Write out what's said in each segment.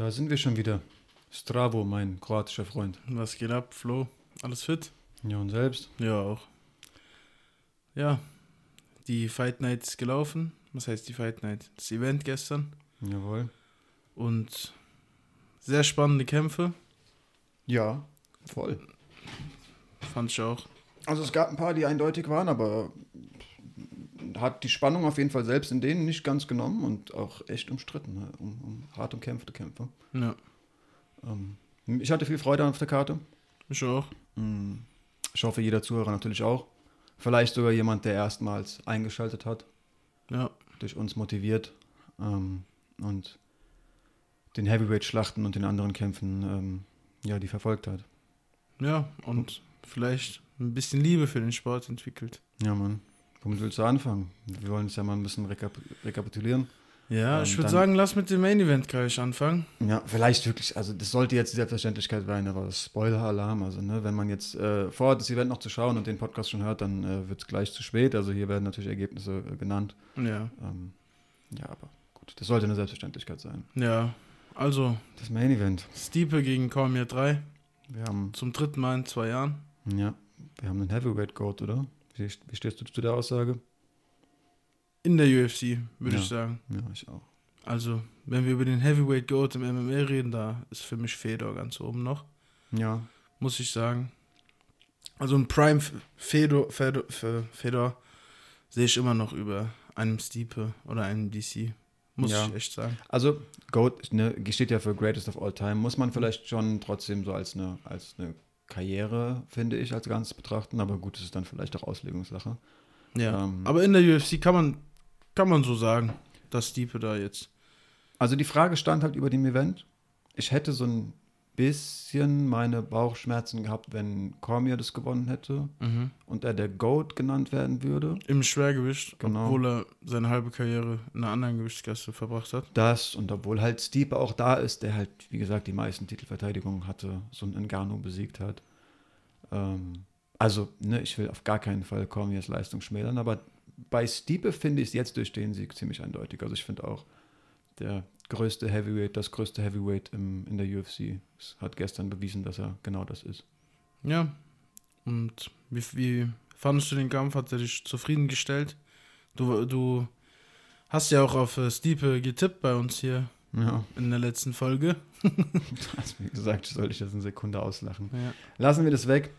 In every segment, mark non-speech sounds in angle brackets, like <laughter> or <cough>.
Da sind wir schon wieder. Stravo, mein kroatischer Freund. Was geht ab, Flo? Alles fit? Ja, und selbst? Ja, auch. Ja, die Fight Night ist gelaufen. Was heißt die Fight Night? Das Event gestern. Jawohl. Und sehr spannende Kämpfe, Ja, voll. fand ich auch. Also es gab ein paar, die eindeutig waren, aber hat die Spannung auf jeden Fall selbst in denen nicht ganz genommen und auch echt umstritten, ne? um, um hart umkämpfte Kämpfe. Ja, Ähm, ich hatte viel Freude auf der Karte. ich auch. Mm, Ich hoffe, jeder Zuhörer natürlich auch. Vielleicht sogar jemand, der erstmals eingeschaltet hat, Ja, durch uns motiviert ähm, und den Heavyweight-Schlachten und den anderen Kämpfen, ähm, ja, die verfolgt hat. ja, und vielleicht ein bisschen Liebe für den Sport entwickelt. Ja, Mann. Womit willst du anfangen? Wir wollen es ja mal ein bisschen rekap rekapitulieren. Ja, Ähm, ich würde sagen, lass mit dem Main Event gleich anfangen. Ja, vielleicht wirklich, also das sollte jetzt die Selbstverständlichkeit sein, aber Spoiler-Alarm, also ne, wenn man jetzt äh, vorhat, das Event noch zu schauen und den Podcast schon hört, dann äh, wird es gleich zu spät. Also hier werden natürlich Ergebnisse äh, genannt. Ja, Ähm, ja, aber gut, das sollte eine Selbstverständlichkeit sein. ja. Also, Das Main Event. Stipe gegen Cormier 3 Wir haben, zum dritten Mal in zwei Jahren. ja, wir haben einen Heavyweight Goat, oder? Wie, wie stehst du zu der Aussage? In der UFC, würde Ja. ich sagen. Ja, ich auch. Also, wenn wir über den Heavyweight Goat im MMA reden, da ist für mich Fedor ganz oben noch, Ja, muss ich sagen. Also ein Prime Fedor, Fedor, Fe- Fedor sehe ich immer noch über einem Stipe oder einem DC. Muss Ja. ich echt sagen. also Goat ne, steht ja für Greatest of All Time. Muss man vielleicht schon trotzdem so als eine, als eine Karriere, finde ich, als Ganzes betrachten. Aber gut, das ist dann vielleicht auch Auslegungssache. Ja. Ähm, Aber in der UFC kann man, kann man so sagen, dass Stipe da jetzt. Also die Frage stand halt über dem Event. Ich hätte so ein bisschen meine Bauchschmerzen gehabt, wenn Cormier das gewonnen hätte und er der GOAT genannt werden würde. Im Schwergewicht, Genau. obwohl er seine halbe Karriere in einer anderen Gewichtsklasse verbracht hat. Das und obwohl halt Stipe auch da ist, der halt, wie gesagt, die meisten Titelverteidigungen hatte, so ein Ngannou besiegt hat. Ähm, also, ne, ich will auf gar keinen Fall Cormiers Leistung schmälern, aber bei Stipe finde ich es jetzt durch den Sieg ziemlich eindeutig. Also ich finde auch, der größte Heavyweight, das größte Heavyweight im, in der UFC hat gestern bewiesen, dass er genau das ist. Ja. Und wie, wie fandest du den Kampf? Hat er dich zufriedengestellt? Du, du hast ja auch auf äh, Stipe getippt bei uns hier Ja, in der letzten Folge. also wie gesagt, soll ich das eine Sekunde auslachen. Ja. Lassen wir das weg.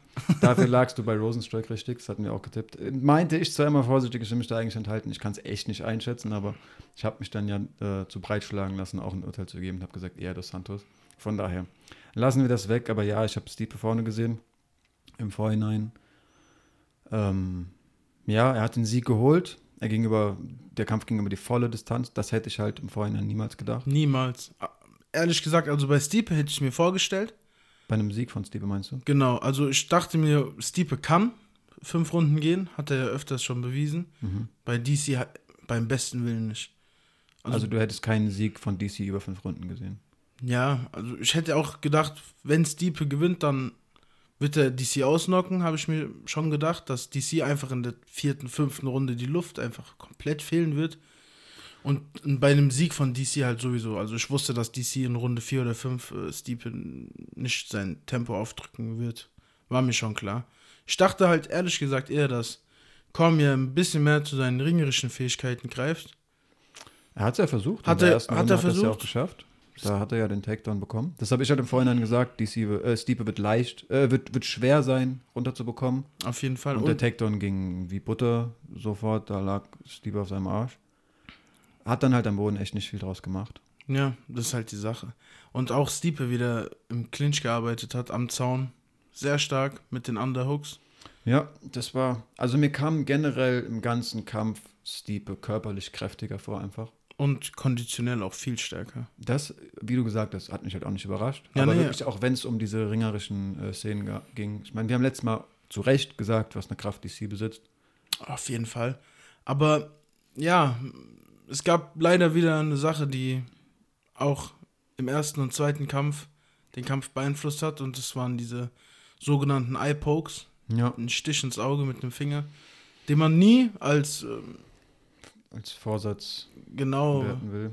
Dafür lagst du bei Rosenstruck richtig, das hatten wir auch getippt. Meinte ich zwar immer vorsichtig, ich will mich da eigentlich enthalten, ich kann es echt nicht einschätzen, aber ich habe mich dann ja äh, zu breit schlagen lassen, auch ein Urteil zu geben und habe gesagt, eher dos Santos. Von daher lassen wir das weg, aber ja, ich habe Stipe vorne gesehen im Vorhinein. Ähm, ja, er hat den Sieg geholt. Er ging über, der Kampf ging über die volle Distanz. Das hätte ich halt im Vorhinein niemals gedacht. Niemals. Ehrlich gesagt, also bei Stipe hätte ich mir vorgestellt. Bei einem Sieg von Stipe meinst du? Genau, also ich dachte mir, Stipe kann fünf Runden gehen, hat er ja öfters schon bewiesen. Mhm. Bei DC hat- beim besten Willen nicht. Also, Also, du hättest keinen Sieg von DC über fünf Runden gesehen. ja, also ich hätte auch gedacht, wenn Stipe gewinnt, dann wird er DC ausnocken, habe ich mir schon gedacht, dass DC einfach in der vierten, fünften Runde die Luft einfach komplett fehlen wird. Und bei einem Sieg von DC halt sowieso. Also ich wusste, dass DC in Runde 4 oder 5 äh, Stipe nicht sein Tempo aufdrücken wird. War mir schon klar. Ich dachte halt ehrlich gesagt eher, dass Cormier ein bisschen mehr zu seinen ringerischen Fähigkeiten greift. Er hat es ja versucht. Hat er- hat er hat es ja auch versucht? geschafft. Da hat er ja den Takedown bekommen. Das habe ich halt im Vorhinein gesagt. DC, äh, Stipe wird leicht, äh, wird, wird schwer sein, runterzubekommen. Auf jeden Fall. Und, Und, der Takedown ging wie Butter sofort. Da lag Stipe auf seinem Arsch. Hat dann halt am Boden echt nicht viel draus gemacht. ja, das ist halt die Sache. Und auch Stipe wieder im Clinch gearbeitet hat, am Zaun. Sehr stark mit den Underhooks. Ja, das war. Also mir kam generell im ganzen Kampf Stipe körperlich kräftiger vor einfach. Und konditionell auch viel stärker. Das, wie du gesagt hast, hat mich halt auch nicht überrascht. Ja, Aber nee. wirklich, auch wenn es um diese ringerischen äh, Szenen ging. Ich meine, wir haben letztes Mal zu Recht gesagt, was eine Kraft DC besitzt. Auf jeden Fall. Aber ja, es gab leider wieder eine Sache, die auch im ersten und zweiten Kampf den Kampf beeinflusst hat. Und das waren diese sogenannten Eye Pokes. Ja. Ein Stich ins Auge mit dem Finger, den man nie als ähm, Als Vorsatz genau werten will.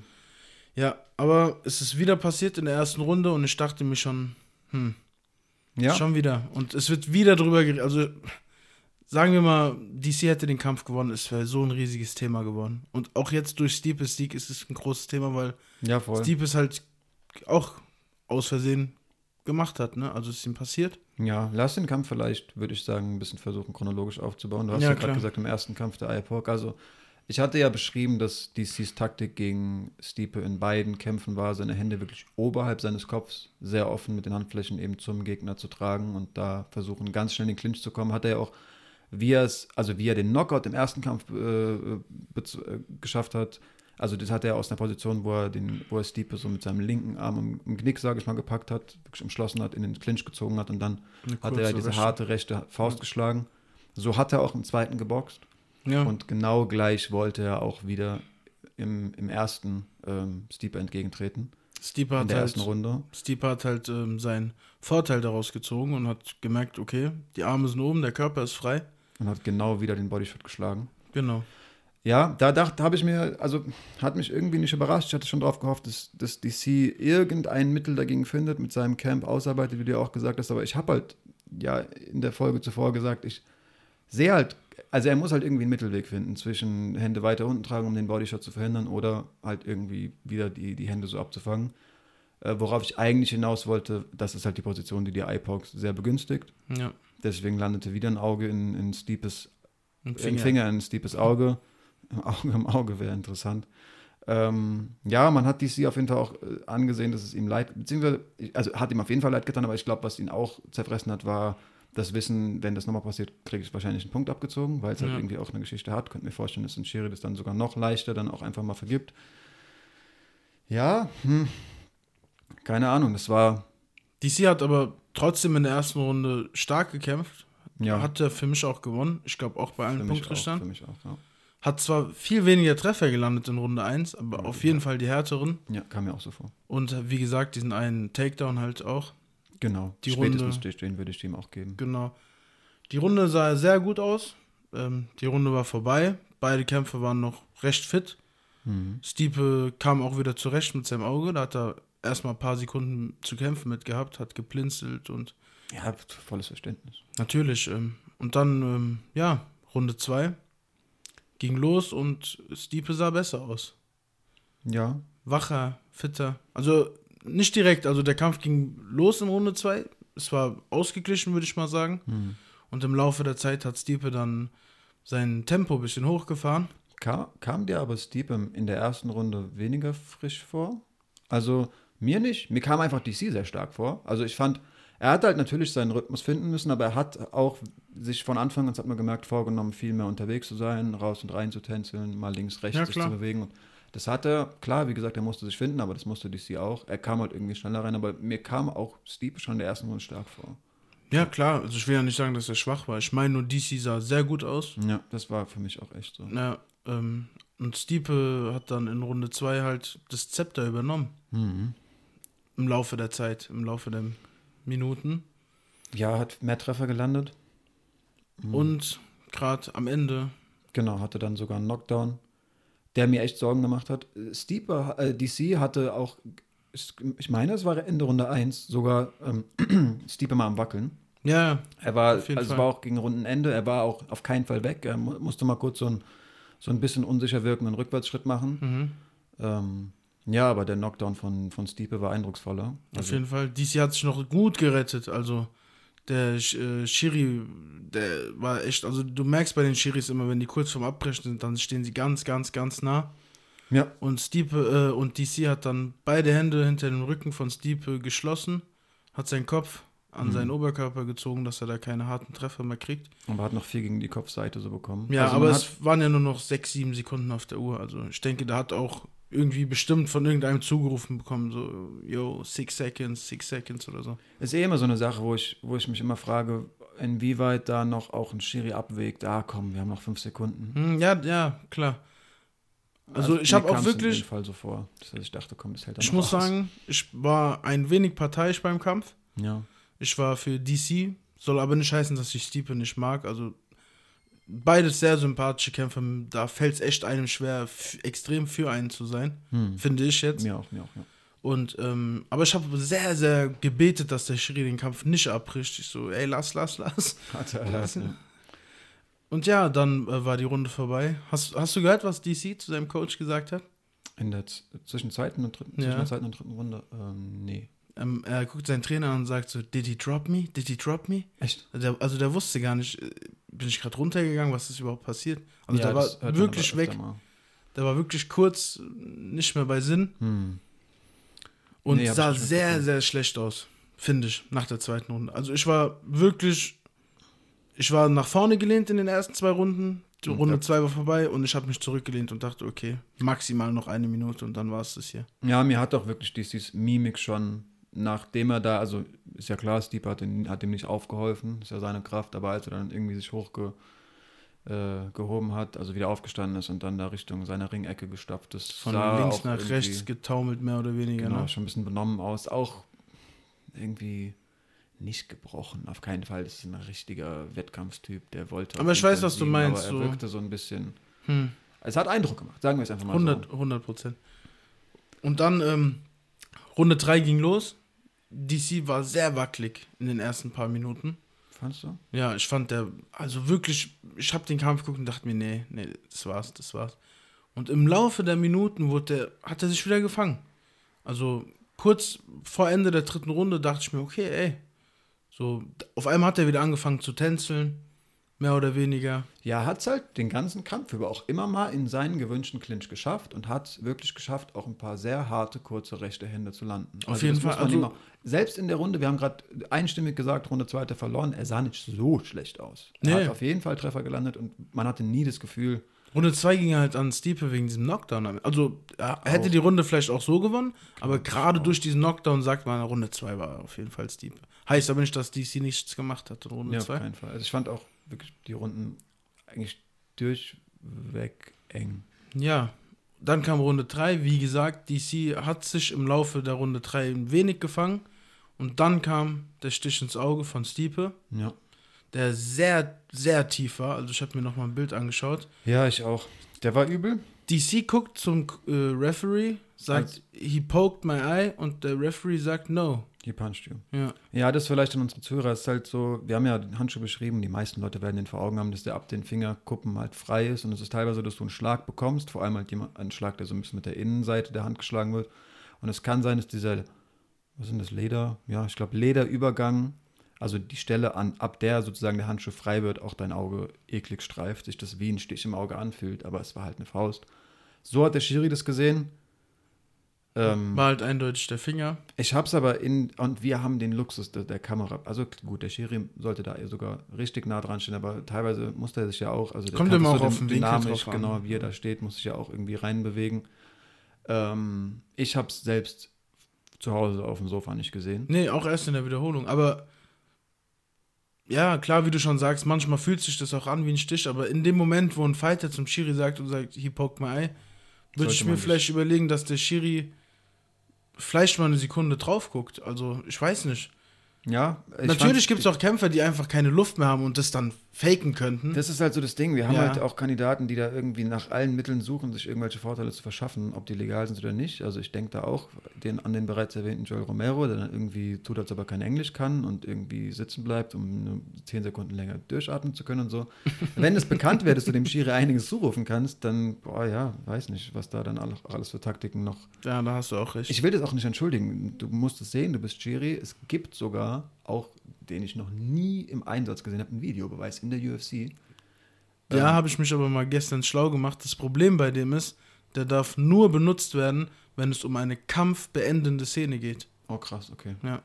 Ja, aber es ist wieder passiert in der ersten Runde und ich dachte mir schon, hm, Ja, schon wieder. Und es wird wieder drüber geredet. Also, sagen wir mal, DC hätte den Kampf gewonnen, es wäre so ein riesiges Thema geworden. Und auch jetzt durch Stiepes Sieg ist es ein großes Thema, weil ja voll. Stiepes halt auch aus Versehen gemacht hat, ne? Also es ist ihm passiert. Ja, lass den Kampf vielleicht, würde ich sagen, ein bisschen versuchen, chronologisch aufzubauen. Du hast Ja, ja, gerade gesagt, im ersten Kampf der IPOC. Also, ich hatte ja beschrieben, dass DCs Taktik gegen Stiepe in beiden Kämpfen war, seine Hände wirklich oberhalb seines Kopfs sehr offen mit den Handflächen eben zum Gegner zu tragen und da versuchen, ganz schnell in den Clinch zu kommen. Hat er ja auch, wie er es, also wie er den Knockout im ersten Kampf äh, äh, geschafft hat. Also das hat er aus einer Position, wo er den, wo er Stiepe so mit seinem linken Arm im, im Knick, sage ich mal, gepackt hat, wirklich umschlossen hat, in den Clinch gezogen hat und dann hat er diese Rechte. harte rechte Faust geschlagen. So hat er auch im zweiten geboxt. Ja, Und genau gleich wollte er auch wieder im, im ersten ähm, Stipe entgegentreten. Stipe In hat der halt, ersten Runde. Stipe hat halt ähm, seinen Vorteil daraus gezogen und hat gemerkt, okay, die Arme sind oben, der Körper ist frei. Und hat genau wieder den Bodyshot geschlagen. Genau. Ja, da dachte, habe ich mir, also hat mich irgendwie nicht überrascht. Ich hatte schon darauf gehofft, dass, dass DC irgendein Mittel dagegen findet, mit seinem Camp ausarbeitet, wie du ja auch gesagt hast. Aber ich habe halt ja in der Folge zuvor gesagt, ich sehe halt, also er muss halt irgendwie einen Mittelweg finden zwischen Hände weiter unten tragen, um den Bodyshot zu verhindern, oder halt irgendwie wieder die, die Hände so abzufangen. Äh, worauf ich eigentlich hinaus wollte, das ist halt die Position, die die IPOX sehr begünstigt. Ja. Deswegen landete wieder ein Auge in, in Steepes Ein Finger. Finger in Steepes Auge. <laughs> Auge im Auge wäre interessant. Ähm, ja, man hat DC auf jeden Fall auch äh, angesehen, dass es ihm leid, beziehungsweise, also hat ihm auf jeden Fall leid getan, aber ich glaube, was ihn auch zerfressen hat, war das Wissen, wenn das nochmal passiert, kriege ich wahrscheinlich einen Punkt abgezogen, weil es halt Ja. irgendwie auch eine Geschichte hat. Könnte mir vorstellen, dass ein Schiri das dann sogar noch leichter dann auch einfach mal vergibt. Ja, hm. keine Ahnung, das war, DC hat aber trotzdem in der ersten Runde stark gekämpft. ja, Hat er für mich auch gewonnen. Ich glaube auch bei allen auch, Punktrichtern. für mich auch, ja. Hat zwar viel weniger Treffer gelandet in Runde 1, aber auf jeden Fall die härteren. ja, kam mir auch so vor. Und äh, wie gesagt, diesen einen Takedown halt auch. Genau, Die spätestens Runde- den würde ich ihm auch geben. Genau. Die Runde sah sehr gut aus. Ähm, die Runde war vorbei. Beide Kämpfe waren noch recht fit. Mhm. Stiepe kam auch wieder zurecht mit seinem Auge. Da hat er erstmal ein paar Sekunden zu kämpfen mit gehabt, hat geblinzelt und Ja, volles Verständnis. natürlich. Ähm, und dann, ähm, ja, Runde 2 ging los und Stiepe sah besser aus. Ja, Wacher, fitter. Also nicht direkt, also der Kampf ging los in Runde 2. Es war ausgeglichen, würde ich mal sagen. hm. Und im Laufe der Zeit hat Stiepe dann sein Tempo ein bisschen hochgefahren. Kam, kam dir aber Steep im- in der ersten Runde weniger frisch vor? Also mir nicht. Mir kam einfach DC sehr stark vor. Also ich fand, er hat halt natürlich seinen Rhythmus finden müssen, aber er hat auch sich von Anfang an, das hat man gemerkt, vorgenommen, viel mehr unterwegs zu sein, raus und rein zu tänzeln, mal links, rechts Ja, sich zu bewegen. Und das hat er, klar, wie gesagt, er musste sich finden, aber das musste DC auch. Er kam halt irgendwie schneller rein, aber mir kam auch Steep schon in der ersten Runde stark vor. Ja, klar. Also ich will ja nicht sagen, dass er schwach war. Ich meine nur, DC sah sehr gut aus. Ja, das war für mich auch echt so. Ja, ähm, und Stiepe hat dann in Runde 2 halt das Zepter übernommen. Mhm. Im Laufe der Zeit, im Laufe der Minuten. Ja, hat mehr Treffer gelandet. Mhm. Und gerade am Ende, Genau, hatte dann sogar einen Knockdown, der mir echt Sorgen gemacht hat. Steeper, äh, DC hatte auch, ich meine, es war Ende Runde 1, sogar ähm, <clears throat> Steeper mal am Wackeln. ja, Er war, Auf also Fall. war auch gegen Rundenende, er war auch auf keinen Fall weg. Er mu musste mal kurz so ein, so ein bisschen unsicher wirkenden Rückwärtsschritt machen. mhm. Ähm, ja, aber der Knockdown von, von Stiepe war eindrucksvoller. auf Also, jeden Fall. DC hat sich noch gut gerettet. Also der äh, Schiri, der war echt, also du merkst bei den Schiris immer, wenn die kurz vorm Abbrechen sind, dann stehen sie ganz, ganz, ganz nah. ja, Und Stiepe äh, und DC hat dann beide Hände hinter dem Rücken von Stiepe geschlossen, hat seinen Kopf an Mhm. seinen Oberkörper gezogen, dass er da keine harten Treffer mehr kriegt. aber hat noch viel gegen die Kopfseite so bekommen. Ja, Also aber es waren ja nur noch sechs, sieben Sekunden auf der Uhr. Also ich denke, da hat auch irgendwie bestimmt von irgendeinem zugerufen bekommen, so, yo, six seconds, six seconds oder so. Ist eh immer so eine Sache, wo ich, wo ich mich immer frage, inwieweit da noch auch ein Schiri abwägt. Ah, komm, wir haben noch fünf Sekunden. Hm, ja, ja, klar. Also ich mir habe auch wirklich- Fall so vor, dass ich dachte, komm, das hält Ich muss aus. sagen, ich war ein wenig parteiisch beim Kampf. Ja. Ich war für DC, soll aber nicht heißen, dass ich Stiepe nicht mag. Also beides sehr sympathische Kämpfer. Da fällt es echt einem schwer, extrem für einen zu sein. Hm. Finde ich jetzt. Mir auch, mir auch, ja. Und, ähm, aber ich habe sehr, sehr gebetet, dass der Schiri den Kampf nicht abbricht. Ich so, ey, lass, lass, lass. <laughs> Hat er lass, ja. Und ja, dann äh, war die Runde vorbei. Hast, hast du gehört, was DC zu seinem Coach gesagt hat? In der zwischen zweiten und dritten, ja. zwischen der zweiten und dritten Runde? Ähm, nee. Ähm, er guckt seinen Trainer an und sagt so, did he drop me? Did he drop me? Echt? Der, also der wusste gar nicht, äh, bin ich gerade runtergegangen, was ist überhaupt passiert? Also ja, der war wirklich weg. Der war wirklich kurz nicht mehr bei Sinn. Hm. Und nee, sah sehr, sehr schlecht aus, finde ich, nach der zweiten Runde. Also ich war wirklich, ich war nach vorne gelehnt in den ersten zwei Runden. Die Runde 2 war vorbei und ich habe mich zurückgelehnt und dachte, okay, maximal noch eine Minute und dann war es das hier. Ja, mir hat doch wirklich dieses Mimik schon nachdem er da, also ist ja klar, Steve hat, ihn, hat ihm nicht aufgeholfen, ist ja seine Kraft, aber als er dann irgendwie sich hochgehoben äh, hat, also wieder aufgestanden ist und dann da Richtung seiner Ringecke gestapft ist. Von links nach rechts getaumelt, mehr oder weniger. Genau, ne? schon ein bisschen benommen aus. Auch irgendwie nicht gebrochen, auf keinen Fall. Das ist ein richtiger Wettkampfstyp, der wollte. Aber ich weiß, was du meinst. Aber er wirkte so ein bisschen. Hm. Es hat Eindruck gemacht, sagen wir es einfach mal 100, so. 100 Prozent. Und dann ähm, Runde 3 ging los. DC war sehr wackelig in den ersten paar Minuten. Fandest du? Ja, ich fand der, also wirklich, ich habe den Kampf geguckt und dachte mir, nee, nee, das war's, das war's. Und im Laufe der Minuten wurde der, hat er sich wieder gefangen. Also kurz vor Ende der dritten Runde dachte ich mir, okay, ey, so, auf einmal hat er wieder angefangen zu tänzeln. Mehr oder weniger. Ja, hat es halt den ganzen Kampf über auch immer mal in seinen gewünschten Clinch geschafft und hat wirklich geschafft, auch ein paar sehr harte, kurze rechte Hände zu landen. Auf also jeden Fall. Also, immer, selbst in der Runde, wir haben gerade einstimmig gesagt, Runde zweite verloren, er sah nicht so schlecht aus. Er nee. hat auf jeden Fall Treffer gelandet und man hatte nie das Gefühl. Runde 2 ging halt an Stiepe wegen diesem Knockdown. Also er auch. hätte die Runde vielleicht auch so gewonnen, aber gerade durch diesen Knockdown sagt man, Runde 2 war auf jeden Fall Stiepe. Heißt aber nicht, dass DC nichts gemacht hat in Runde 2. Ja, auf keinen Fall. Also ich fand auch wirklich die Runden eigentlich durchweg eng. Ja, dann kam Runde 3. Wie gesagt, DC hat sich im Laufe der Runde 3 ein wenig gefangen. Und dann kam der Stich ins Auge von Stiepe. Ja. Der sehr, sehr tief war. Also ich habe mir noch mal ein Bild angeschaut. Ja, ich auch. Der war übel. DC guckt zum äh, Referee, sagt, Als he poked my eye und der Referee sagt no. He punched you. Ja. Ja, das vielleicht an unsere Zuhörer ist halt so, wir haben ja den Handschuh beschrieben, die meisten Leute werden den vor Augen haben, dass der ab den Fingerkuppen halt frei ist und es ist teilweise so, dass du einen Schlag bekommst, vor allem halt jemand, einen Schlag, der so ein bisschen mit der Innenseite der Hand geschlagen wird. Und es kann sein, dass dieser, was sind das, Leder? Ja, ich glaube Lederübergang, also die Stelle, an, ab der sozusagen der Handschuh frei wird, auch dein Auge eklig streift, sich das wie ein Stich im Auge anfühlt, aber es war halt eine Faust. So hat der Schiri das gesehen ähm, War halt eindeutig der Finger. Ich hab's aber in, und wir haben den Luxus der, der Kamera. Also gut, der Schiri sollte da sogar richtig nah dran stehen, aber teilweise muss er sich ja auch, also Kommt immer auch so auf den dynamisch, Winkel genau, wie er da steht, muss sich ja auch irgendwie reinbewegen. Ähm, ich hab's selbst zu Hause auf dem Sofa nicht gesehen. Nee, auch erst in der Wiederholung, aber ja, klar, wie du schon sagst, manchmal fühlt sich das auch an wie ein Stich, aber in dem Moment, wo ein Fighter zum Schiri sagt und sagt, he poked my eye, würde ich mir vielleicht überlegen, dass der Schiri vielleicht mal eine Sekunde drauf guckt. Also, ich weiß nicht. Ja. Natürlich gibt es auch Kämpfer, die einfach keine Luft mehr haben und das dann faken könnten. Das ist halt so das Ding. Wir haben ja. halt auch Kandidaten, die da irgendwie nach allen Mitteln suchen, sich irgendwelche Vorteile zu verschaffen, ob die legal sind oder nicht. Also ich denke da auch den, an den bereits erwähnten Joel Romero, der dann irgendwie tut, als ob er kein Englisch kann und irgendwie sitzen bleibt, um nur zehn Sekunden länger durchatmen zu können und so. <laughs> Wenn es bekannt wäre, dass du dem Schiri einiges zurufen kannst, dann, boah, ja, weiß nicht, was da dann alles für Taktiken noch. Ja, da hast du auch recht. Ich will das auch nicht entschuldigen. Du musst es sehen, du bist Schiri. Es gibt sogar auch den ich noch nie im Einsatz gesehen habe, ein Videobeweis in der UFC. Ja, ähm, habe ich mich aber mal gestern schlau gemacht. Das Problem bei dem ist, der darf nur benutzt werden, wenn es um eine kampfbeendende Szene geht. Oh, krass, okay. Ja.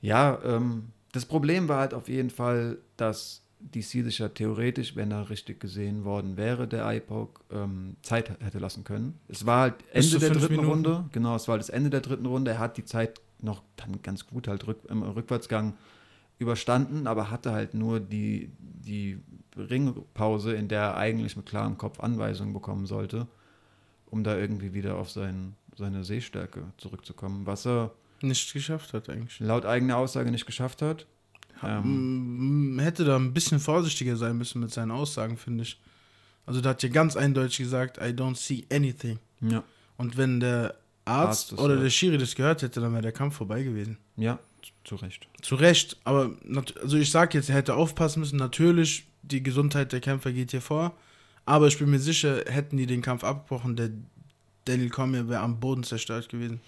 Ja, ähm, das Problem war halt auf jeden Fall, dass DC sich ja theoretisch, wenn er richtig gesehen worden wäre, der IPOC, ähm, Zeit hätte lassen können. Es war halt Ende der dritten Minuten. Runde. Genau, es war das Ende der dritten Runde. Er hat die Zeit noch dann ganz gut halt rück, im Rückwärtsgang überstanden, aber hatte halt nur die, die Ringpause, in der er eigentlich mit klarem Kopf Anweisungen bekommen sollte, um da irgendwie wieder auf sein, seine Sehstärke zurückzukommen, was er nicht geschafft hat eigentlich. Laut eigener Aussage nicht geschafft hat. ähm, hätte da ein bisschen vorsichtiger sein müssen mit seinen Aussagen, finde ich. Also da hat ja ganz eindeutig gesagt, I don't see anything. Ja. Und wenn der Arzt, Arzt oder ja. der Schiri das gehört hätte, dann wäre der Kampf vorbei gewesen. Ja, zu Recht. Zu Recht, aber also ich sag jetzt, er hätte aufpassen müssen. Natürlich, die Gesundheit der Kämpfer geht hier vor. Aber ich bin mir sicher, hätten die den Kampf abgebrochen, der Daniel Cormier wäre am Boden zerstört gewesen.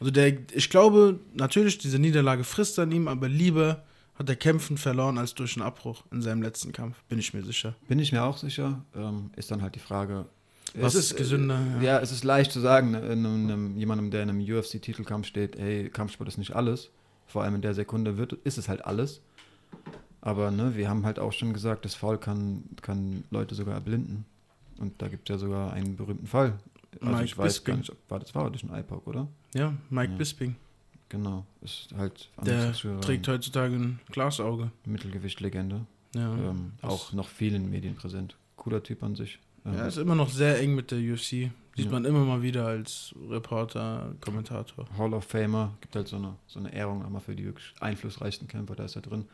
Also der, ich glaube, natürlich, diese Niederlage frisst an ihm, aber lieber hat er kämpfen verloren als durch einen Abbruch in seinem letzten Kampf, bin ich mir sicher. Bin ich mir auch sicher. Ähm, ist dann halt die Frage. Was ist gesünder? Äh, ja. es ist leicht zu sagen, ne, einem, einem, jemandem, der in einem UFC-Titelkampf steht, hey, Kampfsport ist nicht alles. Vor allem in der Sekunde wird, ist es halt alles. Aber ne, wir haben halt auch schon gesagt, das Foul kann, kann Leute sogar erblinden. Und da gibt es ja sogar einen berühmten Fall. Also Mike ich weiß Bisping. gar nicht, ob, war das war durch ein iPod, oder? Ja, Mike Ja. Bisping. Genau. Ist halt Der trägt heutzutage ein Glasauge. Mittelgewicht-Legende. Ja, ähm, auch noch vielen Medien präsent. Cooler Typ an sich. Ja, ist immer noch sehr eng mit der UFC. Sieht Ja. man immer mal wieder als Reporter, Kommentator. Hall of Famer, gibt halt so eine, so eine Ehrung nochmal für die wirklich einflussreichsten Kämpfer, da ist er drin.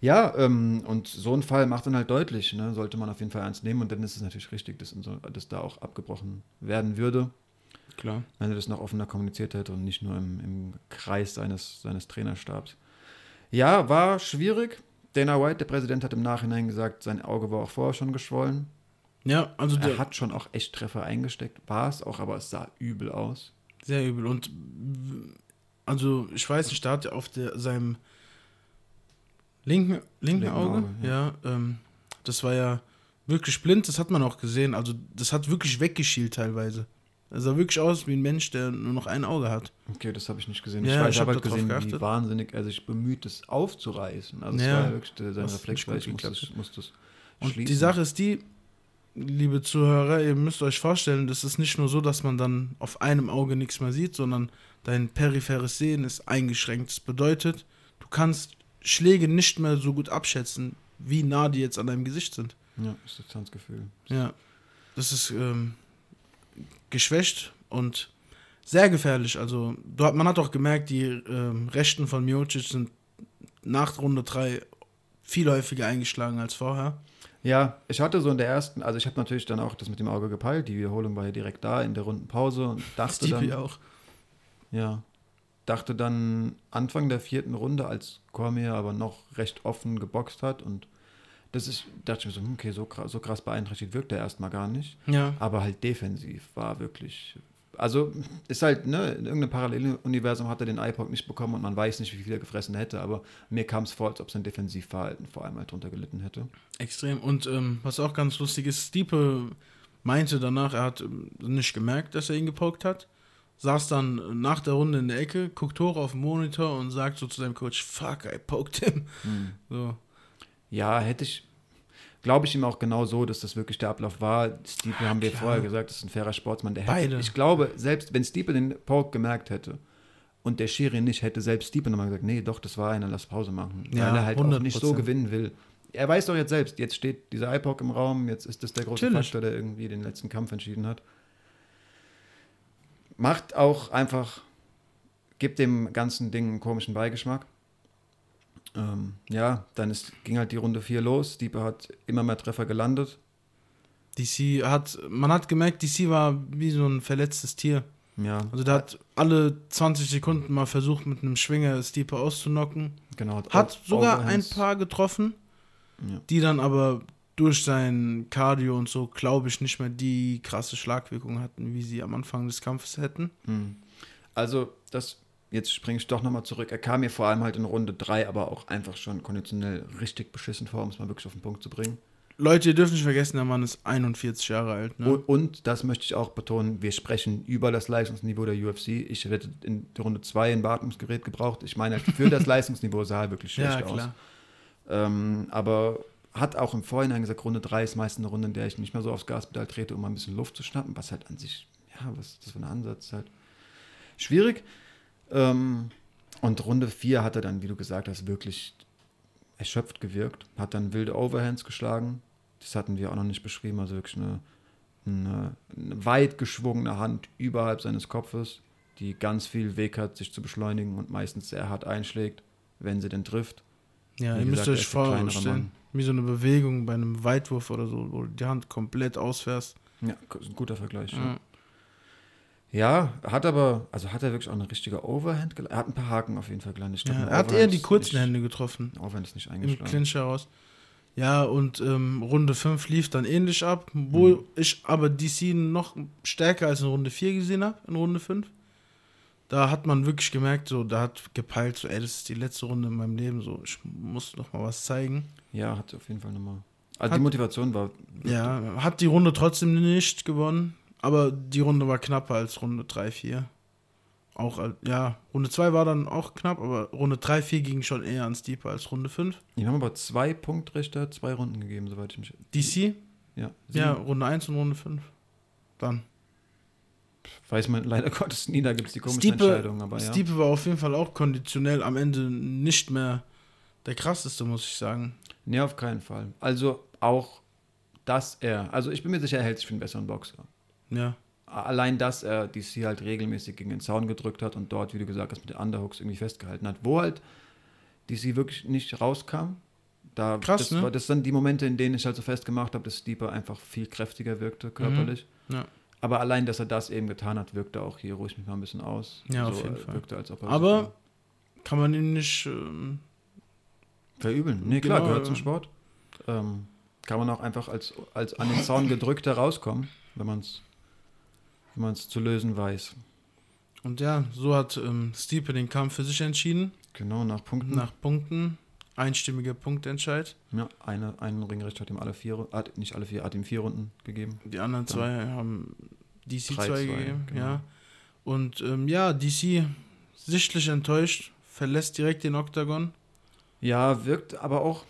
Ja, ähm, und so ein Fall macht dann halt deutlich, ne, sollte man auf jeden Fall ernst nehmen und dann ist es natürlich richtig, dass, so, dass da auch abgebrochen werden würde, Klar. wenn er das noch offener kommuniziert hätte und nicht nur im, im Kreis seines, seines Trainerstabs. Ja, war schwierig. Dana White, der Präsident, hat im Nachhinein gesagt, sein Auge war auch vorher schon geschwollen. Ja, also Er der, hat schon auch echt Treffer eingesteckt, war es auch, aber es sah übel aus. sehr übel. Und also ich weiß nicht, da hat er auf der, seinem linken, linken, Linken Auge, Auge, ja, ähm, das war ja wirklich blind, das hat man auch gesehen. Also das hat wirklich weggeschielt teilweise. Er sah wirklich aus wie ein Mensch, der nur noch ein Auge hat. Okay, das habe ich nicht gesehen. Ja, ich weiß, ich ich hab habe halt gesehen, wie geachtet. wahnsinnig er sich bemüht, es aufzureißen. Also es Ja, war ja wirklich der- sein Reflex, weil ich musste, es- musste es Und schließen. die Sache ist die, liebe Zuhörer, ihr müsst euch vorstellen, das ist nicht nur so, dass man dann auf einem Auge nichts mehr sieht, sondern dein peripheres Sehen ist eingeschränkt. Das bedeutet, du kannst Schläge nicht mehr so gut abschätzen, wie nah die jetzt an deinem Gesicht sind. Ja, das Distanzgefühl. Ja, das ist ähm, geschwächt und sehr gefährlich. Also du, hat- man hat auch gemerkt, die ähm, Rechten von Miocic sind nach Runde 3 viel häufiger eingeschlagen als vorher. Ja, ich hatte so in der ersten, also ich habe natürlich dann auch das mit dem Auge gepeilt, die Wiederholung war ja direkt da in der runden Pause und dachte dann, auch. ja, dachte dann Anfang der vierten Runde, als Cormier aber noch recht offen geboxt hat und das ist, dachte ich mir so, hm, okay, so krass, so krass beeinträchtigt wirkt er erstmal gar nicht. Ja. aber halt defensiv war wirklich. Also ist halt, ne, in irgendeinem Paralleluniversum hat er den iPod nicht bekommen und man weiß nicht, wie viel er gefressen hätte, aber mir kam es vor, als ob sein Defensivverhalten vor allem halt drunter gelitten hätte. Extrem. Und ähm, was auch ganz lustig ist, Stiepe meinte danach, er hat ähm, nicht gemerkt, dass er ihn gepokt hat. Saß dann nach der Runde in der Ecke, guckt hoch auf den Monitor und sagt so zu seinem Coach, fuck, I poked him. So. Ja, hätte ich, glaube ich ihm auch genau so, dass das wirklich der Ablauf war. Stiepe haben wir klar. vorher gesagt, das ist ein fairer Sportsmann. Der Beide. Hätte, ich glaube, selbst wenn Stiepe den Poke gemerkt hätte und der Schiri nicht, hätte selbst Stiepe nochmal gesagt, nee, doch, das war einer, lass Pause machen. Ja, weil er halt auch nicht so 100%. gewinnen will. Er weiß doch jetzt selbst, jetzt steht dieser iPod im Raum, jetzt ist das der große Natürlich. Faktor, der irgendwie den letzten Kampf entschieden hat. Macht auch einfach, gibt dem ganzen Ding einen komischen Beigeschmack. Ähm, ja, dann ist, ging halt die Runde 4 los. Stiepe hat immer mehr Treffer gelandet. DC hat, man hat gemerkt, DC war wie so ein verletztes Tier. Ja, Also der hat alle 20 Sekunden mal versucht, mit einem Schwinger Stiepe auszunocken. genau. Hat Over- sogar ein Overhands. paar getroffen, Ja. die dann aber durch sein Cardio und so, glaube ich, nicht mehr die krasse Schlagwirkung hatten, wie sie am Anfang des Kampfes hätten. Hm. Also, das, jetzt springe ich doch nochmal zurück. Er kam mir vor allem halt in Runde 3, aber auch einfach schon konditionell richtig beschissen vor, um es mal wirklich auf den Punkt zu bringen. Leute, ihr dürft nicht vergessen, der Mann ist 41 Jahre alt. Ne? Und, und das möchte ich auch betonen, wir sprechen über das Leistungsniveau der UFC. Ich hätte in Runde 2 ein Beatmungsgerät gebraucht. Ich meine, für das <laughs> Leistungsniveau sah er wirklich schlecht ja, aus. Ähm, aber hat auch im Vorhinein gesagt, Runde 3 ist meist eine Runde, in der ich nicht mehr so aufs Gaspedal trete, um mal ein bisschen Luft zu schnappen, was halt an sich, ja, was ist das für ein Ansatz? Halt schwierig. Ähm, und Runde 4 hat er dann, wie du gesagt hast, wirklich erschöpft gewirkt, hat dann wilde Overhands geschlagen. Das hatten wir auch noch nicht beschrieben, also wirklich eine, eine, eine weit geschwungene Hand überhalb seines Kopfes, die ganz viel Weg hat, sich zu beschleunigen und meistens sehr hart einschlägt, wenn sie denn trifft. Ja, Wie ihr müsst gesagt, er euch vorstellen, wie so eine Bewegung bei einem Weitwurf oder so, wo du die Hand komplett ausfährst. Ja, ein guter Vergleich. Ja. Ja. Ja, hat aber, also hat er wirklich auch eine richtige Overhand? Er hat ein paar Haken auf jeden Fall gelandet. Ja, er hat eher die kurzen nicht, Hände getroffen. Overhand ist nicht Im eingeschlagen. Clinch heraus. Ja, und ähm, Runde 5 lief dann ähnlich ab, wo Mhm. ich aber DC noch stärker als in Runde 4 gesehen habe, in Runde 5. Da hat man wirklich gemerkt, so, da hat gepeilt, so, ey, das ist die letzte Runde in meinem Leben, so, ich muss noch mal was zeigen. Ja, hat auf jeden Fall nochmal. Also Hat- die Motivation war. Ja, hat die Runde trotzdem nicht gewonnen, aber die Runde war knapper als Runde 3, 4. Auch, al- ja, Runde 2 war dann auch knapp, aber Runde 3, 4 ging schon eher ans Deeper als Runde 5. Die haben aber zwei Punktrichter, zwei Runden gegeben, soweit ich mich. DC, Ja, ja, sieben. Runde 1 und Runde 5. Dann. Weiß man leider <laughs> Gottes nie, da gibt es die komischen Stiepe, Entscheidungen, aber ja. Stiepe war auf jeden Fall auch konditionell am Ende nicht mehr der krasseste, muss ich sagen. Nee, auf keinen Fall. Also auch, dass er, also ich bin mir sicher, er hält sich für einen besseren Boxer. Ja. Allein, dass er DC halt regelmäßig gegen den Zaun gedrückt hat und dort, wie du gesagt hast, mit den Underhooks irgendwie festgehalten hat, wo halt DC wirklich nicht rauskam. Da, Krass, das, ne? war, das sind die Momente, in denen ich halt so festgemacht habe, dass Stieper einfach viel kräftiger wirkte körperlich. Mhm. Ja. Aber allein, dass er das eben getan hat, wirkte auch hier ruhig mich mal ein bisschen aus. Ja, so, auf jeden äh, Fall. Wirkte, als ob er Aber sich kann man ihn nicht. Ähm, verübeln. Nee, klar, Genau, gehört zum ja. Sport. Ähm, kann man auch einfach als, als an den Zaun gedrückter rauskommen, wenn man es wenn man's zu lösen weiß. und ja, so hat ähm, Stiepe den Kampf für sich entschieden. Genau, nach Punkten. Nach Punkten. Einstimmiger Punktentscheid. Ja, eine, ein Ringrichter hat ihm alle vier, hat, nicht alle vier, hat ihm vier Runden gegeben. Die anderen Dann zwei haben DC 2 drei, zwei, gegeben. genau. Ja. Und ähm, ja, DC sichtlich enttäuscht, verlässt direkt den Oktagon. Ja, wirkt aber auch,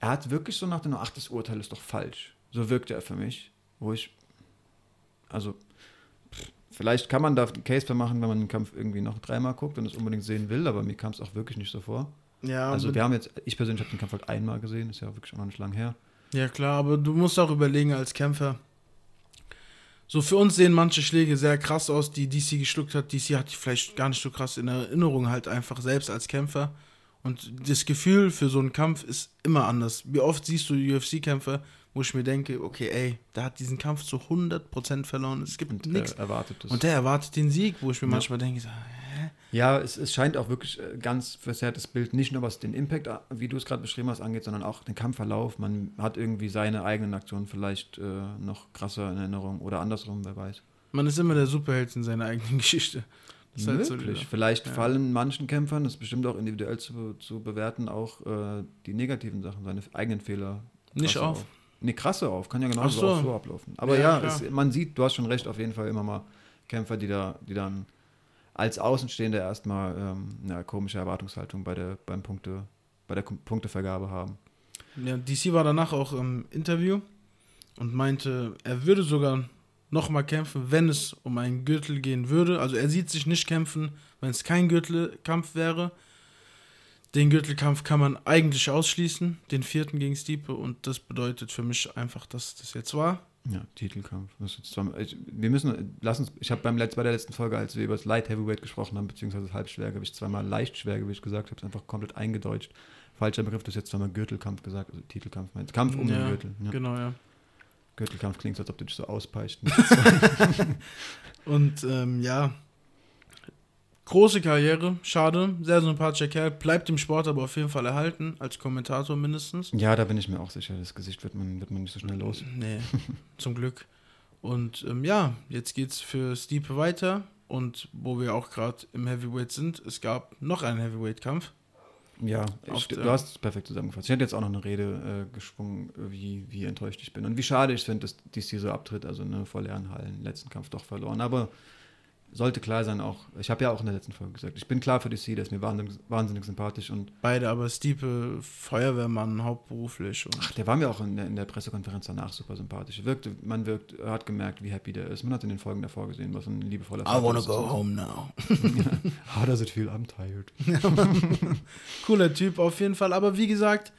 er hat wirklich so nach dem, ach, das Urteil ist doch falsch. So wirkte er für mich, wo ich, also, vielleicht kann man da einen Case für machen, wenn man den Kampf irgendwie noch dreimal guckt und es unbedingt sehen will, aber mir kam es auch wirklich nicht so vor. Ja, Also wir haben jetzt, ich persönlich habe den Kampf halt einmal gesehen, ist ja wirklich auch noch nicht lang her. Ja, klar, aber du musst auch überlegen als Kämpfer. So, für uns sehen manche Schläge sehr krass aus, die DC geschluckt hat. DC hat die vielleicht gar nicht so krass in Erinnerung, halt einfach selbst als Kämpfer. Und das Gefühl für so einen Kampf ist immer anders. Wie oft siehst du UFC-Kämpfer, wo ich mir denke, okay, ey, der hat diesen Kampf zu 100% verloren. Es gibt nichts. er erwartet es. Und der erwartet den Sieg, wo ich mir Ja. manchmal denke, so, hä? ja, es, es scheint auch wirklich äh, ganz verzerrtes Bild, nicht nur was den Impact, äh, wie du es gerade beschrieben hast, angeht, sondern auch den Kampfverlauf. Man hat irgendwie seine eigenen Aktionen vielleicht äh, noch krasser in Erinnerung oder andersrum, wer weiß. Man ist immer der Superheld in seiner eigenen <laughs> Geschichte. Das ist halt so Vielleicht Ja. fallen manchen Kämpfern, das ist bestimmt auch individuell zu, zu bewerten, auch äh, die negativen Sachen, seine eigenen Fehler. Nicht krasser auf. Nee, krasse auf, kann ja genauso so. auch so ablaufen. Aber Ja, ja, es, man sieht, du hast schon recht, auf jeden Fall immer mal Kämpfer, die da, die dann als Außenstehender erstmal ähm, eine komische Erwartungshaltung bei der, beim Punkte, bei der Punktevergabe haben. Ja, DC war danach auch im Interview und meinte, er würde sogar nochmal kämpfen, wenn es um einen Gürtel gehen würde. Also er sieht sich nicht kämpfen, wenn es kein Gürtelkampf wäre. Den Gürtelkampf kann man eigentlich ausschließen, den vierten gegen Stiepe und das bedeutet für mich einfach, dass das jetzt war. Ja, Titelkampf. Wir müssen, lass uns, ich habe beim bei der letzten Folge, als wir über das Light Heavyweight gesprochen haben, beziehungsweise das Halbschwergewicht, zweimal leicht Schwergewicht gesagt, habe es einfach komplett eingedeutscht. Falscher Begriff, du hast jetzt zweimal Gürtelkampf gesagt, also Titelkampf meinst. Kampf um Ja, den Gürtel. Ja. Genau, ja. Gürtelkampf klingt so, als ob du dich so auspeitscht. <laughs> <laughs> Und ähm, ja, große Karriere, schade, sehr sympathischer Kerl, bleibt im Sport aber auf jeden Fall erhalten, als Kommentator mindestens. ja, da bin ich mir auch sicher, das Gesicht wird man, wird man nicht so schnell los. Nee, <laughs> zum Glück. Und ähm, ja, jetzt geht's für Stiepe weiter. Und wo wir auch gerade im Heavyweight sind, es gab noch einen Heavyweight-Kampf. Ja, ich, du hast es perfekt zusammengefasst. Ich hätte jetzt auch noch eine Rede äh, geschwungen, wie, wie enttäuscht ich bin. Und wie schade ich finde, dass dies hier so abtritt, also eine vor leeren Hallen, letzten Kampf doch verloren. Aber sollte klar sein auch, ich habe ja auch in der letzten Folge gesagt, ich bin klar für DC, der ist mir wahnsinnig, wahnsinnig sympathisch und Beide aber Stiepe Feuerwehrmann hauptberuflich. Und ach, der war mir auch in der, in der Pressekonferenz danach super sympathisch. Wirkte, man wirkt, hat gemerkt, wie happy der ist. Man hat in den Folgen davor gesehen, was ein liebevoller Vater ist. home now. How does it feel? I'm tired. Cooler Typ auf jeden Fall. Aber wie gesagt,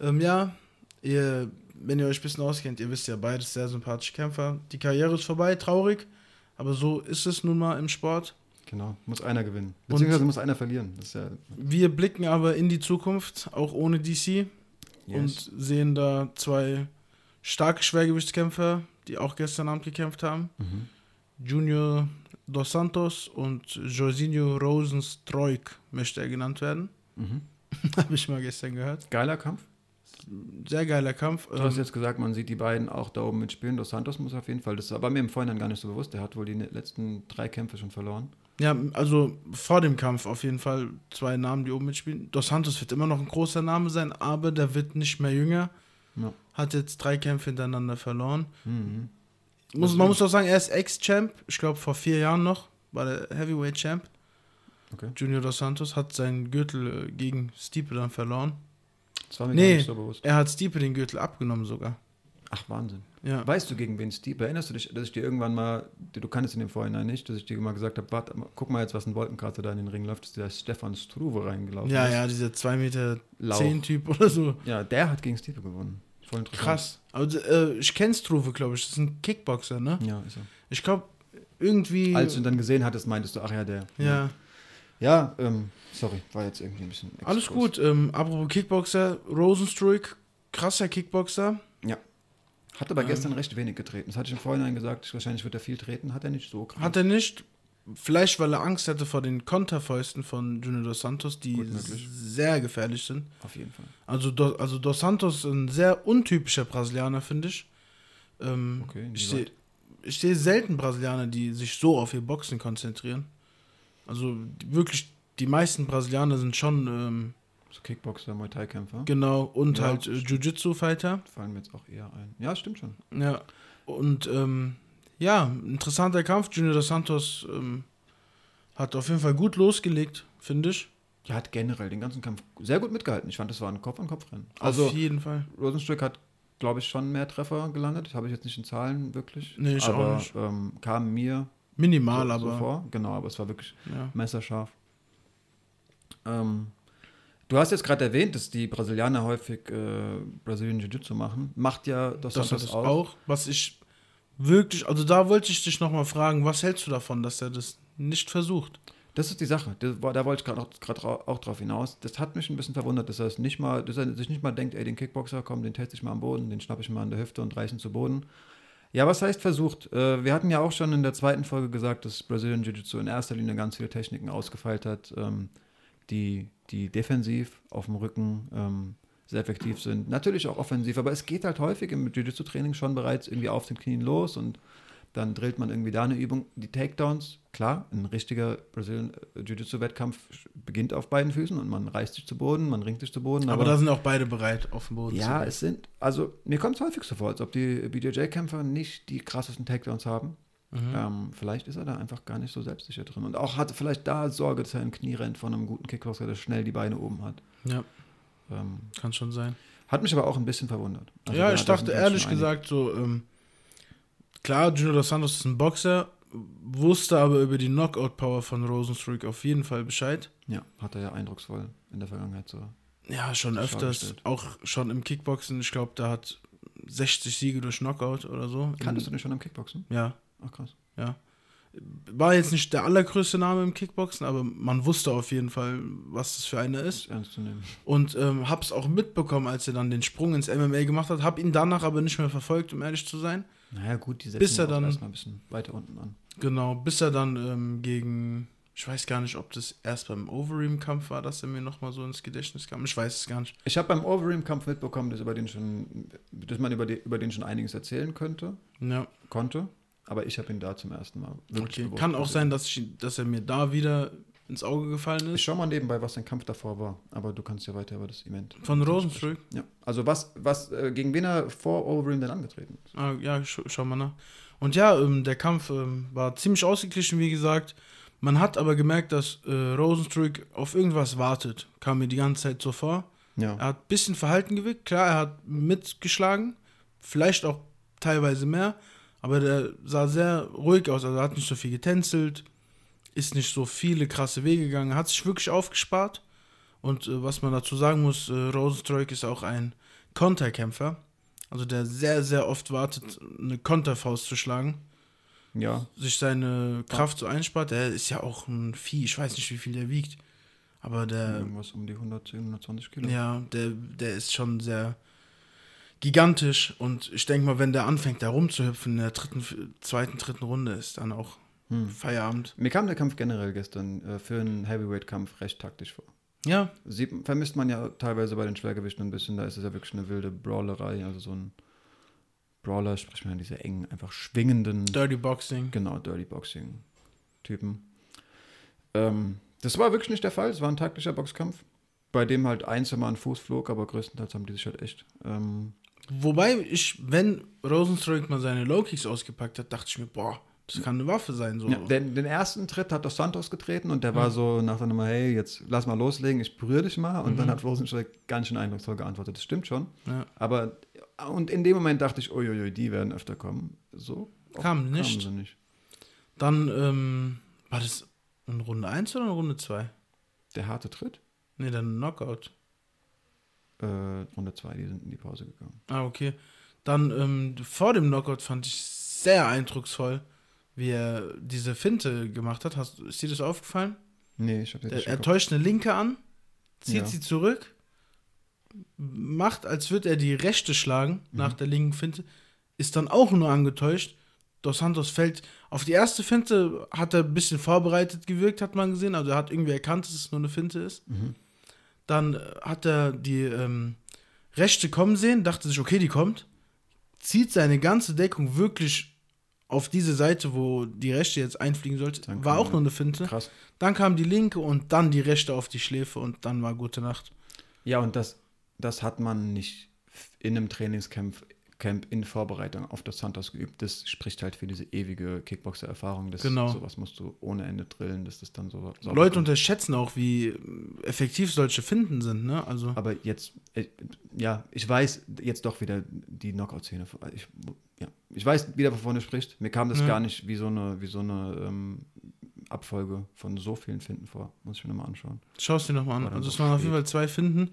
ähm, ja, ihr, wenn ihr euch ein bisschen auskennt, ihr wisst ja, beides sehr sympathische Kämpfer. Die Karriere ist vorbei, traurig. Aber so ist es nun mal im Sport. Genau, muss einer gewinnen. Beziehungsweise muss einer verlieren. Ja, Wir blicken aber in die Zukunft, auch ohne DC, und sehen da zwei starke Schwergewichtskämpfer, die auch gestern Abend gekämpft haben. Mhm. Junior Dos Santos und Jorginho Rosenstruik möchte er genannt werden. Mhm. <laughs> Habe ich mal gestern gehört. Geiler Kampf. Sehr geiler Kampf. Du hast Ähm, jetzt gesagt, man sieht die beiden auch da oben mitspielen. Dos Santos muss auf jeden Fall. Das war mir im Vorhinein gar nicht so bewusst. Der hat wohl die ne- letzten drei Kämpfe schon verloren. Ja, also vor dem Kampf auf jeden Fall zwei Namen, die oben mitspielen. Dos Santos wird immer noch ein großer Name sein, aber der wird nicht mehr jünger. Ja. Hat jetzt drei Kämpfe hintereinander verloren. Mhm. Muss, Deswegen- man muss auch sagen, er ist Ex-Champ. Ich glaube, vor vier Jahren noch war der Heavyweight-Champ. Okay. Junior Dos Santos hat seinen Gürtel äh, gegen Stipe dann verloren. Das war mir Nee. gar nicht so bewusst. Er hat Stipe den Gürtel abgenommen sogar. Ach, Wahnsinn. Ja. Weißt du, gegen wen Steve? Erinnerst du dich, dass ich dir irgendwann mal, du kannst in dem Vorhinein nicht, dass ich dir mal gesagt habe, warte, guck mal jetzt, was ein Wolkenkratzer da in den Ring läuft, dass der Stefan Struve reingelaufen Ja, ist. ja, dieser 2 Meter Lauch. 10 Typ oder so. Ja, der hat gegen Steve gewonnen. Voll interessant. Krass. Also, äh, ich kenne Struve, glaube ich. Das ist ein Kickboxer, ne? Ja, ist er. Ich glaube, irgendwie. Als du ihn dann gesehen hattest, meintest du, ach ja, der. ja. Ja, ähm, sorry, war jetzt irgendwie ein bisschen. Alles Exkurs. gut. Ähm, apropos Kickboxer, Rosenstruik, krasser Kickboxer. Hat aber Ähm. gestern recht wenig getreten. Das hatte ich im Vorhinein gesagt, wahrscheinlich wird er viel treten, hat er nicht so krass. Hat er nicht. Vielleicht, weil er Angst hatte vor den Konterfäusten von Junior Dos Santos, die sehr gefährlich sind. Auf jeden Fall. Also, Do, also Dos Santos ein sehr untypischer Brasilianer, finde ich. Ähm, Okay, ich sehe inwieweit? ich sehe selten Brasilianer, die sich so auf ihr Boxen konzentrieren. Also wirklich, die meisten Brasilianer sind schon ähm, So Kickboxer, Muay Thai-Kämpfer. genau und Ja, halt äh, Jiu-Jitsu-Fighter. Fallen mir jetzt auch eher ein. Ja, stimmt schon. Ja. Und ähm, ja, interessanter Kampf. Junior Dos Santos ähm, hat auf jeden Fall gut losgelegt, finde ich. Der hat generell den ganzen Kampf sehr gut mitgehalten. Ich fand, das war ein Kopf-an-Kopf-Rennen. Also Also, auf jeden Fall. Rosenstück hat, glaube ich, schon mehr Treffer gelandet. Habe ich jetzt nicht in Zahlen wirklich. Nee, ich auch aber nicht. Ähm, kam mir Minimal, so, aber so vor. Genau, aber es war wirklich ja. messerscharf. Ähm, du hast jetzt gerade erwähnt, dass die Brasilianer häufig äh, Brasilien Jiu-Jitsu machen. Macht ja das, das das es auch. Was ich wirklich, also da wollte ich dich nochmal fragen, was hältst du davon, dass er das nicht versucht? Das ist die Sache. War, da wollte ich gerade auch, auch drauf hinaus. Das hat mich ein bisschen verwundert, dass er es nicht mal, dass er sich nicht mal denkt, ey, den Kickboxer, komm, den teste ich mal am Boden, den schnappe ich mal an der Hüfte und reiße ihn zu Boden. Ja, was heißt versucht? Äh, wir hatten ja auch schon in der zweiten Folge gesagt, dass Brazilian Jiu-Jitsu in erster Linie ganz viele Techniken ausgefeilt hat, ähm, die, die defensiv auf dem Rücken ähm, sehr effektiv sind. Natürlich auch offensiv, aber es geht halt häufig im Jiu-Jitsu-Training schon bereits irgendwie auf den Knien los und dann drillt man irgendwie da eine Übung. Die Takedowns, klar, ein richtiger Brazilian äh, Jiu-Jitsu-Wettkampf beginnt auf beiden Füßen und man reißt sich zu Boden, man ringt sich zu Boden. Aber, da sind auch beide bereit, auf dem Boden ja, zu es sind, also mir kommt es häufig so vor, als ob die BJJ-Kämpfer nicht die krassesten Takedowns haben. Mhm. Ähm, vielleicht ist er da einfach gar nicht so selbstsicher drin und auch hatte vielleicht da Sorge, dass er im Knie rennt von einem guten Kickboxer, der schnell die Beine oben hat. Ja, Ähm, kann schon sein. hat mich aber auch ein bisschen verwundert. Also ja, ich da dachte ehrlich gesagt so, ähm, klar, Junior Dos Santos ist ein Boxer, wusste aber über die Knockout-Power von Rosenstruik auf jeden Fall Bescheid. Ja, hat er ja eindrucksvoll in der Vergangenheit so. Ja, schon öfters, auch schon im Kickboxen. Ich glaube, der hat 60 Siege durch Knockout oder so. Kanntest du den schon am Kickboxen? Ja, Ach krass. ja. War jetzt nicht der allergrößte Name im Kickboxen, aber man wusste auf jeden Fall, was das für einer ist. Ernst zu nehmen. Und ähm, hab's auch mitbekommen, als er dann den Sprung ins MMA gemacht hat. Hab ihn danach aber nicht mehr verfolgt, um ehrlich zu sein. Naja, gut, die setzen Bis er dann- erstmal ein bisschen weiter unten an. Genau, bis er dann ähm, gegen, ich weiß gar nicht, ob das erst beim Overeem-Kampf war, dass er mir nochmal so ins Gedächtnis kam. Ich weiß es gar nicht. Ich habe beim Overeem-Kampf mitbekommen, dass, über den schon, dass man über, die, über den schon einiges erzählen könnte, Ja, konnte. Aber ich habe ihn da zum ersten Mal wirklich okay. Kann auch gesehen. sein, dass, ich, dass er mir da wieder ins Auge gefallen Ich ist. schau mal nebenbei, was sein Kampf davor war. Aber du kannst ja weiter über das Event. Von Rosenstruik. Ja. Also was, was, äh, gegen wen er vor Overeem denn angetreten ist. Ah, ja, sch schau mal nach. Und ja, ähm, der Kampf ähm, war ziemlich ausgeglichen, wie gesagt. Man hat aber gemerkt, dass äh, Rosenstruik auf irgendwas wartet. Kam mir die ganze Zeit so vor. Ja. Er hat ein bisschen Verhalten gewirkt. Klar, er hat mitgeschlagen. Vielleicht auch teilweise mehr. Aber der sah sehr ruhig aus. Also er hat nicht so viel getänzelt. Ist nicht so viele krasse Wege gegangen. Hat sich wirklich aufgespart. Und äh, was man dazu sagen muss, äh, Rosenstruik ist auch ein Konterkämpfer. Also der sehr, sehr oft wartet, eine Konterfaust zu schlagen. Ja, sich seine Kraft so einspart. Der ist ja auch ein Vieh, ich weiß nicht, wie viel der wiegt. Aber der, irgendwas um die 110, 120 Kilo. ja, der, der ist schon sehr gigantisch. Und ich denke mal, wenn der anfängt, da rumzuhüpfen in der dritten, zweiten, dritten Runde, ist dann auch Hm. Feierabend. Mir kam der Kampf generell gestern äh, für einen Heavyweight-Kampf recht taktisch vor. Ja, Sieht, vermisst man ja teilweise bei den Schwergewichten ein bisschen, da ist es ja wirklich eine wilde Brawlerei, also so ein Brawler, spricht man ja diese engen, einfach schwingenden, Dirty Boxing. genau, Dirty Boxing-Typen. Ähm, das war wirklich nicht der Fall, es war ein taktischer Boxkampf, bei dem halt einzeln ein Fuß flog, aber größtenteils haben die sich halt echt ähm, Wobei ich, wenn Rosenstruck mal seine Low-Kicks ausgepackt hat, dachte ich mir, boah, das kann eine Waffe sein. So. Ja, den, den ersten Tritt hat doch Santos getreten und der war so nach Nummer, hey, jetzt lass mal loslegen, ich berühre dich mal. Und dann hat Rosenstruck ganz schön eindrucksvoll geantwortet. Das stimmt schon. Ja. Aber, und in dem Moment dachte ich, uiuiui, die werden öfter kommen. So Kam nicht. Kamen sie nicht. Dann, ähm, war das in Runde 1 oder in Runde 2? Der harte Tritt, Nee, dann Knockout. Äh, Runde 2, die sind in die Pause gegangen. Ah, okay. Dann ähm, vor dem Knockout fand ich sehr eindrucksvoll, wie er diese Finte gemacht hat. Hast, ist dir das aufgefallen? Nee, ich Er, nicht er geguckt. täuscht eine linke an, zieht Ja. sie zurück, macht, als würde er die rechte schlagen Mhm. nach der linken Finte, ist dann auch nur angetäuscht. Dos Santos fällt auf die erste Finte, hat er ein bisschen vorbereitet gewirkt, hat man gesehen. Also er hat irgendwie erkannt, dass es nur eine Finte ist. Mhm. Dann hat er die ähm, rechte kommen sehen, dachte sich, okay, die kommt, zieht seine ganze Deckung wirklich auf diese Seite, wo die rechte jetzt einfliegen sollte. Dann War auch nur eine Finte. Krass. Dann kam die linke und dann die rechte auf die Schläfe und dann war gute Nacht. Ja, und das, das hat man nicht in einem Trainingscamp Camp in Vorbereitung auf das Santos geübt. Das spricht halt für diese ewige Kickboxer-Erfahrung. Das- Genau. Sowas musst du ohne Ende drillen, dass das dann so Leute kommt. unterschätzen auch, wie effektiv solche Finden sind, ne? Also, Aber jetzt, äh, ja, ich weiß jetzt doch wieder die Knockout-Szene. Ich, ja, ich weiß wieder, wovon du sprichst. Mir kam das Ja. gar nicht wie so eine, wie so eine ähm, Abfolge von so vielen Finden vor. Muss ich mir nochmal anschauen. schau es dir nochmal an. Also, so es waren auf jeden. Fall zwei Finden.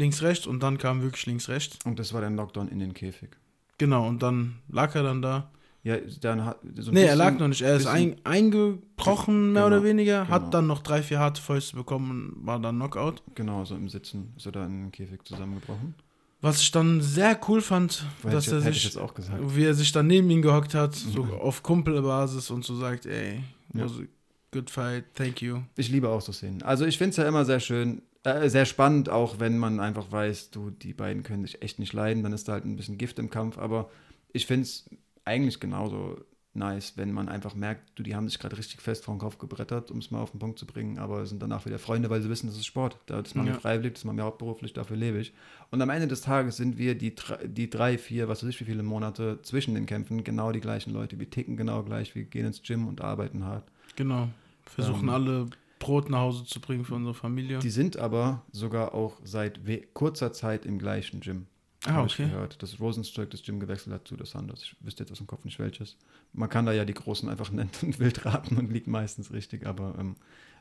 Links, rechts und dann kam wirklich links, rechts. Und das war der Knockdown in den Käfig. Genau, und dann lag er dann da. Ja, dann hat so nee, er lag noch nicht. Er ist ein, eingebrochen, mehr Genau, oder weniger. genau. Hat dann noch drei, vier harte Fäuste bekommen und war dann Knockout. Genau, so im Sitzen ist er da in den Käfig zusammengebrochen. Was ich dann sehr cool fand, Hätte dass ich, er sich, jetzt auch gesagt. wie er sich dann neben ihn gehockt hat, so auf Kumpelbasis und so sagt, ey, Ja. was a good fight, thank you. Ich liebe auch so Szenen. Also ich finde es ja immer sehr schön, äh, sehr spannend, auch wenn man einfach weiß, du, die beiden können sich echt nicht leiden, dann ist da halt ein bisschen Gift im Kampf, aber ich finde es eigentlich genauso nice, wenn man einfach merkt, du, die haben sich gerade richtig fest vor den Kopf gebrettert, um es mal auf den Punkt zu bringen, aber sind danach wieder Freunde, weil sie wissen, das ist Sport. Das machen wir Ja. freiwillig, das machen wir hauptberuflich, dafür lebe ich. Und am Ende des Tages sind wir die, die drei, vier, was weiß ich, wie viele Monate zwischen den Kämpfen genau die gleichen Leute. Wir ticken genau gleich, wir gehen ins Gym und arbeiten hart. Genau. Versuchen Ähm, alle Brot nach Hause zu bringen für unsere Familie. Die sind aber sogar auch seit kurzer Zeit im gleichen Gym. ah, Hab ich okay. gehört, dass Rosenstruck das Gym gewechselt hat zu das Sandos. Ich wüsste jetzt aus dem Kopf nicht welches. Man kann da ja die Großen einfach <laughs> nennen und wild raten und liegt meistens richtig, aber ähm,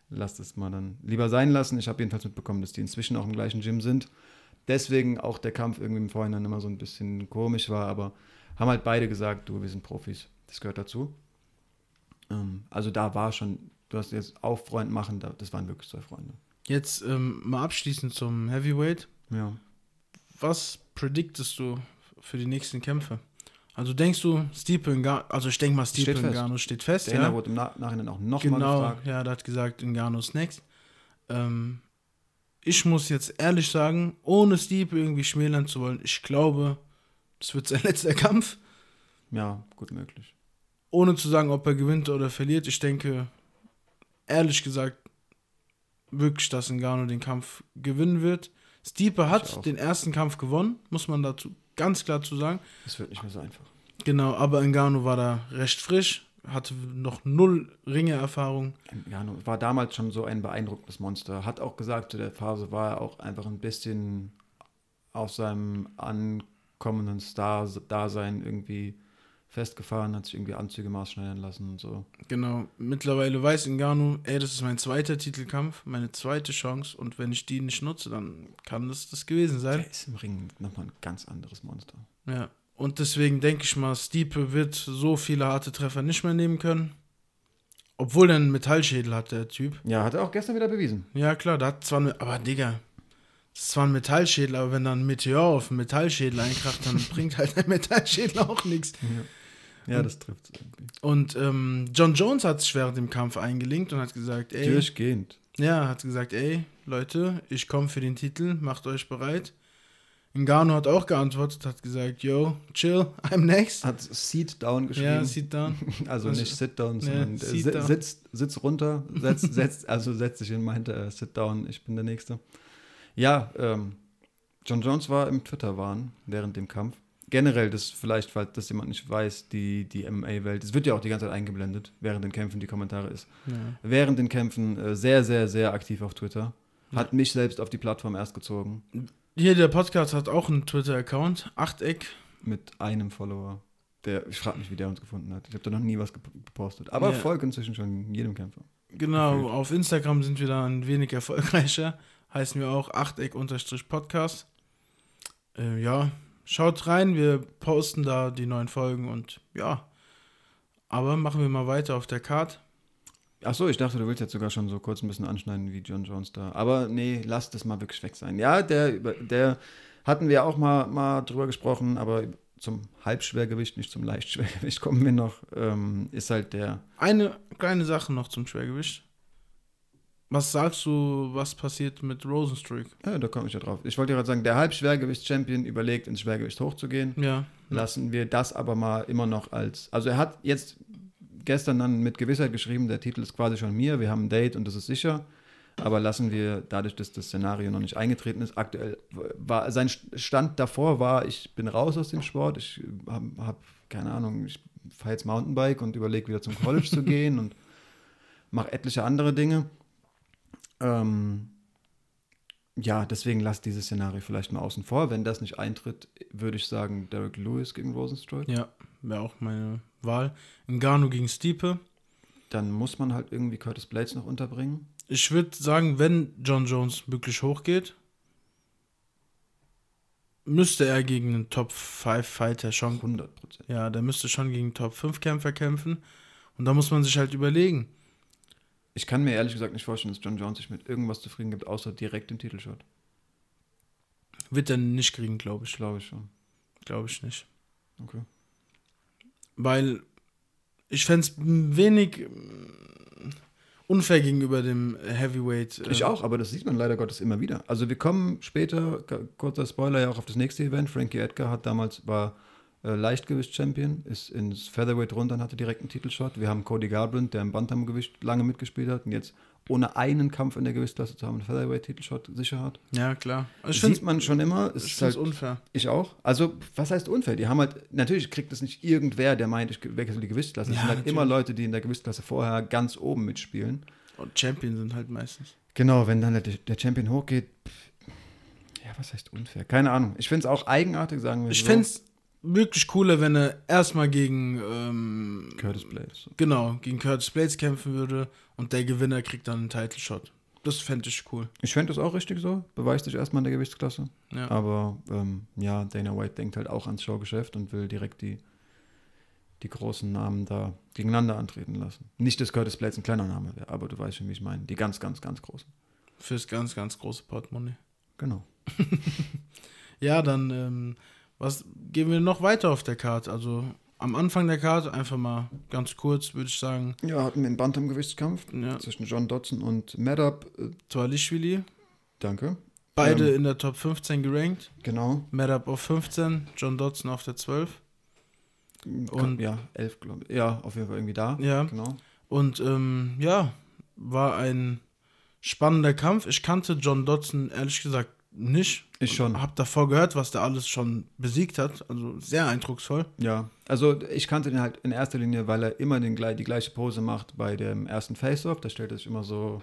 lasst es mal dann lieber sein lassen. Ich habe jedenfalls mitbekommen, dass die inzwischen auch im gleichen Gym sind. Deswegen auch der Kampf irgendwie im Vorhinein immer so ein bisschen komisch war, aber haben halt beide gesagt, du, wir sind Profis. Das gehört dazu. Ähm, also da war schon, du hast jetzt auf Freund machen, da, das waren wirklich zwei Freunde. Jetzt ähm, mal abschließend zum Heavyweight. Ja. Was prediktest du für die nächsten Kämpfe? Also denkst du, Stipe Ngannou, also ich denke mal, Stipe Steht fest. Ngannou steht fest, Der ja? wurde im Na Nachhinein auch nochmal Genau, gefragt. ja, der hat gesagt, Ngannou ist next. Ähm, ich muss jetzt ehrlich sagen, ohne Stipe irgendwie schmälern zu wollen, ich glaube, das wird sein <laughs> letzter Kampf. Ja, gut möglich. Ohne zu sagen, ob er gewinnt oder verliert. Ich denke, ehrlich gesagt, wirklich, dass Ngannou den Kampf gewinnen wird. Auch. hat den ersten Kampf gewonnen, muss man dazu ganz klar zu sagen. Das wird nicht mehr so einfach. Genau, aber Ngannou war da recht frisch, hatte noch null Ringe-Erfahrung. Jano war damals schon so ein beeindruckendes Monster. Hat auch gesagt, zu der Phase war er auch einfach ein bisschen auf seinem ankommenden Star-Dasein irgendwie festgefahren, hat sich irgendwie Anzüge maßschneidern lassen und so. Genau, mittlerweile weiß Ngannou, ey, das ist mein zweiter Titelkampf, meine zweite Chance und wenn ich die nicht nutze, dann kann das das gewesen sein. Der ist im Ring nochmal ein ganz anderes Monster. Ja, Und deswegen denke ich mal, Stiepe wird so viele harte Treffer nicht mehr nehmen können. Obwohl er einen Metallschädel hat, der Typ. Ja, hat er auch gestern wieder bewiesen. Ja, klar, da hat zwar. Aber, Digga, das ist zwar ein Metallschädel, aber wenn dann ein Meteor auf einen Metallschädel einkracht, dann <laughs> bringt halt ein Metallschädel auch nichts. Ja, das trifft irgendwie. Und ähm, John Jones hat sich während dem Kampf eingelinkt und hat gesagt, ey. Durchgehend. Ja, hat gesagt, ey, Leute, ich komme für den Titel, macht euch bereit. Ngannou hat auch geantwortet, hat gesagt, yo, chill, I'm next. Hat Seat Down geschrieben. Ja, sit down. <laughs> Also Also- nicht Sit Down, Ja, sondern sit si- down. sitz, sitz runter, setz, setz, <laughs> also setz dich hin, meinte er, Sit Down, ich bin der Nächste. Ja, ähm, John Jones war im Twitter-Wahn während dem Kampf. Generell, das vielleicht, falls das jemand nicht weiß, die, die MMA-Welt, es wird ja auch die ganze Zeit eingeblendet, während den Kämpfen die Kommentare ist. Ja. Während den Kämpfen äh, sehr, sehr, sehr aktiv auf Twitter. Hat mich selbst auf die Plattform erst gezogen. Hier, der Podcast hat auch einen Twitter-Account, Achteck. Mit einem Follower. Der, ich frage mich, wie der uns gefunden hat. Ich habe da noch nie was gep- gepostet. Aber Ja. folge inzwischen schon jedem Kämpfer. Genau, Gefühlt. auf Instagram sind wir da ein wenig erfolgreicher. Heißen wir auch Achteck-Podcast. Äh, ja, schaut rein, wir posten da die neuen Folgen und ja. Aber machen wir mal weiter auf der Card. Ach so, ich dachte, du willst jetzt sogar schon so kurz ein bisschen anschneiden wie John Jones da. Aber nee, lass das mal wirklich weg sein. Ja, der, der hatten wir auch mal, mal drüber gesprochen, aber zum Halbschwergewicht, nicht zum Leichtschwergewicht <laughs> kommen wir noch. Ähm, ist halt der. Eine kleine Sache noch zum Schwergewicht. Was sagst du, was passiert mit Rosenstruik? Ja, da komme ich ja drauf. Ich wollte gerade sagen, der Halbschwergewicht-Champion überlegt, ins Schwergewicht hochzugehen. Ja. Lassen wir das aber mal immer noch als. Also er hat jetzt gestern dann mit Gewissheit geschrieben, der Titel ist quasi schon mir, wir haben ein Date und das ist sicher. Aber lassen wir, dadurch, dass das Szenario noch nicht eingetreten ist, aktuell war sein Stand davor war, ich bin raus aus dem Sport, ich habe, hab, keine Ahnung, ich fahre jetzt Mountainbike und überlege wieder zum College zu <laughs> gehen und mache etliche andere Dinge. Ähm, ja, deswegen lasst dieses Szenario vielleicht mal außen vor. Wenn das nicht eintritt, würde ich sagen, Derek Lewis gegen Rosenstruik. Ja, wäre auch meine Wahl. Ngannou gegen Stiepe. Dann muss man halt irgendwie Curtis Blades noch unterbringen. Ich würde sagen, wenn John Jones wirklich hochgeht, müsste er gegen einen Top 5 Fighter schon. 100 Prozent. Ja, der müsste schon gegen Top 5 Kämpfer kämpfen. Und da muss man sich halt überlegen. Ich kann mir ehrlich gesagt nicht vorstellen, dass John Jones sich mit irgendwas zufrieden gibt, außer direkt dem Titelshot. Wird er nicht kriegen, glaube ich. Glaube ich schon. Glaube ich nicht. Okay. Weil ich fände es wenig mm, unfair gegenüber dem Heavyweight. äh, Ich auch, aber das sieht man leider Gottes immer wieder. Also wir kommen später, kurzer Spoiler ja auch auf das nächste Event. Frankie Edgar hat damals, war äh, Leichtgewicht-Champion, ist ins Featherweight runter und hatte direkt einen Titelshot. Wir haben Cody Garbrandt, der im Bantamgewicht lange mitgespielt hat und jetzt ohne einen Kampf in der Gewichtsklasse zu haben, einen Featherweight-Titelshot sicher hat. Ja, klar. Also Ich Sieht finde man schon immer. Es es ist halt, unfair. ich auch. Also, was heißt unfair? Die haben halt, natürlich kriegt es nicht irgendwer, der meint, ich wechsle die Gewichtsklasse. Es Ja, sind halt natürlich. immer Leute, die in der Gewichtsklasse vorher ganz oben mitspielen. Und Champion sind halt meistens. Genau, wenn dann der, Champion hochgeht, pff, ja, was heißt unfair? Keine Ahnung. Ich finde es auch eigenartig, sagen wir Ich so. fände es wirklich cooler, wenn er erstmal gegen, ähm, Curtis Blades. genau, gegen Curtis Blades kämpfen würde und der Gewinner kriegt dann einen Title Shot. Das fände ich cool. Ich fände das auch richtig so. Beweist dich erstmal in der Gewichtsklasse. Ja. Aber ähm, ja, Dana White denkt halt auch ans Showgeschäft und will direkt die, die großen Namen da gegeneinander antreten lassen. Nicht, dass Curtis Blades ein kleiner Name wäre, aber du weißt schon, wie ich meine. Die ganz, ganz, ganz großen. Fürs ganz, ganz große Portemonnaie. Genau. <laughs> Ja, dann, ähm, was gehen wir noch weiter auf der Karte? Also am Anfang der Karte einfach mal ganz kurz, würde ich sagen, Ja, hatten wir einen Bantam-Gewichtskampf ja, zwischen John Dodson und Madab. Äh, Tualischvili. danke. Beide Ähm. in der Top 15 gerankt. Genau. Madap auf 15, John Dodson auf der 12. Und- ja, elf, glaube ich. Ja, auf jeden Fall irgendwie da. Ja. Genau. Und ähm, ja, war ein spannender Kampf. Ich kannte John Dodson ehrlich gesagt nicht. Ich schon. Hab davor gehört, was der alles schon besiegt hat. Also sehr eindrucksvoll. Ja, also ich kannte den halt in erster Linie, weil er immer den, die gleiche Pose macht bei dem ersten Face-Off. Da stellt er sich immer so,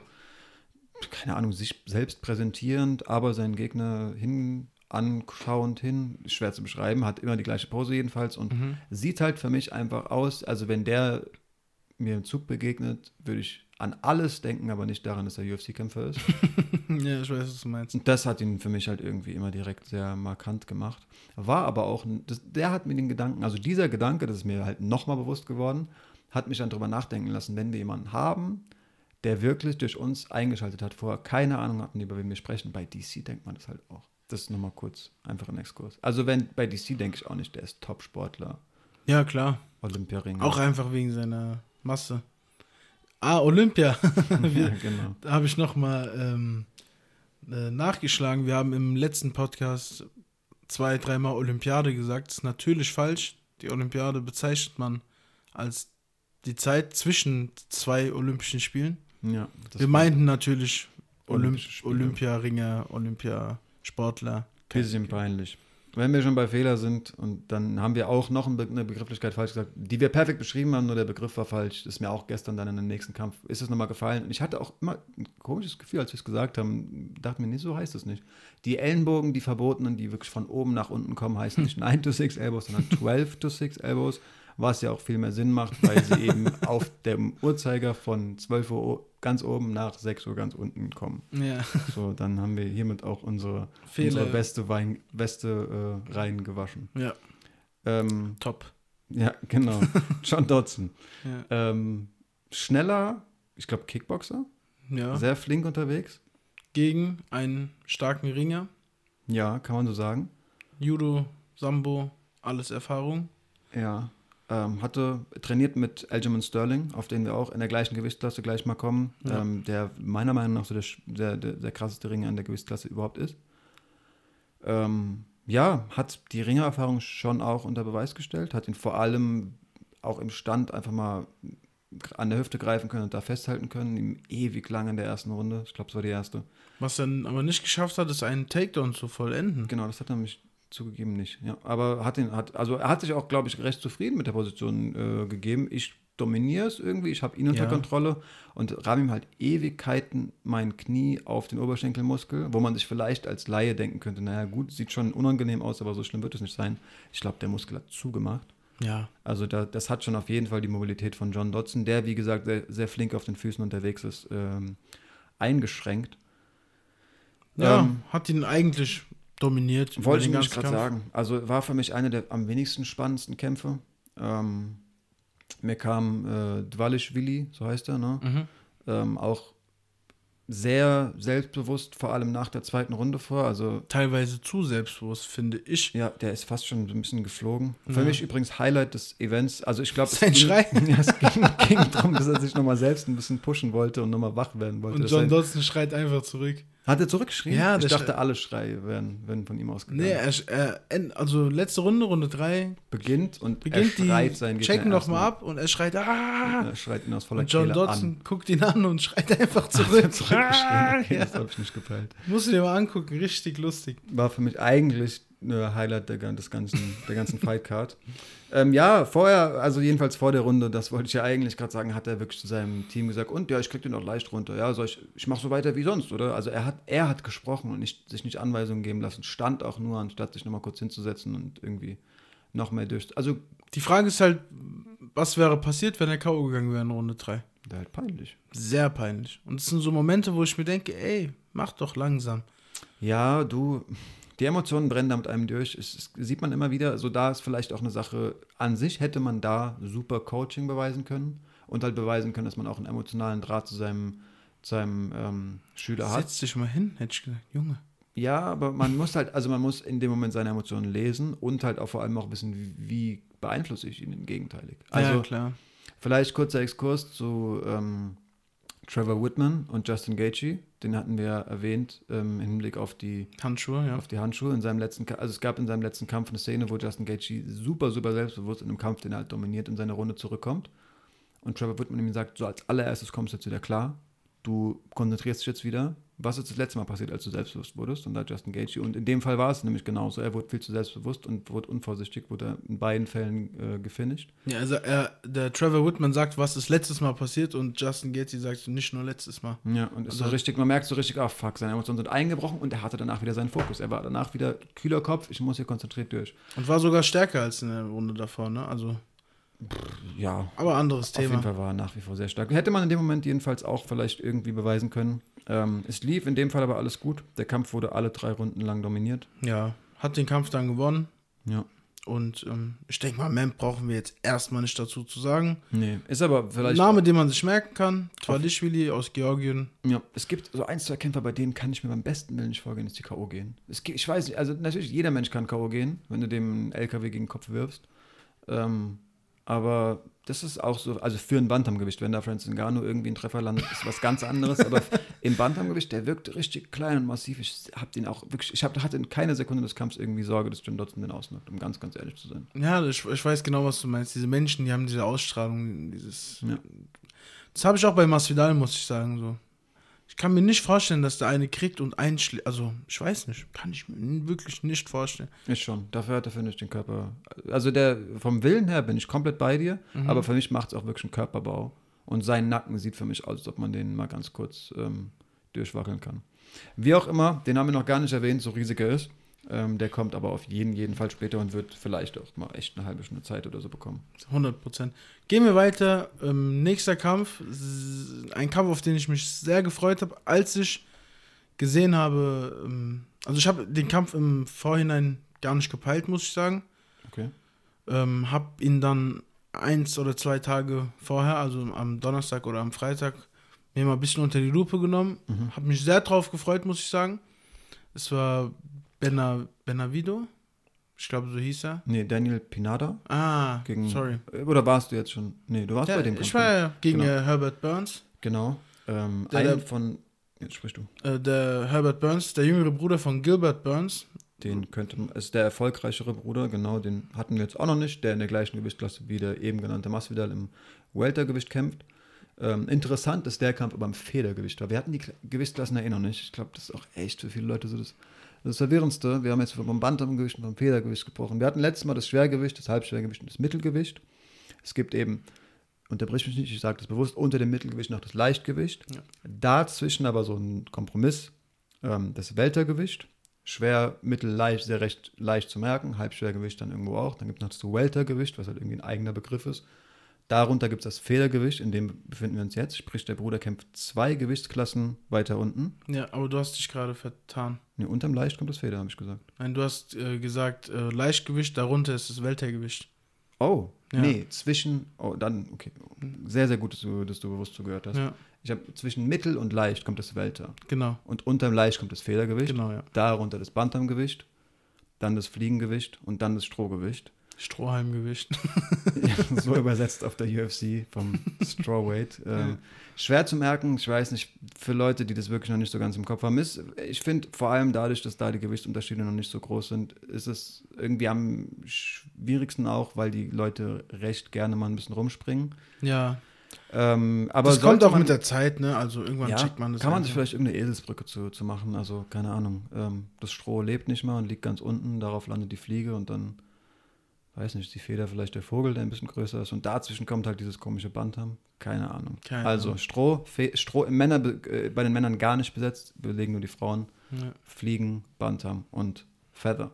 keine Ahnung, sich selbst präsentierend, aber seinen Gegner hin, anschauend hin, schwer zu beschreiben, hat immer die gleiche Pose jedenfalls und Mhm. sieht halt für mich einfach aus, also wenn der mir im Zug begegnet, würde ich an alles denken, aber nicht daran, dass er UFC-Kämpfer ist. <laughs> ja, ich weiß, was du meinst. Und das hat ihn für mich halt irgendwie immer direkt sehr markant gemacht. War aber auch, das, der hat mir den Gedanken, also dieser Gedanke, das ist mir halt nochmal bewusst geworden, hat mich dann drüber nachdenken lassen, wenn wir jemanden haben, der wirklich durch uns eingeschaltet hat, vorher keine Ahnung hatten, über wen wir sprechen. Bei DC denkt man das halt auch. Das ist nochmal kurz, einfach ein Exkurs. Also wenn bei DC denke ich auch nicht, der ist Top-Sportler. Ja, klar. Olympiaring. Auch einfach wegen seiner Masse. Ah, Olympia. <laughs> ja, genau. Da habe ich nochmal ähm, äh, nachgeschlagen. Wir haben im letzten Podcast zwei, dreimal Olympiade gesagt. Das ist natürlich falsch. Die Olympiade bezeichnet man als die Zeit zwischen zwei Olympischen Spielen. Ja, Wir meinten natürlich Olymp Olympische Spiele. Olympiaringer, Olympiasportler. Bisschen peinlich. Wenn wir schon bei Fehler sind und dann haben wir auch noch eine Begrifflichkeit falsch gesagt, die wir perfekt beschrieben haben, nur der Begriff war falsch. Das ist mir auch gestern dann in dem nächsten Kampf, ist es nochmal gefallen. Und ich hatte auch immer ein komisches Gefühl, als wir es gesagt haben, dachte mir, nee, so heißt es nicht. Die Ellenbogen, die verbotenen, die wirklich von oben nach unten kommen, heißen nicht <laughs> 9 to 6 Elbows, sondern 12 to 6 Elbows, was ja auch viel mehr Sinn macht, weil sie eben <laughs> auf dem Uhrzeiger von 12 Uhr ganz oben nach 6 Uhr ganz unten kommen. Ja. So, dann haben wir hiermit auch unsere, Fehler. unsere beste, Wein, beste äh, Reihen gewaschen. Ja, Ähm, top. ja, genau. <laughs> John Dodson. Ja. Ähm, schneller, ich glaube Kickboxer, ja. sehr flink unterwegs. Gegen einen starken Ringer. Ja, kann man so sagen. Judo, Sambo, alles Erfahrung. Ja. Ähm, hatte trainiert mit Aljamain Sterling, auf den wir auch in der gleichen Gewichtsklasse gleich mal kommen, Ja. ähm, der meiner Meinung nach so der, der, der, der krasseste Ringer in der Gewichtsklasse überhaupt ist. Ähm, ja, hat die Ringererfahrung schon auch unter Beweis gestellt, hat ihn vor allem auch im Stand einfach mal an der Hüfte greifen können und da festhalten können, ihm ewig lang in der ersten Runde. Ich glaube, es war die erste. Was er aber nicht geschafft hat, ist einen Takedown zu vollenden. Genau, das hat er mich zugegeben nicht. Ja, aber hat ihn, hat, also er hat sich auch, glaube ich, recht zufrieden mit der Position äh, gegeben. Ich dominiere es irgendwie, ich habe ihn unter Ja. Kontrolle und ramme ihm halt Ewigkeiten mein Knie auf den Oberschenkelmuskel, wo man sich vielleicht als Laie denken könnte, naja gut, sieht schon unangenehm aus, aber so schlimm wird es nicht sein. Ich glaube, der Muskel hat zugemacht. Ja. Also da, das hat schon auf jeden Fall die Mobilität von John Dodson, der, wie gesagt, sehr, sehr flink auf den Füßen unterwegs ist, ähm, eingeschränkt. Ja, Ähm, hat ihn eigentlich dominiert. Wollte ich ganzen gerade sagen. Also war für mich einer der am wenigsten spannendsten Kämpfe. Ähm, mir kam äh, Dvalishvili, so heißt er, ne? Mhm. Ähm, auch sehr selbstbewusst, vor allem nach der zweiten Runde vor. Also Teilweise zu selbstbewusst, finde ich. ja, der ist fast schon ein bisschen geflogen. Ja. Für mich übrigens Highlight des Events. Also ich glaube, Sein Schrei. <laughs> Ja, es ging, ging darum, dass er sich nochmal selbst ein bisschen pushen wollte und nochmal wach werden wollte. Und John Dodson schreit einfach zurück. Hat er zurückgeschrien? Ja, ich dachte, alle Schreie werden, werden von ihm ausgegangen. Nee, er, end- also letzte Runde, Runde 3, beginnt und beginnt er die, schreit seinen Gegner checken nochmal mal. ab und er schreit, ah! Er schreit ihn aus voller Und John Kehle Dodson an. guckt ihn an und schreit einfach <laughs> zurück. er zurückgeschrien. Ah, <laughs> Okay, ja. Das habe ich nicht gepeilt. Musst du dir mal angucken, richtig lustig. War für mich eigentlich Highlight der, des ganzen, der ganzen Fightcard. Ähm, ja, vorher, also jedenfalls vor der Runde, das wollte ich ja eigentlich gerade sagen, hat er wirklich zu seinem Team gesagt, und ja, ich krieg den auch leicht runter. Ja, soll ich, ich mache so weiter wie sonst, oder? Also er hat, er hat gesprochen und nicht, sich nicht Anweisungen geben lassen, stand auch nur, anstatt sich nochmal kurz hinzusetzen und irgendwie noch mehr durch. Also, Die Frage ist halt, was wäre passiert, wenn er K.O. gegangen wäre in Runde 3? wäre halt peinlich. Sehr peinlich. Und es sind so Momente, wo ich mir denke, ey, mach doch langsam. Ja, du, die Emotionen brennen da mit einem durch. Es, es sieht man immer wieder. So, da ist vielleicht auch eine Sache an sich, hätte man da super Coaching beweisen können und halt beweisen können, dass man auch einen emotionalen Draht zu seinem, zu seinem ähm, Schüler hat. Setz dich mal hin, hätte ich gesagt. Junge. Ja, aber man muss halt, also man muss in dem Moment seine Emotionen lesen und halt auch vor allem auch wissen, wie, wie beeinflusse ich ihn gegenteilig. Also, ja, klar. Vielleicht kurzer Exkurs zu ähm, Trevor Whitman und Justin Gaethje. Den hatten wir erwähnt ähm, im Hinblick auf die, Handschuhe, ja. auf die Handschuhe. In seinem letzten, also es gab in seinem letzten Kampf eine Szene, wo Justin Gaethje super, super selbstbewusst in einem Kampf, den er halt dominiert, in seine Runde zurückkommt. Und Trevor Whitman ihm sagt, so als allererstes kommst du jetzt wieder klar. Du konzentrierst dich jetzt wieder. Was ist das letzte Mal passiert, als du selbstbewusst wurdest? Und da Justin Gaethje. Und in dem Fall war es nämlich genauso. Er wurde viel zu selbstbewusst und wurde unvorsichtig, wurde in beiden Fällen äh, gefinisht. Ja, also er, der Trevor Whitman sagt, was ist letztes Mal passiert und Justin Gaethje sagt nicht nur letztes Mal. Ja, und ist so Also- richtig, man merkt so richtig, ah fuck, seine Emotionen sind eingebrochen und er hatte danach wieder seinen Fokus. Er war danach wieder kühler Kopf, ich muss hier konzentriert durch. Und war sogar stärker als in der Runde davor, ne? Also Ja, Aber anderes auf jeden Thema. Fall war er nach wie vor sehr stark. Hätte man in dem Moment jedenfalls auch vielleicht irgendwie beweisen können. Ähm, es lief in dem Fall aber alles gut. Der Kampf wurde alle drei Runden lang dominiert. Ja, hat den Kampf dann gewonnen. Ja. Und ähm, ich denke mal, Mem brauchen wir jetzt erstmal nicht dazu zu sagen. Nee, ist aber vielleicht. Name, den man sich merken kann. Twalischvili aus Georgien. Ja, es gibt so ein, zwei Kämpfer, bei denen kann ich mir beim besten Willen nicht vorgehen, dass die K.O. gehen. Es gibt, ich weiß nicht, also natürlich, jeder Mensch kann K.O. gehen, wenn du dem LKW gegen den Kopf wirfst. Ähm, aber das ist auch so, also für ein Bantamgewicht, wenn da Francis Ngannou irgendwie ein Treffer landet, ist was ganz anderes. aber im Bantamgewicht, der wirkt richtig klein und massiv. Ich hab den auch wirklich, ich hab, hatte in keiner Sekunde des Kampfs irgendwie Sorge, dass John Dodson den ausnockt, um ganz, ganz ehrlich zu sein. Ja, ich, ich weiß genau, was du meinst. Diese Menschen, die haben diese Ausstrahlung, dieses. Ja. Das habe ich auch bei Masvidal, muss ich sagen. So. Ich kann mir nicht vorstellen, dass der eine kriegt und einschlägt. Also, ich weiß nicht. Kann ich mir wirklich nicht vorstellen. Ich schon. Dafür hat er, finde ich, den Körper. Also der vom Willen her bin ich komplett bei dir, aber für mich macht es auch wirklich einen Körperbau. Und sein Nacken sieht für mich aus, als ob man den mal ganz kurz ähm, durchwackeln kann. Wie auch immer, den haben wir noch gar nicht erwähnt, so riesig er ist. Ähm, der kommt aber auf jeden, jeden Fall später und wird vielleicht auch mal echt eine halbe Stunde Zeit oder so bekommen. 100 Prozent. Gehen wir weiter. Ähm, nächster Kampf. Ein Kampf, auf den ich mich sehr gefreut habe, als ich gesehen habe. Ähm, also, ich habe den Kampf im Vorhinein gar nicht gepeilt, muss ich sagen. Okay. Ähm, hab ihn dann eins oder zwei Tage vorher, also am Donnerstag oder am Freitag, mir mal ein bisschen unter die Lupe genommen. Mhm. Hab mich sehr drauf gefreut, muss ich sagen. Es war Bena, Benavido. Ich glaube, so hieß er. Nee, Daniel Pinada. Ah, Gegen, sorry. Oder warst du jetzt schon? Nee, du warst Ja, bei dem ich Kampf. war ja gegen Genau. Herbert Burns. Genau. Ähm, Der- von. Jetzt sprichst du. Äh, der Herbert Burns, der jüngere Bruder von Gilbert Burns. Den könnte man, ist der erfolgreichere Bruder, genau, den hatten wir jetzt auch noch nicht, der in der gleichen Gewichtsklasse wie der eben genannte Masvidal im Weltergewicht kämpft. Ähm, interessant ist der Kampf aber im Federgewicht. war. Wir hatten die Kla- Gewichtsklassen ja eh noch nicht. Ich glaube, das ist auch echt für viele Leute so das, das Verwirrendste. Wir haben jetzt vom Bantamgewicht und vom Federgewicht gesprochen. Wir hatten letztes Mal das Schwergewicht, das Halbschwergewicht und das Mittelgewicht. Es gibt eben, unterbrich mich nicht, ich sage das bewusst, unter dem Mittelgewicht noch das Leichtgewicht. Ja. Dazwischen aber so ein Kompromiss, ähm, das Weltergewicht. Schwer, mittel, leicht, sehr recht leicht zu merken. Halbschwergewicht dann irgendwo auch. Dann gibt es noch das Weltergewicht, was halt irgendwie ein eigener Begriff ist. Darunter gibt es das Federgewicht, in dem befinden wir uns jetzt. Sprich, der Bruder kämpft zwei Gewichtsklassen weiter unten. Ja, aber du hast dich gerade vertan. Ne, unterm Leicht kommt das Feder, habe ich gesagt. Nein, du hast äh, gesagt, äh, Leichtgewicht, darunter ist das Weltergewicht. Oh, Ja. nee, zwischen, oh, dann, okay. Sehr, sehr gut, dass du, dass du bewusst zugehört hast. Ja, Ich habe zwischen Mittel und Leicht kommt das Welter. genau. Und unterm Leicht kommt das Federgewicht. Genau, ja. Darunter das Bantamgewicht, dann das Fliegengewicht und dann das Strohgewicht. Strohhalmgewicht. Ja, <laughs> so übersetzt auf der UFC vom Strawweight. <laughs> Ähm, schwer zu merken, ich weiß nicht, für Leute, die das wirklich noch nicht so ganz im Kopf haben, ist, ich finde vor allem dadurch, dass da die Gewichtsunterschiede noch nicht so groß sind, ist es irgendwie am schwierigsten auch, weil die Leute recht gerne mal ein bisschen rumspringen. ja. Ähm, aber das kommt auch man, mit der Zeit, ne? Also irgendwann ja, checkt man das. Kann man sich vielleicht irgendeine Eselsbrücke zu, zu machen, also keine Ahnung. Ähm, das Stroh lebt nicht mal und liegt ganz unten, darauf landet die Fliege und dann, weiß nicht, die Feder vielleicht der Vogel, der ein bisschen größer ist und dazwischen kommt halt dieses komische Bantam. Keine Ahnung. Keine also Ahnung. Stroh, Fe Stroh Männer, äh, bei den Männern gar nicht besetzt, belegen nur die Frauen. Ja. Fliegen, Bantam und Feather.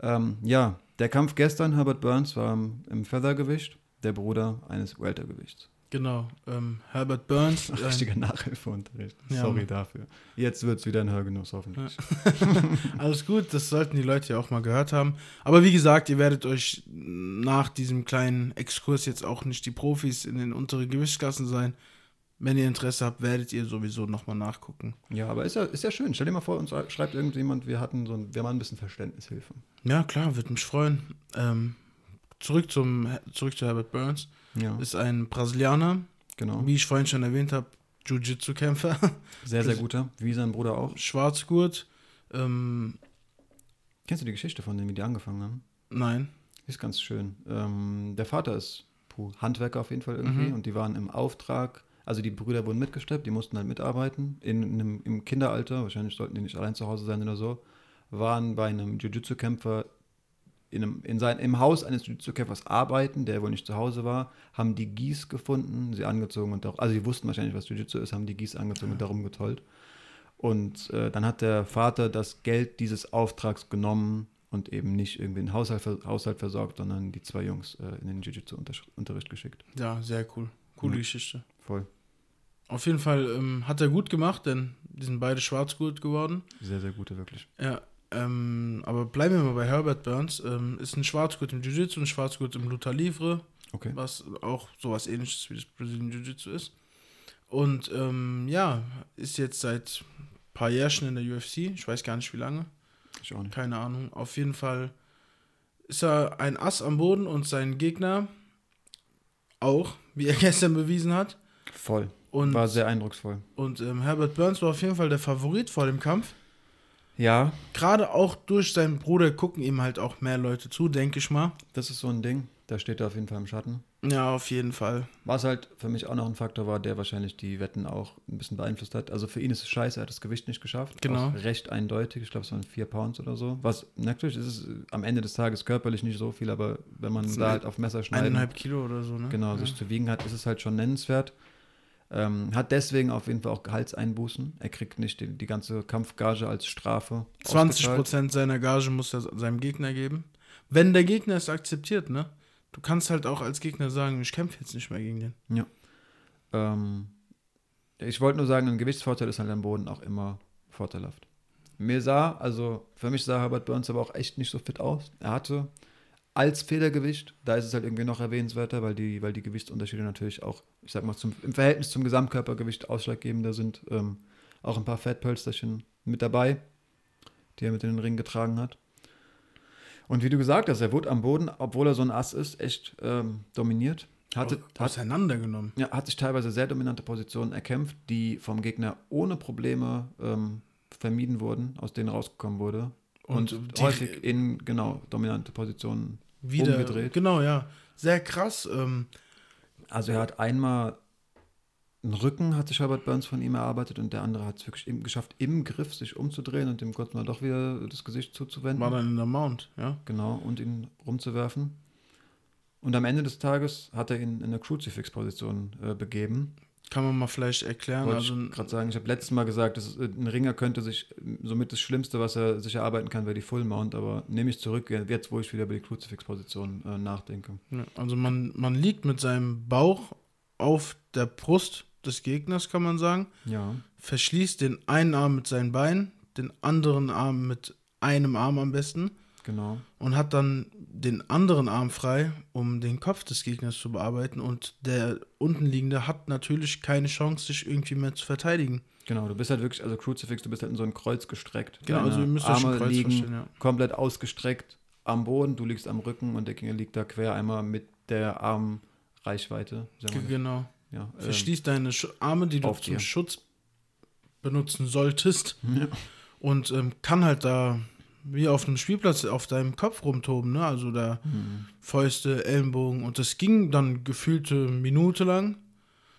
Ähm, ja, der Kampf gestern, Herbert Burns, war im Feathergewicht, der Bruder eines Weltergewichts. Genau. Ähm, Herbert Burns. Ach, ein- richtiger Nachhilfeunterricht. Ja, Sorry Mann. dafür. Jetzt wird es wieder ein Hörgenuss, hoffentlich. <laughs> Alles gut, das sollten die Leute ja auch mal gehört haben. Aber wie gesagt, ihr werdet euch nach diesem kleinen Exkurs jetzt auch nicht die Profis in den unteren Gewichtsklassen sein. Wenn ihr Interesse habt, werdet ihr sowieso nochmal nachgucken. Ja, aber ist ja, ist ja schön. Stell dir mal vor, uns schreibt irgendjemand, wir hatten so ein, wir machen ein bisschen Verständnishilfe. Ja, klar, würde mich freuen. Ähm, zurück, zum, zurück zu Herbert Burns. Ja, Ist ein Brasilianer, genau. wie ich vorhin schon erwähnt habe, Jiu-Jitsu-Kämpfer, <laughs> Sehr, sehr guter. Wie sein Bruder auch. Schwarzgurt. Ähm, Kennst du die Geschichte von denen, wie die angefangen haben? nein. Ist ganz schön. Ähm, der Vater ist puh, Handwerker auf jeden Fall irgendwie Mhm. und die waren im Auftrag, also die Brüder wurden mitgesteppt, die mussten halt mitarbeiten in, in einem, im Kinderalter, wahrscheinlich sollten die nicht allein zu Hause sein oder so, waren bei einem Jiu-Jitsu-Kämpfer in einem, in sein, im Haus eines Jiu-Jitsu-Kämpfers arbeiten, der wohl nicht zu Hause war, haben die Gieß gefunden, sie angezogen und auch, also die wussten wahrscheinlich, was Jiu-Jitsu ist, haben die Gieß angezogen und darum getollt. Und äh, dann hat der Vater das Geld dieses Auftrags genommen und eben nicht irgendwie einen Haushalt, Haushalt versorgt, sondern die zwei Jungs äh, in den Jiu-Jitsu-Unterricht geschickt. Ja, sehr cool. Coole ja. Geschichte. Voll. Auf jeden Fall ähm, hat er gut gemacht, denn die sind beide schwarzgut geworden. Sehr, sehr gute, wirklich. Ja, ähm, aber bleiben wir mal bei Herbert Burns. Ähm, ist ein Schwarzgurt im Jiu-Jitsu, ein Schwarzgurt im Luta Livre, okay. was auch sowas ähnliches wie das Brazilian Jiu-Jitsu ist. Und ähm, ja, ist jetzt seit ein paar Jahren in der UFC. Ich weiß gar nicht wie lange. Ich auch nicht. Keine Ahnung. Auf jeden Fall ist er ein Ass am Boden und sein Gegner auch, wie er <laughs> gestern bewiesen hat. Voll. Und, war sehr eindrucksvoll. Und ähm, Herbert Burns war auf jeden Fall der Favorit vor dem Kampf. Ja. Gerade auch durch seinen Bruder gucken ihm halt auch mehr Leute zu, denke ich mal. Das ist so ein Ding. Da steht er auf jeden Fall im Schatten. Ja, auf jeden Fall. Was halt für mich auch noch ein Faktor war, der wahrscheinlich die Wetten auch ein bisschen beeinflusst hat. Also für ihn ist es scheiße, er hat das Gewicht nicht geschafft. Genau. Auch recht eindeutig. Ich glaube, es waren vier Pounds oder so. Was natürlich ist es am Ende des Tages körperlich nicht so viel, aber wenn man da halt auf Messer schneidet. Eineinhalb Kilo oder so, ne? Genau, ja. sich zu wiegen hat, ist es halt schon nennenswert. Ähm, hat deswegen auf jeden Fall auch Gehaltseinbußen. Er kriegt nicht die, die ganze Kampfgage als Strafe. 20 Prozent seiner Gage muss er seinem Gegner geben. Wenn der Gegner es akzeptiert, ne? Du kannst halt auch als Gegner sagen, ich kämpfe jetzt nicht mehr gegen den. Ja. Ähm, ich wollte nur sagen, ein Gewichtsvorteil ist halt am Boden auch immer vorteilhaft. Mir sah, also für mich sah Herbert Burns aber auch echt nicht so fit aus. Er hatte als Federgewicht, da ist es halt irgendwie noch erwähnenswerter, weil die, weil die Gewichtsunterschiede natürlich auch, ich sag mal, zum, im Verhältnis zum Gesamtkörpergewicht ausschlaggebender sind. Ähm, auch ein paar Fettpölsterchen mit dabei, die er mit in den Ring getragen hat. Und wie du gesagt hast, er wurde am Boden, obwohl er so ein Ass ist, echt ähm, dominiert. Hatte, hat, auseinandergenommen. Ja, hat sich teilweise sehr dominante Positionen erkämpft, die vom Gegner ohne Probleme ähm, vermieden wurden, aus denen rausgekommen wurde. Und, und häufig in, genau, dominante Positionen wieder, umgedreht. Genau, ja. Sehr krass. Ähm. Also er hat einmal einen Rücken, hat sich Herbert Burns von ihm erarbeitet und der andere hat es wirklich im, geschafft, im Griff sich umzudrehen und dem kurz mal doch wieder das Gesicht zuzuwenden. War dann in der Mount, ja. Genau, und ihn rumzuwerfen. Und am Ende des Tages hat er ihn in eine Crucifix-Position äh, begeben. Kann man mal vielleicht erklären. Wollte also, ich gerade sagen, ich habe letztes Mal gesagt, dass äh, ein Ringer könnte sich, somit das Schlimmste, was er sich erarbeiten kann, wäre die Full Mount, aber nehme ich zurück, jetzt wo ich wieder über die Crucifix-Position äh, nachdenke. Also man, man liegt mit seinem Bauch auf der Brust des Gegners, kann man sagen. Ja. Verschließt den einen Arm mit seinen Beinen, den anderen Arm mit einem Arm am besten. Genau. Und hat dann den anderen Arm frei, um den Kopf des Gegners zu bearbeiten. Und der untenliegende hat natürlich keine Chance, sich irgendwie mehr zu verteidigen. Genau, du bist halt wirklich, also Crucifix, du bist halt in so ein Kreuz gestreckt. Genau, Deine also ihr müsst Arme Kreuz liegen ja. komplett ausgestreckt am Boden, du liegst am Rücken und der Gegner liegt da quer einmal mit der Armreichweite. Genau. Ja, ähm, deine Arme, die du zum dir. Schutz benutzen solltest. <laughs> Ja. Und ähm, kann halt da wie auf einem Spielplatz auf deinem Kopf rumtoben, ne? Also da mhm. Fäuste, Ellenbogen und das ging dann gefühlte Minute lang.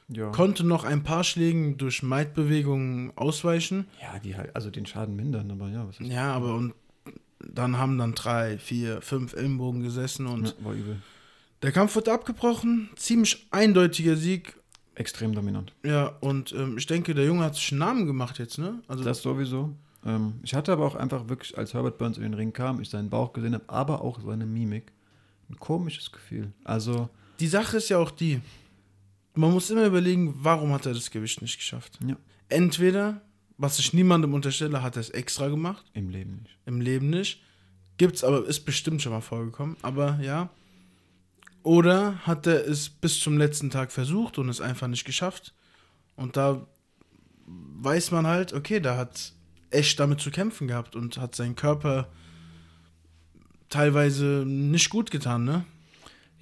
Ja. Konnte noch ein paar Schlägen durch Maidbewegungen ausweichen. Ja, die halt, also den Schaden mindern, aber ja, was ist Ja, aber und dann haben dann drei, vier, fünf Ellenbogen gesessen und ja, war übel. der Kampf wurde abgebrochen. Ziemlich eindeutiger Sieg. Extrem dominant. Ja, und ähm, ich denke, der Junge hat sich einen Namen gemacht jetzt, ne? Also das sowieso. Ähm, ich hatte aber auch einfach wirklich, als Herbert Burns in den Ring kam, ich seinen Bauch gesehen habe, aber auch seine Mimik, ein komisches Gefühl. Also. Die Sache ist ja auch die, man muss immer überlegen, warum hat er das Gewicht nicht geschafft. Ja. Entweder, was ich niemandem unterstelle, hat er es extra gemacht. Im Leben nicht. Im Leben nicht. Gibt's aber, ist bestimmt schon mal vorgekommen, aber ja. Oder hat er es bis zum letzten Tag versucht und es einfach nicht geschafft. Und da weiß man halt, okay, da hat echt damit zu kämpfen gehabt und hat seinen Körper teilweise nicht gut getan, ne?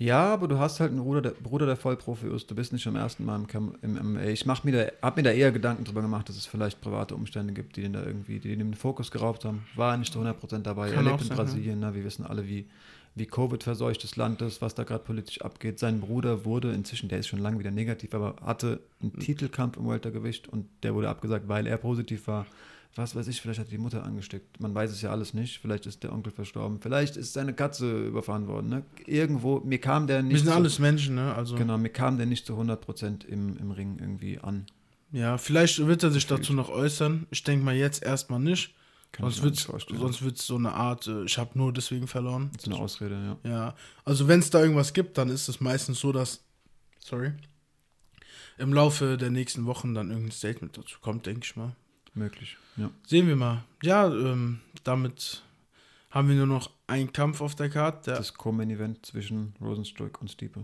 Ja, aber du hast halt einen Bruder, der, Bruder, der Vollprofi ist. Du bist nicht zum ersten Mal im, im MMA. Ich mach mir da, hab mir da eher Gedanken drüber gemacht, dass es vielleicht private Umstände gibt, die den da irgendwie, die den Fokus geraubt haben. War nicht zu 100% dabei. Kann er lebt in sein, Brasilien, ja. ne? wir wissen alle, wie, wie Covid-verseuchtes Land ist, was da gerade politisch abgeht. Sein Bruder wurde inzwischen, der ist schon lange wieder negativ, aber hatte einen Titelkampf im Weltergewicht und der wurde abgesagt, weil er positiv war was weiß ich, vielleicht hat die Mutter angesteckt. Man weiß es ja alles nicht. Vielleicht ist der Onkel verstorben. Vielleicht ist seine Katze überfahren worden. Ne? Irgendwo, mir kam der nicht. Wir sind zu, alles Menschen, ne? Also. Genau, mir kam der nicht zu 100% im, im Ring irgendwie an. Ja, vielleicht wird er sich Gefühlt. dazu noch äußern. Ich denke mal jetzt erstmal nicht. Kann Sonst wird sonst wird's so eine Art, äh, ich habe nur deswegen verloren. Das ist eine Ausrede, ja. Ja, also wenn es da irgendwas gibt, dann ist es meistens so, dass, sorry, im Laufe der nächsten Wochen dann irgendein Statement dazu kommt, denke ich mal. Möglich, ja. Sehen wir mal. Ja, ähm, damit haben wir nur noch einen Kampf auf der Karte. Der, Das Co-Main-Event zwischen Rosenstruck und Stiepe.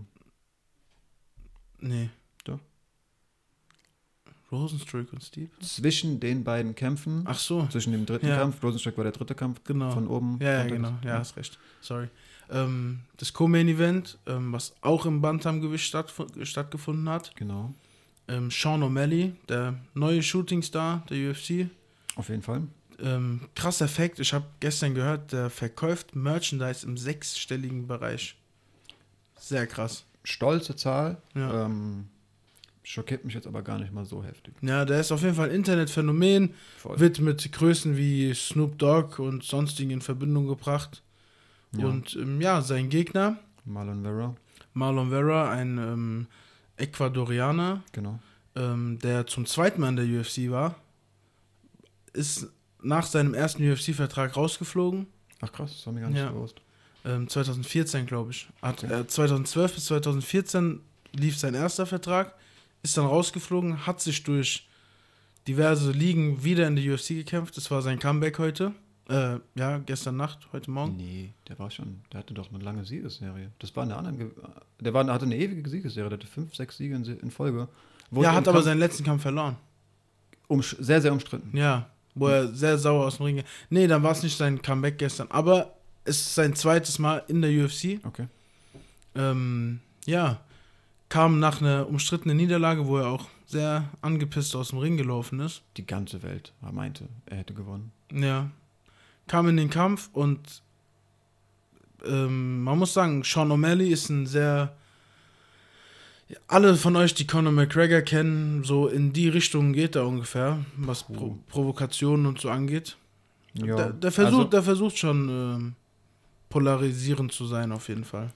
nee. Doch. Rosenstruck und Steve? Zwischen den beiden Kämpfen, Ach so, zwischen dem dritten Ja. Kampf, Rosenstruck war der dritte Kampf, genau. von oben. ja, ja, genau. Ja, hast recht. Sorry. Ähm, das Co-Main-Event, ähm, was auch im Bantamgewicht stattf- stattgefunden hat. Genau, Ähm, Sean O'Malley, der neue Shootingstar der UFC. auf jeden Fall. Ähm, krasser Fact, ich habe gestern gehört, der verkauft Merchandise im sechsstelligen Bereich. Sehr krass. Stolze Zahl, Ja. ähm, schockiert mich jetzt aber gar nicht mal so heftig. Ja, der ist auf jeden Fall ein Internetphänomen, Voll. wird mit Größen wie Snoop Dogg und sonstigen in Verbindung gebracht. Ja. Und ähm, ja, sein Gegner, Marlon Vera, Marlon Vera, ein ähm, Ecuadorianer, genau. ähm, der zum zweiten Mal in der UFC war, ist nach seinem ersten UFC-Vertrag rausgeflogen. Ach krass, das war mir gar nicht Ja. bewusst. Ähm, 2014, glaube ich. Hat, Okay. äh, 2012 bis 2014 lief sein erster Vertrag, ist dann rausgeflogen, hat sich durch diverse Ligen wieder in die UFC gekämpft. Das war sein Comeback heute. Äh, ja, gestern Nacht, heute Morgen. Nee, der war schon, der hatte doch eine lange Siegesserie. Das war eine andere, Ge- der war, hatte eine ewige Siegesserie, der hatte fünf, sechs Siege in, in Folge. Wurde ja, hat aber Kampf seinen letzten Kampf verloren. umsch- sehr, sehr umstritten. Ja, wo er sehr sauer aus dem Ring. Nee, dann war es nicht sein Comeback gestern. Aber es ist sein zweites Mal in der UFC. Okay. Ähm, ja, kam nach einer umstrittenen Niederlage, wo er auch sehr angepisst aus dem Ring gelaufen ist. Die ganze Welt meinte, er hätte gewonnen. Ja. Kam in den Kampf und ähm, man muss sagen, Sean O'Malley ist ein sehr. Alle von euch, die Conor McGregor kennen, so in die Richtung geht er ungefähr, was Pro Oh. Provokationen und so angeht. Ja, der, der, versucht, also, der versucht schon ähm, polarisierend zu sein, auf jeden Fall.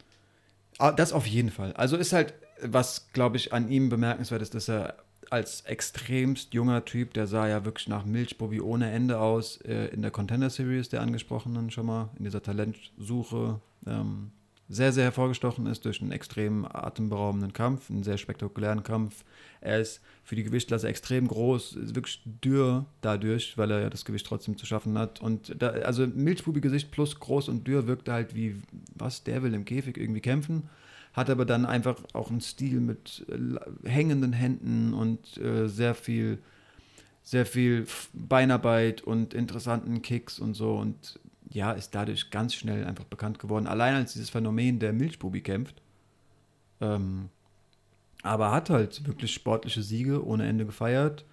ah, das auf jeden Fall. Also ist halt, was glaube ich an ihm bemerkenswert ist, dass er als extremst junger Typ, der sah ja wirklich nach Milchbubi ohne Ende aus, äh, in der Contender Series, der angesprochenen schon mal, in dieser Talentsuche, ähm, sehr, sehr hervorgestochen ist durch einen extrem atemberaubenden Kampf, einen sehr spektakulären Kampf. Er ist für die Gewichtklasse extrem groß, ist wirklich dürr dadurch, weil er ja das Gewicht trotzdem zu schaffen hat. Und da, also Milchbubi-Gesicht plus groß und dürr wirkt halt wie, was, der will im Käfig irgendwie kämpfen hat aber dann einfach auch einen Stil mit äh, hängenden Händen und äh, sehr viel, sehr viel Beinarbeit und interessanten Kicks und so und ja, ist dadurch ganz schnell einfach bekannt geworden. Allein als dieses Phänomen der Milchbubi kämpft. Ähm, aber hat halt wirklich sportliche Siege ohne Ende gefeiert.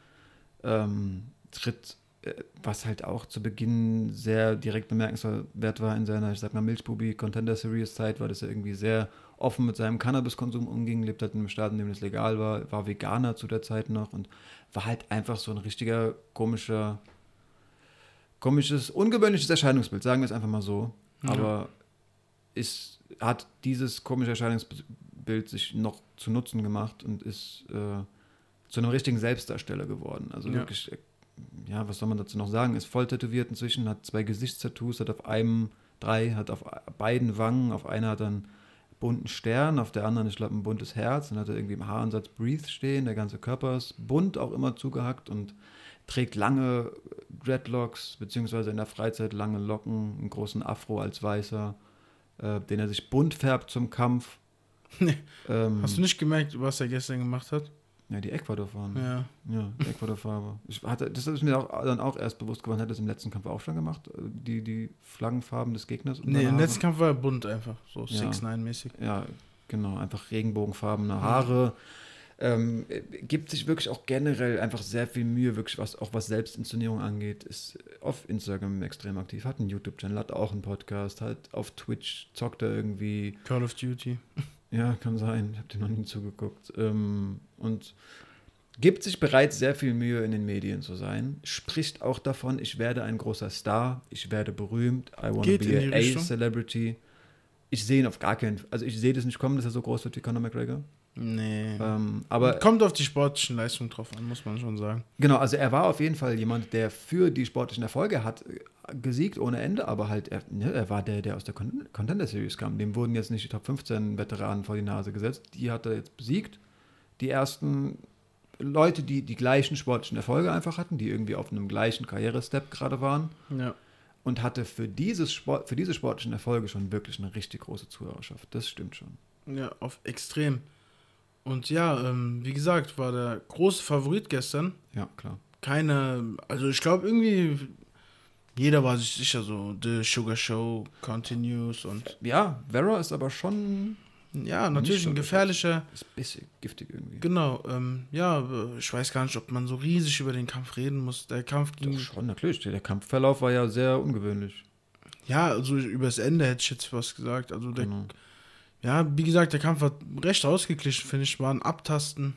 Ähm, tritt, äh, was halt auch zu Beginn sehr direkt bemerkenswert war in seiner, ich sag mal, Milchbubi Contender Series Zeit, war, dass er irgendwie sehr offen mit seinem Cannabiskonsum umging, lebt halt in einem Staat, in dem das legal war, war Veganer zu der Zeit noch und war halt einfach so ein richtiger komischer, komisches, ungewöhnliches Erscheinungsbild, sagen wir es einfach mal so. Ja. Aber ist, hat dieses komische Erscheinungsbild sich noch zu Nutzen gemacht und ist äh, zu einem richtigen Selbstdarsteller geworden. Also Ja. wirklich, äh, ja, was soll man dazu noch sagen? Ist voll tätowiert inzwischen, hat zwei Gesichtstattoos, hat auf einem drei, hat auf beiden Wangen, auf einer hat einen bunten Stern, auf der anderen, ich glaube, ein buntes Herz, dann hat er irgendwie im Haaransatz Breathe stehen, der ganze Körper ist bunt auch immer zugehackt und trägt lange Dreadlocks, beziehungsweise in der Freizeit lange Locken, einen großen Afro als Weißer, äh, den er sich bunt färbt zum Kampf. Nee. <laughs> Ähm, Hast du nicht gemerkt, was er gestern gemacht hat? Ja, die Ecuador-Farben. Ja. Ja, die Ecuador-Farbe. Das ist mir auch, dann auch erst bewusst geworden, hat das im letzten Kampf auch schon gemacht, die, die Flaggenfarben des Gegners. Nee, im letzten Kampf war er bunt einfach. So Ja. 6-9-mäßig. Ja, genau, einfach regenbogenfarbene Haare. Ähm, äh, gibt sich wirklich auch generell einfach sehr viel Mühe, wirklich was auch was Selbstinszenierung angeht, ist auf Instagram extrem aktiv, hat einen YouTube-Channel, hat auch einen Podcast, hat auf Twitch zockt er irgendwie, Call of Duty. ja, kann sein, ich habe dem noch nie zugeguckt. Ähm, und gibt sich bereits sehr viel Mühe, in den Medien zu sein. Spricht auch davon, ich werde ein großer Star, ich werde berühmt, I want to be a celebrity. Ich sehe ihn auf gar keinen Also ich sehe das nicht kommen, dass er so groß wird wie Conor McGregor. Nee. Ähm, aber Kommt auf die sportlichen Leistungen drauf an, muss man schon sagen. Genau, also er war auf jeden Fall jemand, der für die sportlichen Erfolge hat äh, gesiegt ohne Ende, aber halt er, ne, er war der, der aus der Con Contender Series kam. Dem wurden jetzt nicht die Top 15 Veteranen vor die Nase gesetzt. Die hat er jetzt besiegt. Die ersten Leute, die die gleichen sportlichen Erfolge einfach hatten, die irgendwie auf einem gleichen Karrierestep gerade waren Ja. und hatte für, dieses Sport, für diese sportlichen Erfolge schon wirklich eine richtig große Zuhörerschaft. Das stimmt schon. Ja, auf extrem. Und ja, ähm, wie gesagt, war der große Favorit gestern. Ja, klar. Keine, also ich glaube irgendwie, jeder war sich sicher so, The Sugar Show continues und Ja, Vera ist aber schon ja, natürlich ein gefährlicher, ist ein bisschen giftig irgendwie. genau, ähm, ja, ich weiß gar nicht, ob man so riesig über den Kampf reden muss. Der Kampf ging, Doch schon, natürlich. Der Kampfverlauf war ja sehr ungewöhnlich. ja, also übers Ende hätte ich jetzt was gesagt. Also der, Genau. ja, wie gesagt, der Kampf war recht ausgeglichen, finde ich, war ein Abtasten.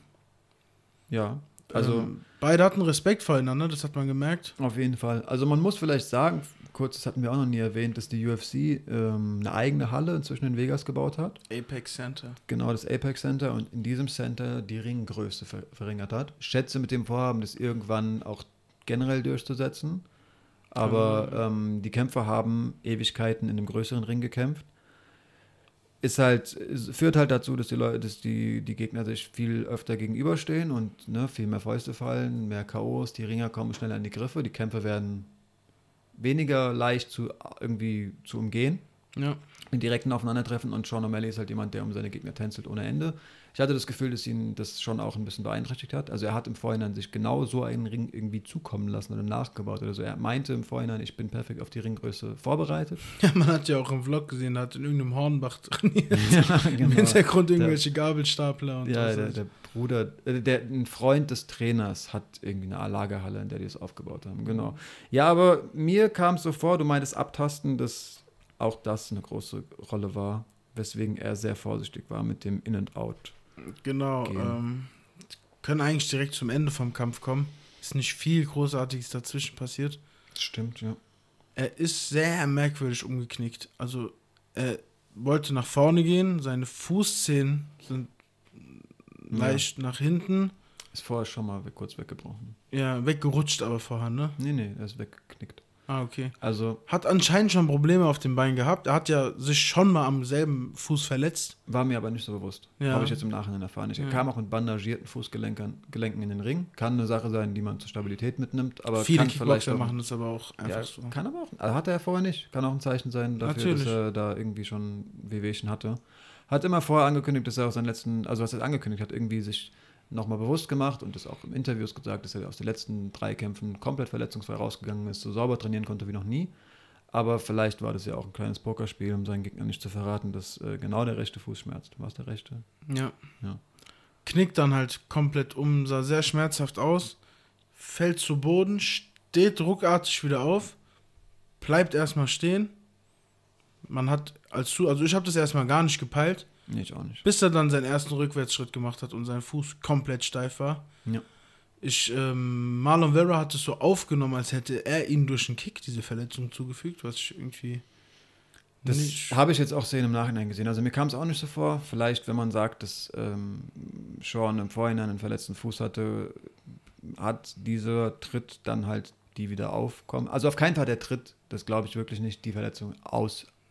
Ja, also ähm, beide hatten Respekt voreinander, das hat man gemerkt. auf jeden Fall. Also man muss vielleicht sagen, kurz, das hatten wir auch noch nie erwähnt, dass die UFC ähm, eine eigene Halle inzwischen in Vegas gebaut hat. Apex Center. Genau, das Apex Center und in diesem Center die Ringgröße ver verringert hat. Ich schätze mit dem Vorhaben, das irgendwann auch generell durchzusetzen. Aber ähm, die Kämpfer haben Ewigkeiten in einem größeren Ring gekämpft. Ist halt, es führt halt dazu, dass die Leute, dass die, die Gegner sich viel öfter gegenüberstehen und ne, viel mehr Fäuste fallen, mehr K.O.s, die Ringer kommen schneller in die Griffe, die Kämpfe werden weniger leicht zu irgendwie zu umgehen Ja. in direkten Aufeinandertreffen und Sean O'Malley ist halt jemand, der um seine Gegner tänzelt ohne Ende. Ich hatte das Gefühl, dass ihn das schon auch ein bisschen beeinträchtigt hat. Also er hat im Vorhinein sich genau so einen Ring irgendwie zukommen lassen oder nachgebaut oder so. Er meinte im Vorhinein, ich bin perfekt auf die Ringgröße vorbereitet. Ja, man hat ja auch im Vlog gesehen, er hat in irgendeinem Hornbach trainiert. <laughs> ja, Im Hintergrund irgendwelche Gabelstapler und Ja, was der, der Bruder, äh, der, ein Freund des Trainers hat irgendwie eine Lagerhalle, in der die das aufgebaut haben. Genau. Ja, aber mir kam es so vor, du meintest Abtasten, dass auch das eine große Rolle war, weswegen er sehr vorsichtig war mit dem In and Out. Genau. Ähm, können eigentlich direkt zum Ende vom Kampf kommen. Ist nicht viel Großartiges dazwischen passiert. Stimmt, ja. Er ist sehr merkwürdig umgeknickt. Also, er wollte nach vorne gehen, seine Fußzehen sind Ja. leicht nach hinten. Ist vorher schon mal weg, kurz weggebrochen. Ja, weggerutscht aber vorher, ne? Nee, nee, er ist weggeknickt. Ah, okay. Also Hat anscheinend schon Probleme auf dem Bein gehabt. Er hat ja sich schon mal am selben Fuß verletzt. war mir aber nicht so bewusst. Ja. Habe ich jetzt im Nachhinein erfahren. Ich Ja. kam auch mit bandagierten Fußgelenken Gelenken in den Ring. Kann eine Sache sein, die man zur Stabilität mitnimmt, aber Viele kann vielleicht Kickboxer auch, machen das aber auch einfach ja, so. Kann aber auch. Also hatte er vorher nicht. Kann auch ein Zeichen sein dafür, Natürlich. dass er da irgendwie schon Wehwehchen hatte. Hat immer vorher angekündigt, dass er aus seinen letzten, also was er angekündigt hat, irgendwie sich nochmal bewusst gemacht und das auch in Interviews gesagt, dass er aus den letzten drei Kämpfen komplett verletzungsfrei rausgegangen ist, so sauber trainieren konnte wie noch nie. Aber vielleicht war das ja auch ein kleines Pokerspiel, um seinen Gegner nicht zu verraten, dass äh, genau der rechte Fuß schmerzt. War es der rechte? Ja. Ja. Knickt dann halt komplett um, sah sehr schmerzhaft aus, fällt zu Boden, steht ruckartig wieder auf, bleibt erstmal stehen. Man hat als zu, also ich habe das erstmal gar nicht gepeilt, Nee, ich auch nicht. bis er dann seinen ersten Rückwärtsschritt gemacht hat und sein Fuß komplett steif war. Ja. Ich, ähm, Marlon Vera hat es so aufgenommen, als hätte er ihm durch einen Kick diese Verletzung zugefügt, was ich irgendwie Das habe ich jetzt auch sehen im Nachhinein gesehen. Also mir kam es auch nicht so vor. Vielleicht, wenn man sagt, dass ähm, Sean im Vorhinein einen verletzten Fuß hatte, hat dieser Tritt dann halt die wieder aufkommen. Also auf keinen Fall der Tritt, das glaube ich wirklich nicht, die Verletzung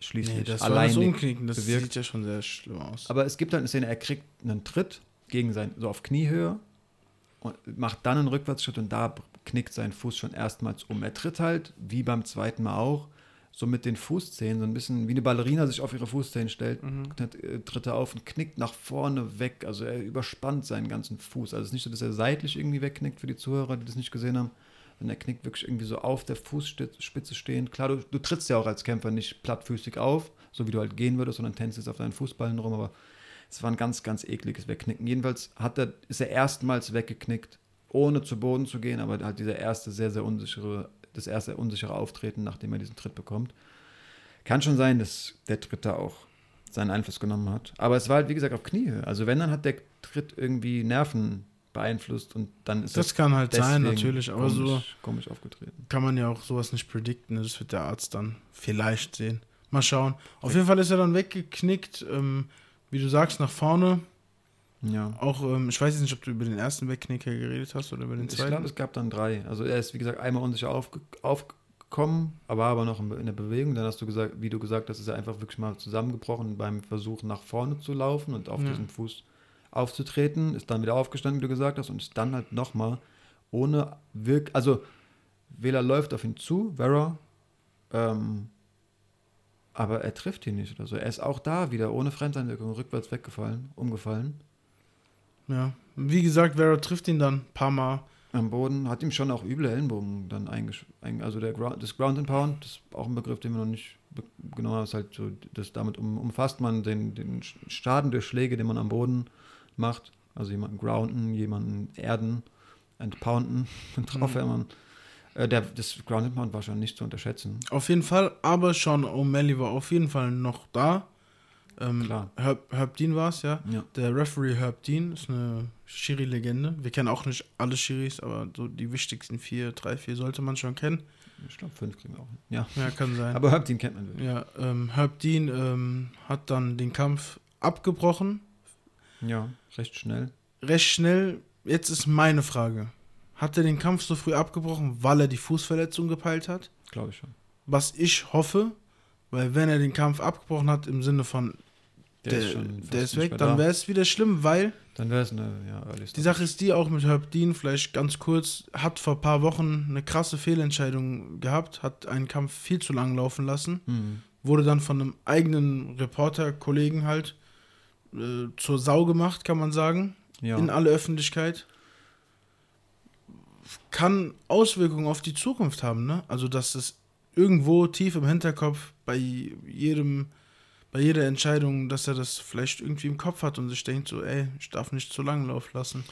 ausschließlich Nee, das war das das bewirkt. sieht ja schon sehr schlimm aus. Aber es gibt halt eine Szene, er kriegt einen Tritt gegen sein, so auf Kniehöhe und macht dann einen Rückwärtsschritt und da knickt sein Fuß schon erstmals um. Er tritt halt, wie beim zweiten Mal auch, so mit den Fußzehen, so ein bisschen wie eine Ballerina sich auf ihre Fußzehen stellt, Mhm. tritt, äh, tritt er auf und knickt nach vorne weg. Also er überspannt seinen ganzen Fuß. Also es ist nicht so, dass er seitlich irgendwie wegknickt für die Zuhörer, die das nicht gesehen haben, sondern er knickt wirklich irgendwie so auf der Fußspitze stehend. Klar, du, du trittst ja auch als Kämpfer nicht plattfüßig auf, so wie du halt gehen würdest, sondern tänzelst auf deinen Fußballen rum, aber es war ein ganz, ganz ekliges Wegknicken. Jedenfalls hat er, ist er erstmals weggeknickt, ohne zu Boden zu gehen, aber halt dieser erste sehr, sehr unsichere, das erste unsichere Auftreten, nachdem er diesen Tritt bekommt. Kann schon sein, dass der Tritt da auch seinen Einfluss genommen hat. Aber es war halt, wie gesagt, auf Kniehöhe. Also wenn, dann hat der Tritt irgendwie Nerven beeinflusst und dann ist Das kann halt sein, natürlich, aber so komisch, komisch aufgetreten. kann man ja auch sowas nicht predikten. ne? Das wird der Arzt dann vielleicht sehen. Mal schauen. Auf jeden Fall ist er dann weggeknickt, ähm, wie du sagst, nach vorne. Ja. Auch, ähm, ich weiß jetzt nicht, ob du über den ersten Wegknicker geredet hast oder über den Ich zweiten. glaube, es gab dann drei. Also er ist, wie gesagt, einmal unsicher aufge aufgekommen, aber aber noch in, der Bewegung. Dann hast du gesagt, wie du gesagt hast, ist er einfach wirklich mal zusammengebrochen beim Versuch nach vorne zu laufen und auf Ja. diesen Fuß aufzutreten. Ist dann wieder aufgestanden, wie du gesagt hast, und ist dann halt nochmal ohne Wirk... Also Wähler läuft auf ihn zu, Vera, ähm, aber er trifft ihn nicht oder so. Er ist auch da wieder ohne Fremdeinwirkung rückwärts weggefallen, umgefallen. ja. Wie gesagt, Vera trifft ihn dann ein paar Mal. am Boden, hat ihm schon auch üble Ellenbogen dann eingesch... Ein, also der Ground, das Ground and Pound, das ist auch ein Begriff, den wir noch nicht genau haben, ist halt so, das damit um, umfasst man den, den Schaden durch Schläge, den man am Boden macht. Also jemanden grounden, jemanden erden, entpounden, <laughs> draufhämmern. Äh, der, das Ground and Pound war schon nicht zu unterschätzen. Auf jeden Fall, aber Sean O'Malley war auf jeden Fall noch da. Ähm, Klar. Herb, Herb Dean war es, ja. Ja. Der Referee Herb Dean ist eine Schiri-Legende. Wir kennen auch nicht alle Schiris, aber so die wichtigsten vier, drei, vier sollte man schon kennen. Ich glaube, fünf kriegen wir auch. Ja. Ja, kann sein. Aber Hauptteam kennt man wirklich. ja, ähm, Herb Dean ähm, hat dann den Kampf abgebrochen, Ja, recht schnell. recht schnell. Jetzt ist meine Frage. Hat er den Kampf so früh abgebrochen, weil er die Fußverletzung gepeilt hat? Glaube ich schon. Was ich hoffe, weil wenn er den Kampf abgebrochen hat im Sinne von der, ist schon fast der ist weg, dann da. wäre es wieder schlimm, weil Dann wäre es eine ja, Early die. Sache ist die auch mit Herb Dean, vielleicht ganz kurz, hat vor ein paar Wochen eine krasse Fehlentscheidung gehabt, hat einen Kampf viel zu lang laufen lassen, Mhm. wurde dann von einem eigenen Reporter-Kollegen halt äh, zur Sau gemacht, kann man sagen, Ja. in alle Öffentlichkeit. Kann Auswirkungen auf die Zukunft haben, ne? Also, dass es irgendwo tief im Hinterkopf bei jedem, bei jeder Entscheidung, dass er das vielleicht irgendwie im Kopf hat und sich denkt so, ey, ich darf nicht zu lang laufen lassen.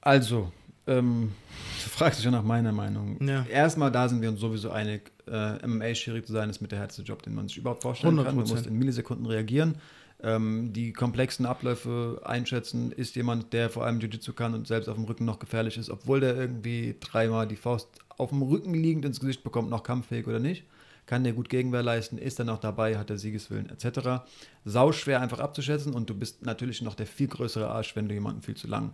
Also, ähm, <laughs> du fragst dich ja nach meiner Meinung. Ja. Erstmal, da sind wir uns sowieso einig, äh, MMA-Schiri zu sein, ist mit der härteste Job, den man sich überhaupt vorstellen kann. Man 100%. muss in Millisekunden reagieren. Ähm, die komplexen Abläufe einschätzen, ist jemand, der vor allem Jiu-Jitsu kann und selbst auf dem Rücken noch gefährlich ist, obwohl der irgendwie dreimal die Faust auf dem Rücken liegend ins Gesicht bekommt, noch kampffähig oder nicht. Kann der gut Gegenwehr leisten, ist er noch dabei, hat er Siegeswillen etc. Sau schwer einfach abzuschätzen und du bist natürlich noch der viel größere Arsch, wenn du jemanden viel zu lang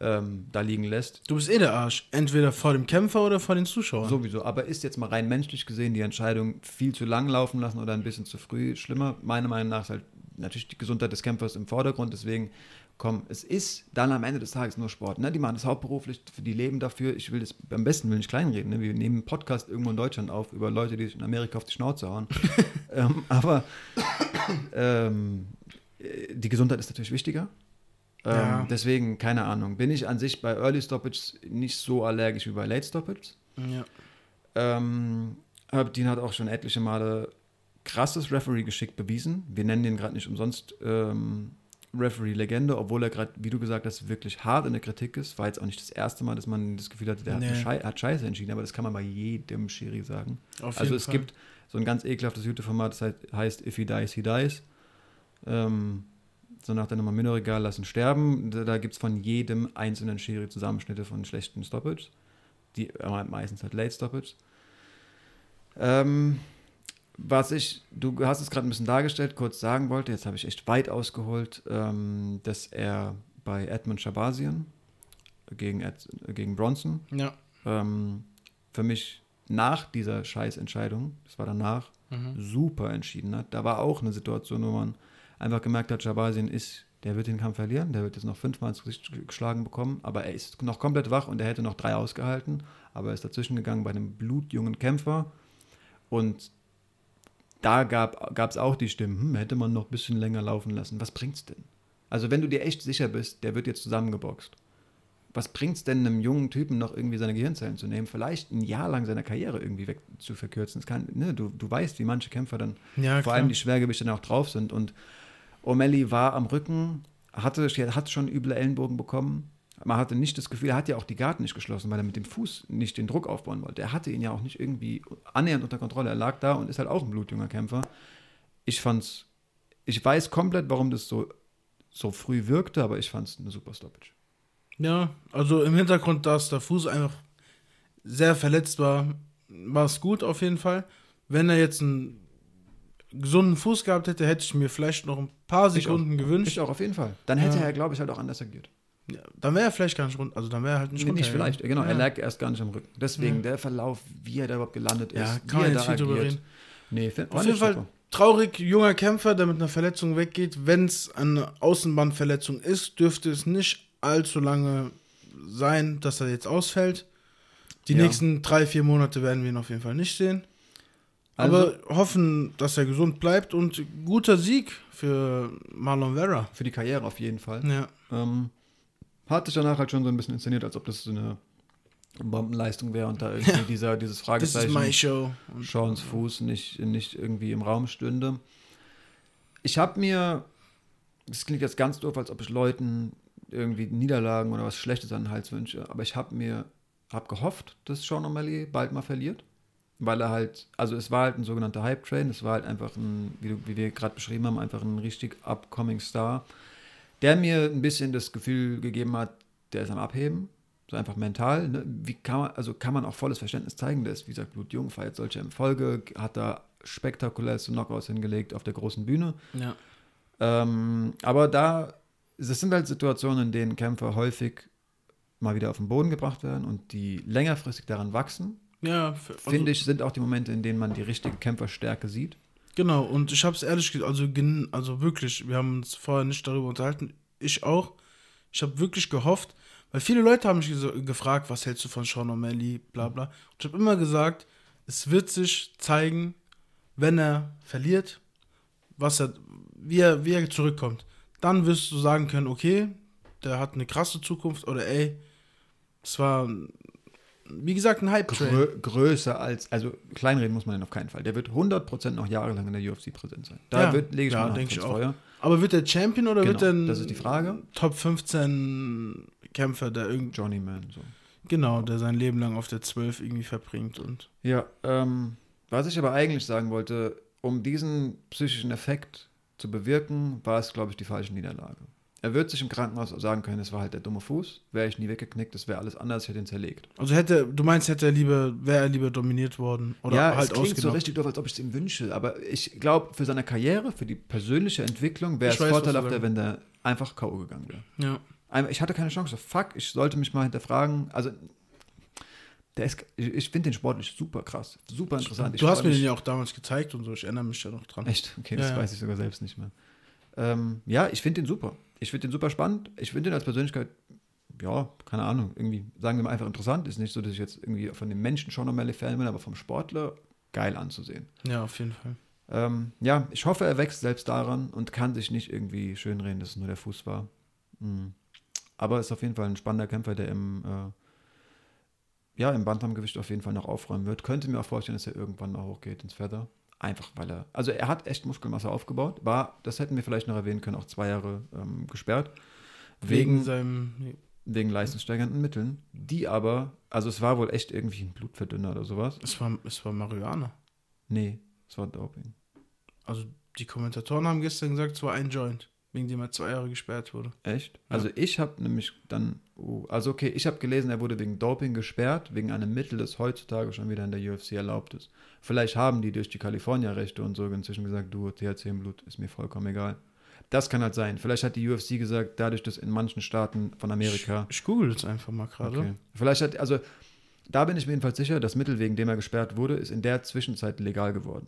ähm, da liegen lässt. Du bist eh der Arsch. Entweder vor dem Kämpfer oder vor den Zuschauern. Sowieso, aber ist jetzt mal rein menschlich gesehen die Entscheidung viel zu lang laufen lassen oder ein bisschen zu früh schlimmer? Meiner Meinung nach ist halt natürlich die Gesundheit des Kämpfers im Vordergrund, deswegen komm, es ist dann am Ende des Tages nur Sport. Ne? Die machen das hauptberuflich, die leben dafür. Ich will das am besten will nicht kleinreden. Ne? Wir nehmen einen Podcast irgendwo in Deutschland auf über Leute, die sich in Amerika auf die Schnauze hauen. <laughs> ähm, aber ähm, äh, die Gesundheit ist natürlich wichtiger. Ähm, Ja. Deswegen, keine Ahnung, bin ich an sich bei Early Stoppage nicht so allergisch wie bei Late Stoppage. Ja. Ähm, Herb Dean hat auch schon etliche Male krasses Referee-Geschick bewiesen. Wir nennen den gerade nicht umsonst ähm, Referee-Legende, obwohl er gerade, wie du gesagt hast, wirklich hart in der Kritik ist. War jetzt auch nicht das erste Mal, dass man das Gefühl hatte, der Nee. hat, Schei hat Scheiße entschieden, aber das kann man bei jedem Schiri sagen. Auf also es Fall. gibt so ein ganz ekelhaftes YouTube-Format, das heißt- If he dies, he dies. Ähm, so nach der Nummer Mineregal lassen sterben. Da, da gibt es von jedem einzelnen Schiri Zusammenschnitte von schlechten Stoppage. Die äh, meistens halt Late Stoppage. Ähm, was ich, du hast es gerade ein bisschen dargestellt, kurz sagen wollte, jetzt habe ich echt weit ausgeholt, ähm, dass er bei Edmund Shabazian gegen, Ed, gegen Bronson Ja. ähm, für mich nach dieser Scheißentscheidung, das war danach, Mhm. super entschieden hat. Da war auch eine Situation, wo man einfach gemerkt hat, Shabazin ist, der wird den Kampf verlieren, der wird jetzt noch fünfmal ins Gesicht geschlagen bekommen, aber er ist noch komplett wach und er hätte noch drei ausgehalten, aber er ist dazwischen gegangen bei einem blutjungen Kämpfer und da gab es auch die Stimmen, hm, hätte man noch ein bisschen länger laufen lassen. Was bringt's denn? Also wenn du dir echt sicher bist, der wird jetzt zusammengeboxt. Was bringt's denn einem jungen Typen noch irgendwie seine Gehirnzellen zu nehmen? Vielleicht ein Jahr lang seine Karriere irgendwie weg zu verkürzen. Das kann, ne, du, du weißt, wie manche Kämpfer dann Ja, vor allem die Schwergewichte dann auch drauf sind. Und O'Malley war am Rücken, hatte, hat schon üble Ellenbogen bekommen. Man hatte nicht das Gefühl, er hat ja auch die Garten nicht geschlossen, weil er mit dem Fuß nicht den Druck aufbauen wollte. Er hatte ihn ja auch nicht irgendwie annähernd unter Kontrolle. Er lag da und ist halt auch ein blutjunger Kämpfer. Ich fand's, ich weiß komplett, warum das so, so früh wirkte, aber ich fand's eine super Stoppage. Ja, also im Hintergrund, dass der Fuß einfach sehr verletzt war, war es gut auf jeden Fall. Wenn er jetzt einen gesunden Fuß gehabt hätte, hätte ich mir vielleicht noch ein paar Sekunden gewünscht. Ich auch, auf jeden Fall. Dann hätte Ja. er, glaube ich, halt auch anders agiert. Ja, dann wäre er vielleicht gar nicht rund. Also dann wäre er halt nicht Nee, nicht vielleicht, genau. Ja. Er lag erst gar nicht am Rücken. Deswegen Ja. der Verlauf, wie er da überhaupt gelandet ist, Ja, wie kann man er jetzt da viel drüber agiert. reden. Nee, find, Auf jeden Fall traurig, junger Kämpfer, der mit einer Verletzung weggeht. Wenn es eine Außenbandverletzung ist, dürfte es nicht allzu lange sein, dass er jetzt ausfällt. Die Ja. nächsten drei, vier Monate werden wir ihn auf jeden Fall nicht sehen. Also- Aber hoffen, dass er gesund bleibt und guter Sieg für Marlon Vera. Für die Karriere auf jeden Fall. Ja, Ähm, hat sich danach halt schon so ein bisschen inszeniert, als ob das so eine Bombenleistung wäre und da <laughs> irgendwie dieser, dieses Fragezeichen. Und Sean's Fuß nicht, nicht irgendwie im Raum stünde. Ich habe mir, das klingt jetzt ganz doof, als ob ich Leuten irgendwie Niederlagen oder was Schlechtes an den Hals wünsche, aber ich habe mir, habe gehofft, dass Sean O'Malley bald mal verliert, weil er halt, also es war halt ein sogenannter Hype-Train, es war halt einfach ein, wie, du, wie wir gerade beschrieben haben, einfach ein richtig upcoming Star, der mir ein bisschen das Gefühl gegeben hat, der ist am Abheben, so einfach mental. Ne? Wie kann man, also kann man auch volles Verständnis zeigen, der ist, wie gesagt, blutjung, feiert solche Erfolge, hat da spektakulärste Knockouts hingelegt auf der großen Bühne. Ja. Ähm, aber da, das sind halt Situationen, in denen Kämpfer häufig mal wieder auf den Boden gebracht werden und die längerfristig daran wachsen, Ja, für- also, finde ich, sind auch die Momente, in denen man die richtige Kämpferstärke sieht. Genau, und ich habe es ehrlich gesagt, also, also wirklich, wir haben uns vorher nicht darüber unterhalten, ich auch. Ich habe wirklich gehofft, weil viele Leute haben mich gefragt, was hältst du von Sean O'Malley, bla bla. Und ich habe immer gesagt, es wird sich zeigen, wenn er verliert, was er, wie er, wie er zurückkommt. Dann wirst du sagen können, okay, der hat eine krasse Zukunft oder ey, es war, wie gesagt, ein Hype-Train. Grö größer als, also kleinreden muss man den auf keinen Fall. Der wird 100% noch jahrelang in der UFC präsent sein. Da Ja, wird, lege ich ja, meine Hand denk ich auch. Feuer. Aber wird der Champion oder wird Genau, er ein das ist die Frage. Top 15 Kämpfer, der irgendwie, Journeyman, so. genau, der sein Leben lang auf der 12 irgendwie verbringt und Ja, ähm, was ich aber eigentlich sagen wollte, um diesen psychischen Effekt zu bewirken, war es, glaube ich, die falsche Niederlage. Er wird sich im Krankenhaus sagen können, es war halt der dumme Fuß, wäre ich nie weggeknickt, das wäre alles anders, ich hätte ihn zerlegt. also hätte, du meinst, hätte er lieber, wäre er lieber dominiert worden oder ja, halt es klingt so richtig doof, als ob ich es ihm wünsche, aber ich glaube, für seine Karriere, für die persönliche Entwicklung wäre es weiß, vorteilhafter, wenn der einfach K.O. gegangen wäre. Ja. Ich hatte keine Chance. Fuck, ich sollte mich mal hinterfragen. Also, der ist, ich, finde den sportlich super krass, super interessant. Ich Du hast mir den ja auch damals gezeigt und so, ich erinnere mich ja noch dran. Echt? Okay, Ja, das ja. weiß ich sogar selbst nicht mehr. Ähm, ja, ich finde den super. Ich finde den super spannend. Ich finde den als Persönlichkeit, ja, keine Ahnung, irgendwie, sagen wir mal einfach interessant. Ist nicht so, dass ich jetzt irgendwie von dem Menschen schon O'Malley Fan bin, aber vom Sportler geil anzusehen. Ja, auf jeden Fall. Ähm, ja, ich hoffe, er wächst selbst daran und kann sich nicht irgendwie schönreden, dass es nur der Fuß war. Mhm. Aber ist auf jeden Fall ein spannender Kämpfer, der im, äh, ja, im Bantamgewicht auf jeden Fall noch aufräumen wird. Könnte mir auch vorstellen, dass er irgendwann mal hochgeht ins Feather. Einfach weil er, also er hat echt Muskelmasse aufgebaut, war, das hätten wir vielleicht noch erwähnen können, auch zwei Jahre ähm, gesperrt. Wegen, Wegen, seinem. nee. wegen leistungssteigernden Mitteln, die aber, also es war wohl echt irgendwie ein Blutverdünner oder sowas. Es war, es war Marihuana. Nee, es war Doping. Also die Kommentatoren haben gestern gesagt, es war ein Joint, wegen dem er zwei Jahre gesperrt wurde. Echt? Also ich habe nämlich dann, oh, also okay, ich habe gelesen, er wurde wegen Doping gesperrt, wegen einem Mittel, das heutzutage schon wieder in der UFC erlaubt ist. Vielleicht haben die durch die Kalifornier-Rechte und so inzwischen gesagt, du, THC im Blut ist mir vollkommen egal. Das kann halt sein. Vielleicht hat die UFC gesagt, dadurch, dass in manchen Staaten von Amerika. Ich, ich google jetzt einfach mal gerade. Okay. Vielleicht hat, also da bin ich mir jedenfalls sicher, das Mittel, wegen dem er gesperrt wurde, ist in der Zwischenzeit legal geworden.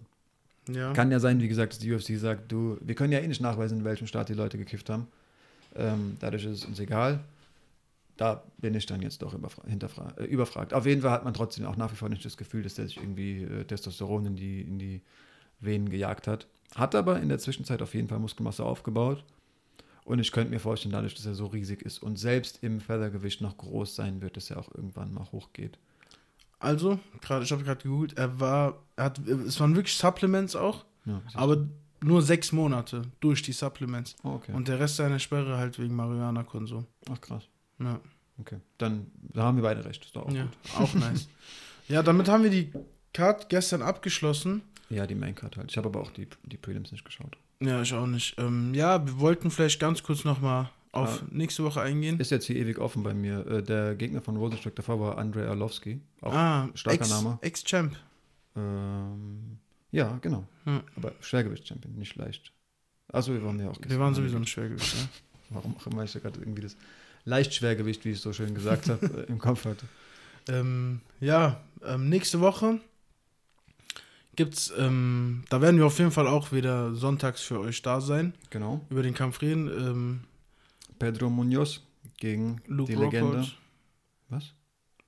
Ja. Kann ja sein, wie gesagt, dass die UFC sagt, du, wir können ja eh nicht nachweisen, in welchem Staat die Leute gekifft haben. Ähm, dadurch ist es uns egal. Da bin ich dann jetzt doch überfra- äh, überfragt. Auf jeden Fall hat man trotzdem auch nach wie vor nicht das Gefühl, dass der sich irgendwie äh, Testosteron in die, in die Venen gejagt hat. Hat aber in der Zwischenzeit auf jeden Fall Muskelmasse aufgebaut. Und ich könnte mir vorstellen, dadurch, dass er so riesig ist und selbst im Feathergewicht noch groß sein wird, dass er auch irgendwann mal hochgeht. Also, gerade, ich habe gerade gegoogelt, er war, er hat, es waren wirklich Supplements auch, Ja, aber nur sechs Monate durch die Supplements. oh, okay. Und der Rest seiner Sperre halt wegen Marihuana-Konsum. Ach krass. Ja, Okay. Dann da haben wir beide recht. Ist doch auch ja gut. auch <laughs> nice. Ja, damit haben wir die Card gestern abgeschlossen. Ja, die Maincard halt. Ich habe aber auch die, die Prelims nicht geschaut. Ja, ich auch nicht. Ähm, ja, wir wollten vielleicht ganz kurz nochmal auf Ah. nächste Woche eingehen. Ist jetzt hier ewig offen bei mir. Äh, Der Gegner von Rosenstock davor war Andrei Arlovski. Auch ah, starker Ex- Name. Ex-Champ. Ähm, ja, genau. Ja. Aber Schwergewicht-Champion, nicht leicht. Achso, wir waren ja auch Wir waren sowieso im Schwergewicht, ja. <laughs> Warum auch immer ich da gerade irgendwie das Leichtschwergewicht, wie ich es so schön gesagt habe, äh, im Kopf hatte. Ähm, ja, ähm, nächste Woche gibt's, ähm, da werden wir auf jeden Fall auch wieder sonntags für euch da sein, Genau. über den Kampf reden. Ähm, Pedro Munoz gegen Luke die Legende. Rockhold. Was?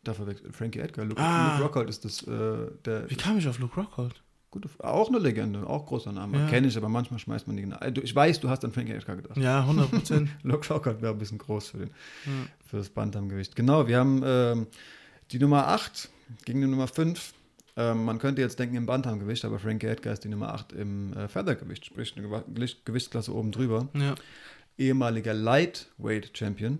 Da verwechselt Frankie Edgar. Luke, Ah. Luke Rockhold ist das, äh, der Wie kam ich auf Luke Rockhold? gute, auch eine Legende, auch großer Name. Ja. Kenne ich, aber manchmal schmeißt man die. genau- Du- Ich weiß, du hast an Frankie Edgar gedacht. Ja, 100 Prozent. <laughs> Luke Rockhold wäre ein bisschen groß für, den, ja. für das Bantamgewicht. Genau, wir haben ähm, die Nummer 8 gegen die Nummer 5. Ähm, man könnte jetzt denken im Bantamgewicht, aber Frankie Edgar ist die Nummer 8 im äh, Feathergewicht, sprich eine Gewicht- Gewichtsklasse oben drüber. ja, Ehemaliger Lightweight Champion,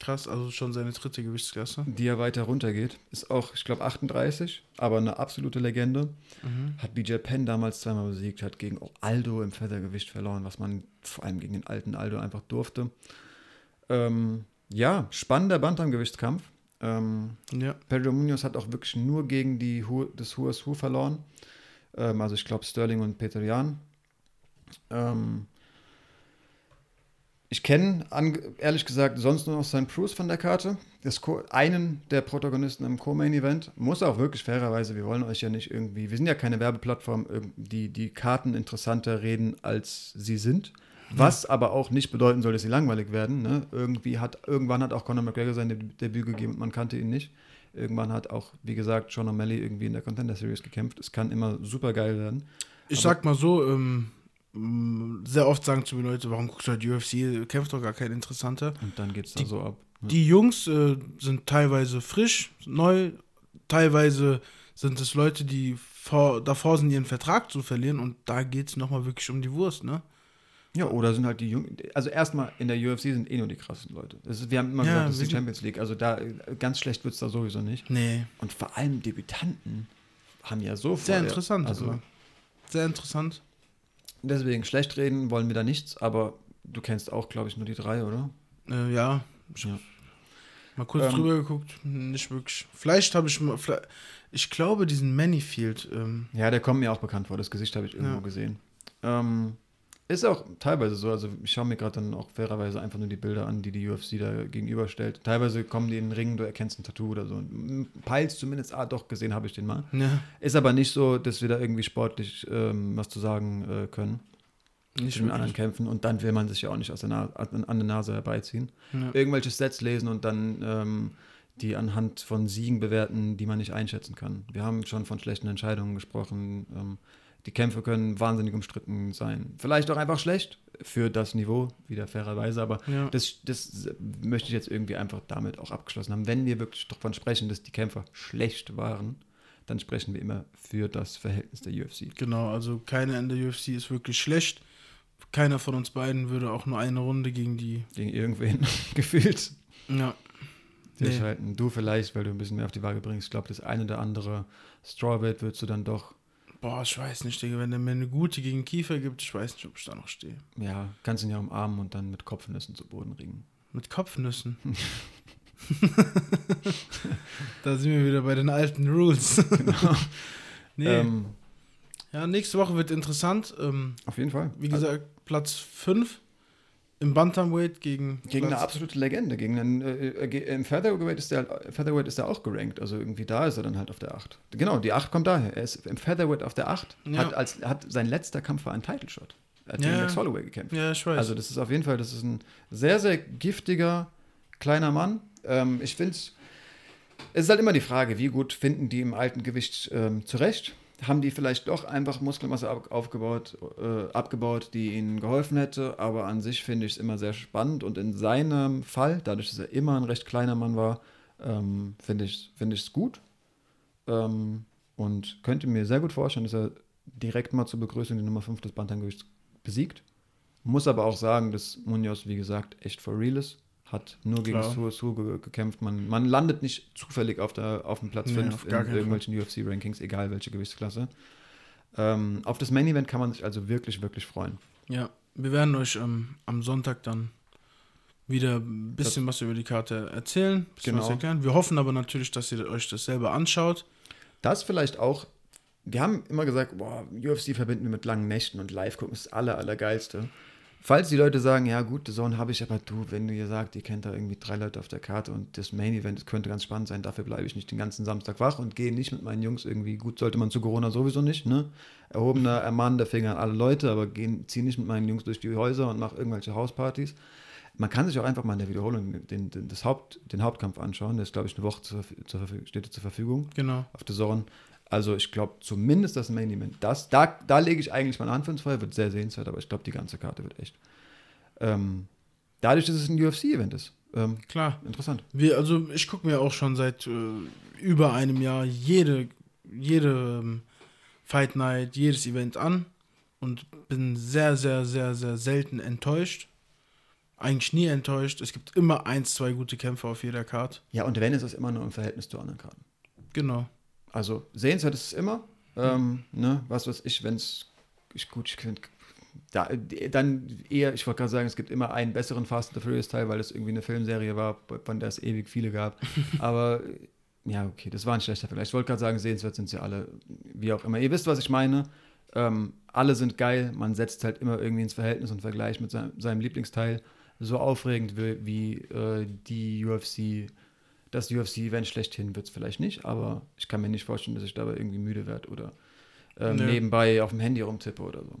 krass, also schon seine dritte Gewichtsklasse. die er weiter runtergeht. Ist auch, ich glaube, 38, aber eine absolute Legende. Mhm. Hat BJ Penn damals zweimal besiegt, hat gegen auch Aldo im Feathergewicht verloren, was man vor allem gegen den alten Aldo einfach durfte. Ähm, ja, spannender Bantamgewichtskampf. Ähm, Ja, Pedro Munoz hat auch wirklich nur gegen die Hu das Who verloren. Ähm, also ich glaube Sterling und Peter Jan. Ähm, ich kenne ehrlich gesagt sonst nur noch St. Bruce von der Karte. Das Co einen der Protagonisten im Co-Main-Event. Muss auch wirklich fairerweise, wir wollen euch ja nicht irgendwie, wir sind ja keine Werbeplattform, die die Karten interessanter reden, als sie sind. Was aber auch nicht bedeuten soll, dass sie langweilig werden. Ne? Irgendwie hat, irgendwann hat auch Conor McGregor sein Deb- Debüt gegeben und man kannte ihn nicht. Irgendwann hat auch, wie gesagt, Sean O'Malley irgendwie in der Contender Series gekämpft. Es kann immer super geil werden. ich Aber- sag mal so, ähm, sehr oft sagen zu mir Leute, warum guckst du halt UFC, kämpft doch gar kein interessanter. Und dann geht es da Die- so ab. ne? Die Jungs äh, sind teilweise frisch, neu, teilweise sind es Leute, die vor, davor sind, ihren Vertrag zu verlieren und da geht es nochmal wirklich um die Wurst, ne? Ja, oder sind halt die Jungen. Also erstmal in der UFC sind eh nur die krassen Leute. Ist, wir haben immer Ja, gesagt, das ist die Champions League. Also da äh, ganz schlecht wird es da sowieso nicht. Nee. Und vor allem Debütanten haben ja so Sehr Feuer. interessant. Also immer. Sehr interessant. Deswegen schlecht reden wollen wir da nichts, aber du kennst auch, glaube ich, nur die drei, oder? Äh, ja. Ja. Mal kurz Ähm, drüber geguckt, nicht wirklich. Vielleicht habe ich mal, ich glaube, diesen Manifield, ähm, Ja, der kommt mir auch bekannt vor. Das Gesicht habe ich irgendwo Ja. gesehen. Ähm, ist auch teilweise so. Also ich schaue mir gerade dann auch fairerweise einfach nur die Bilder an, die die UFC da gegenüberstellt. Teilweise kommen die in den Ring, du erkennst ein Tattoo oder so. Und peilst zumindest, ah doch, gesehen habe ich den mal. ja, Ist aber nicht so, dass wir da irgendwie sportlich ähm, was zu sagen äh, können. nicht den anderen. Kämpfen. Und dann will man sich ja auch nicht aus der Na an, an der Nase herbeiziehen. Ja. Irgendwelche Sets lesen und dann ähm, die anhand von Siegen bewerten, die man nicht einschätzen kann. Wir haben schon von schlechten Entscheidungen gesprochen. Ähm, die Kämpfe können wahnsinnig umstritten sein. Vielleicht auch einfach schlecht für das Niveau, wieder fairerweise, aber Ja. das, das möchte ich jetzt irgendwie einfach damit auch abgeschlossen haben. Wenn wir wirklich davon sprechen, dass die Kämpfer schlecht waren, dann sprechen wir immer für das Verhältnis der UFC. Genau, also keiner in der UFC ist wirklich schlecht. Keiner von uns beiden würde auch nur eine Runde gegen die. Gegen irgendwen <laughs> gefühlt Ja. Nee. Du vielleicht, weil du ein bisschen mehr auf die Waage bringst. Ich glaube, das eine oder andere Strawweight würdest du dann doch, Boah, ich weiß nicht, Digga. Wenn der mir eine gute gegen Kiefer gibt, ich weiß nicht, ob ich da noch stehe. ja, kannst ihn ja umarmen und dann mit Kopfnüssen zu Boden ringen. Mit Kopfnüssen. <laughs> <laughs> da sind wir wieder bei den alten Rules. <laughs> nee. Ähm, ja, nächste Woche wird interessant. Ähm, auf jeden Fall. wie gesagt, Platz 5 im Bantamweight gegen, Gegen eine absolute Legende. Gegen einen, äh, äh, ge- Im Featherweight ist, der, Featherweight ist er auch gerankt. Also irgendwie da ist er dann halt auf der 8. Genau, die 8 kommt daher. Er ist im Featherweight auf der 8. Ja. Hat, als, hat sein letzter Kampf war ein Title Shot. Er hat Ja. gegen Max Holloway gekämpft. Ja, ich weiß. Also das ist auf jeden Fall, das ist ein sehr, sehr giftiger kleiner Mann. Ähm, ich finde es, es ist halt immer die Frage, wie gut finden die im alten Gewicht ähm, zurecht? Haben die vielleicht doch einfach Muskelmasse ab, aufgebaut, äh, abgebaut, die ihnen geholfen hätte? Aber an sich finde ich es immer sehr spannend und in seinem Fall, dadurch, dass er immer ein recht kleiner Mann war, ähm, finde ich es find gut. Ähm, und könnte mir sehr gut vorstellen, dass er direkt mal zur Begrüßung die Nummer 5 des Bantamgewichts besiegt. Muss aber auch sagen, dass Munoz, wie gesagt, echt for real ist. Hat nur gegen Klar. Su Su ge gekämpft. Man, man landet nicht zufällig auf, der, auf dem Platz Nee, 5 auf in irgendwelchen UFC-Rankings, egal welche Gewichtsklasse. Ähm, auf das Main Event kann man sich also wirklich, wirklich freuen. Ja, wir werden euch ähm, am Sonntag dann wieder ein bisschen was über die Karte erzählen, ein bisschen was Genau. erklären. Wir hoffen aber natürlich, dass ihr euch das selber anschaut. Das vielleicht auch, wir haben immer gesagt, boah, UFC verbinden wir mit langen Nächten und live gucken ist das aller, allergeilste. Falls die Leute sagen, ja gut, The Zone habe ich, aber du, wenn du ihr sagt, ihr kennt da irgendwie drei Leute auf der Karte und das Main Event das könnte ganz spannend sein, dafür bleibe ich nicht den ganzen Samstag wach und gehe nicht mit meinen Jungs irgendwie, gut sollte man zu Corona sowieso nicht, ne? Erhobener, ermahnender Finger an alle Leute, aber ziehe nicht mit meinen Jungs durch die Häuser und mache irgendwelche Hauspartys. Man kann sich auch einfach mal in der Wiederholung den, den, das Haupt, den Hauptkampf anschauen, der ist, glaube ich, eine Woche zur, zur, steht zur Verfügung. Genau. Auf The Zone. Also ich glaube zumindest das Main Event, das, da, da lege ich eigentlich meine Hand ins Feuer, wird sehr sehenswert, aber ich glaube, die ganze Karte wird echt. Ähm, dadurch, dass es ein UFC-Event ist. Ähm, Klar. Interessant. Wir, also ich gucke mir auch schon seit äh, über einem Jahr jede, jede ähm, Fight Night, jedes Event an und bin sehr, sehr, sehr, sehr selten enttäuscht. Eigentlich nie enttäuscht. Es gibt immer eins, zwei gute Kämpfe auf jeder Karte. Ja, und wenn, ist es immer nur im Verhältnis zu anderen Karten. Genau. Also sehenswert ist es immer. Ähm, ne, was weiß ich, wenn es, ich gut, ich finde, da, dann eher, ich wollte gerade sagen, es gibt immer einen besseren Fast and the Furious Teil, weil es irgendwie eine Filmserie war, von der es ewig viele gab. <laughs> Aber ja, okay, das war ein schlechter Vergleich. Ich wollte gerade sagen, sehenswert sind sie alle, wie auch immer. Ihr wisst, was ich meine. Ähm, alle sind geil, man setzt halt immer irgendwie ins Verhältnis und Vergleich mit seinem, seinem Lieblingsteil. So aufregend wie, wie äh, die UFC das UFC-Event schlechthin wird es vielleicht nicht, aber ich kann mir nicht vorstellen, dass ich dabei irgendwie müde werde oder ähm, nee. nebenbei auf dem Handy rumtippe oder so.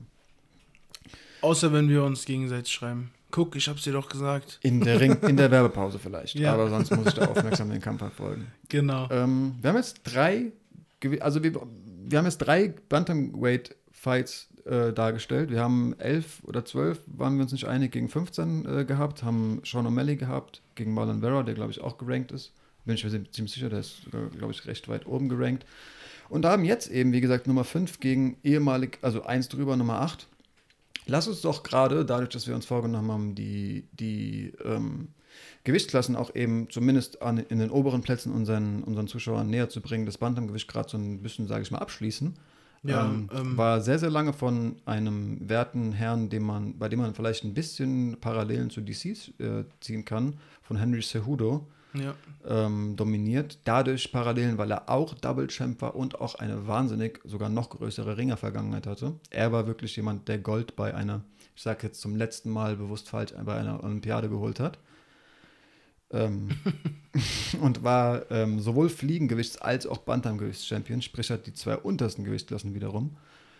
Außer wenn wir uns gegenseitig schreiben. Guck, ich hab's dir doch gesagt. In der, Ring, in der <laughs> Werbepause vielleicht. ja. Aber sonst muss ich da <laughs> aufmerksam den Kampf verfolgen. Genau. Ähm, wir haben jetzt drei, also wir, wir haben jetzt drei Bantamweight-Fights äh, dargestellt. Wir haben elf oder zwölf, waren wir uns nicht einig, gegen 15 äh, gehabt, haben Sean O'Malley gehabt, gegen Marlon Vera, der glaube ich auch gerankt ist. Bin ich mir ziemlich sicher, der ist, glaube ich, recht weit oben gerankt. Und haben jetzt eben, wie gesagt, Nummer 5 gegen ehemalig, also 1 drüber, Nummer 8. Lass uns doch gerade, dadurch, dass wir uns vorgenommen haben, die, die ähm, Gewichtsklassen auch eben zumindest an, in den oberen Plätzen unseren, unseren Zuschauern näher zu bringen, das Bantamgewicht gerade so ein bisschen, sage ich mal, abschließen. Ja, ähm, ähm, war sehr, sehr lange von einem werten Herrn, dem man, bei dem man vielleicht ein bisschen Parallelen zu DCs äh, ziehen kann, von Henry Cejudo, ja. ähm, dominiert. Dadurch Parallelen, weil er auch Double Champ war und auch eine wahnsinnig, sogar noch größere Ringer-Vergangenheit hatte. Er war wirklich jemand, der Gold bei einer, ich sage jetzt zum letzten Mal bewusst falsch, bei einer Olympiade geholt hat. Ähm, <laughs> und war ähm, sowohl Fliegengewichts- als auch Bantamgewichts-Champion, sprich hat die zwei untersten Gewichtsklassen wiederum,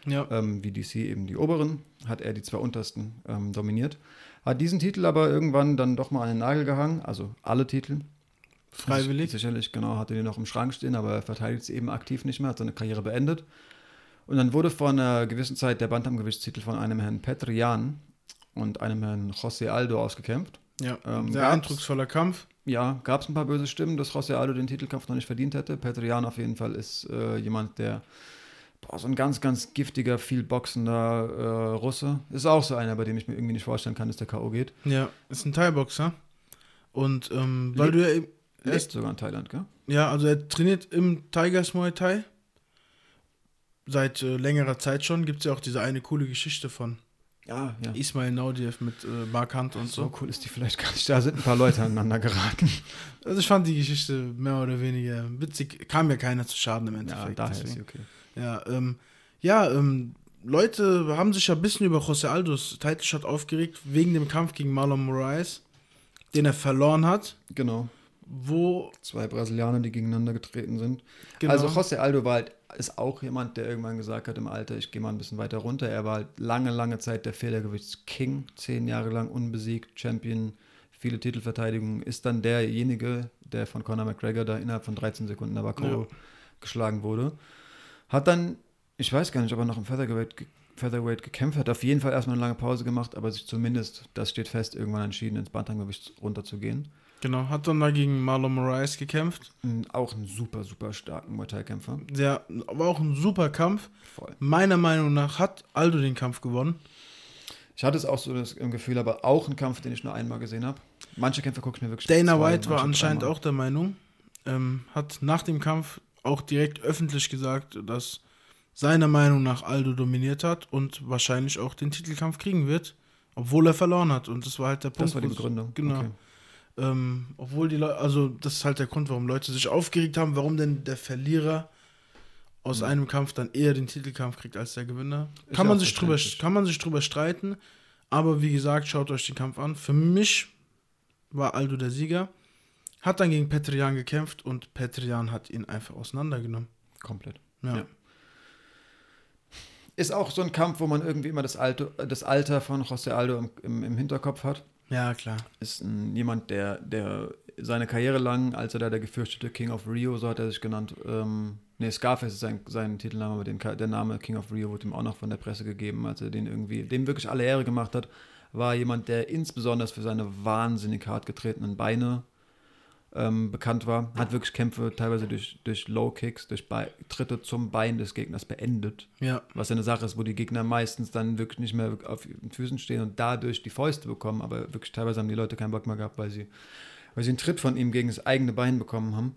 ja. ähm, wie DC eben die oberen, hat er die zwei untersten ähm, dominiert. Hat diesen Titel aber irgendwann dann doch mal an den Nagel gehangen, also alle Titel. Freiwillig? Sicherlich, genau, hatte den noch im Schrank stehen, aber er verteidigt sie eben aktiv nicht mehr, hat seine Karriere beendet. Und dann wurde vor einer gewissen Zeit der Bantamgewichtstitel von einem Herrn Petrian und einem Herrn José Aldo ausgekämpft. Ja, ähm, sehr eindrucksvoller Kampf. Ja, gab es ein paar böse Stimmen, dass José Aldo den Titelkampf noch nicht verdient hätte. Petrian auf jeden Fall ist äh, jemand, der boah, so ein ganz, ganz giftiger, viel boxender äh, Russe. Ist auch so einer, bei dem ich mir irgendwie nicht vorstellen kann, dass der K.O. geht. Ja, ist ein Thai-Boxer. Und ähm, weil du ja eben. Lebt sogar in Thailand, gell? Ja, also er trainiert im Tigers Muay Thai. Seit äh, längerer Zeit schon. Gibt es ja auch diese eine coole Geschichte von. Ja, ja. Ismail Naudiev mit äh, Mark Hunt und so. So cool ist die vielleicht gar nicht. Da sind ein paar Leute aneinander geraten. <laughs> Also ich fand die Geschichte mehr oder weniger witzig. Kam mir keiner zu Schaden im Endeffekt. Ja, daher deswegen. ist sie okay. Ja, ähm, ja ähm, Leute haben sich ja ein bisschen über José Aldos Title Shot aufgeregt, wegen dem Kampf gegen Marlon Moraes, den er verloren hat. Genau. Wo. Zwei Brasilianer, die gegeneinander getreten sind. Genau. Also José Aldo war halt ist auch jemand, der irgendwann gesagt hat im Alter, ich gehe mal ein bisschen weiter runter. Er war halt lange, lange Zeit der Federgewichtsking, zehn Jahre lang unbesiegt, Champion, viele Titelverteidigungen, ist dann derjenige, der von Conor McGregor da innerhalb von 13 Sekunden Navajo ja. geschlagen wurde. Hat dann, ich weiß gar nicht, ob er noch im Featherweight, Featherweight gekämpft hat, auf jeden Fall erstmal eine lange Pause gemacht, aber sich zumindest, das steht fest, irgendwann entschieden, ins Bantamgewicht runterzugehen. Genau, hat dann da gegen Marlon Moraes gekämpft. Auch ein super, super starken Muay Thai-Kämpfer. Ja, war auch ein super Kampf. Voll. Meiner Meinung nach hat Aldo den Kampf gewonnen. Ich hatte es auch so das Gefühl, aber auch ein Kampf, den ich nur einmal gesehen habe. Manche Kämpfe gucke ich mir wirklich Dana zwei, White war anscheinend auch der Meinung, ähm, hat nach dem Kampf auch direkt öffentlich gesagt, dass seiner Meinung nach Aldo dominiert hat und wahrscheinlich auch den Titelkampf kriegen wird, obwohl er verloren hat. Und das war halt der Punkt. Das war die Begründung. Genau. Okay. Ähm, obwohl die Leute, also das ist halt der Grund, warum Leute sich aufgeregt haben, warum denn der Verlierer aus mhm. einem Kampf dann eher den Titelkampf kriegt als der Gewinner. Kann man, sich drüber, kann man sich drüber streiten, Aber wie gesagt, schaut euch den Kampf an. Für mich war Aldo der Sieger. Hat dann gegen Petrian gekämpft und Petrian hat ihn einfach auseinandergenommen. Komplett. Ja. Ja. Ist auch so ein Kampf, wo man irgendwie immer das, Alter, das Alter von José Aldo im, im, im Hinterkopf hat. Ja, klar. Ist ein, jemand, der, der seine Karriere lang, als er da der gefürchtete King of Rio, so hat er sich genannt, ähm, nee, Scarface ist sein, sein Titelname, aber den, der Name King of Rio wurde ihm auch noch von der Presse gegeben, als er den irgendwie, dem wirklich alle Ehre gemacht hat, war jemand, der insbesondere für seine wahnsinnig hart getretenen Beine ähm, bekannt war. Hat wirklich Kämpfe teilweise durch, durch Low Kicks, durch Be Tritte zum Bein des Gegners beendet. Ja. Was ja eine Sache ist, wo die Gegner meistens dann wirklich nicht mehr auf ihren Füßen stehen und dadurch die Fäuste bekommen. Aber wirklich teilweise haben die Leute keinen Bock mehr gehabt, weil sie, weil sie einen Tritt von ihm gegen das eigene Bein bekommen haben.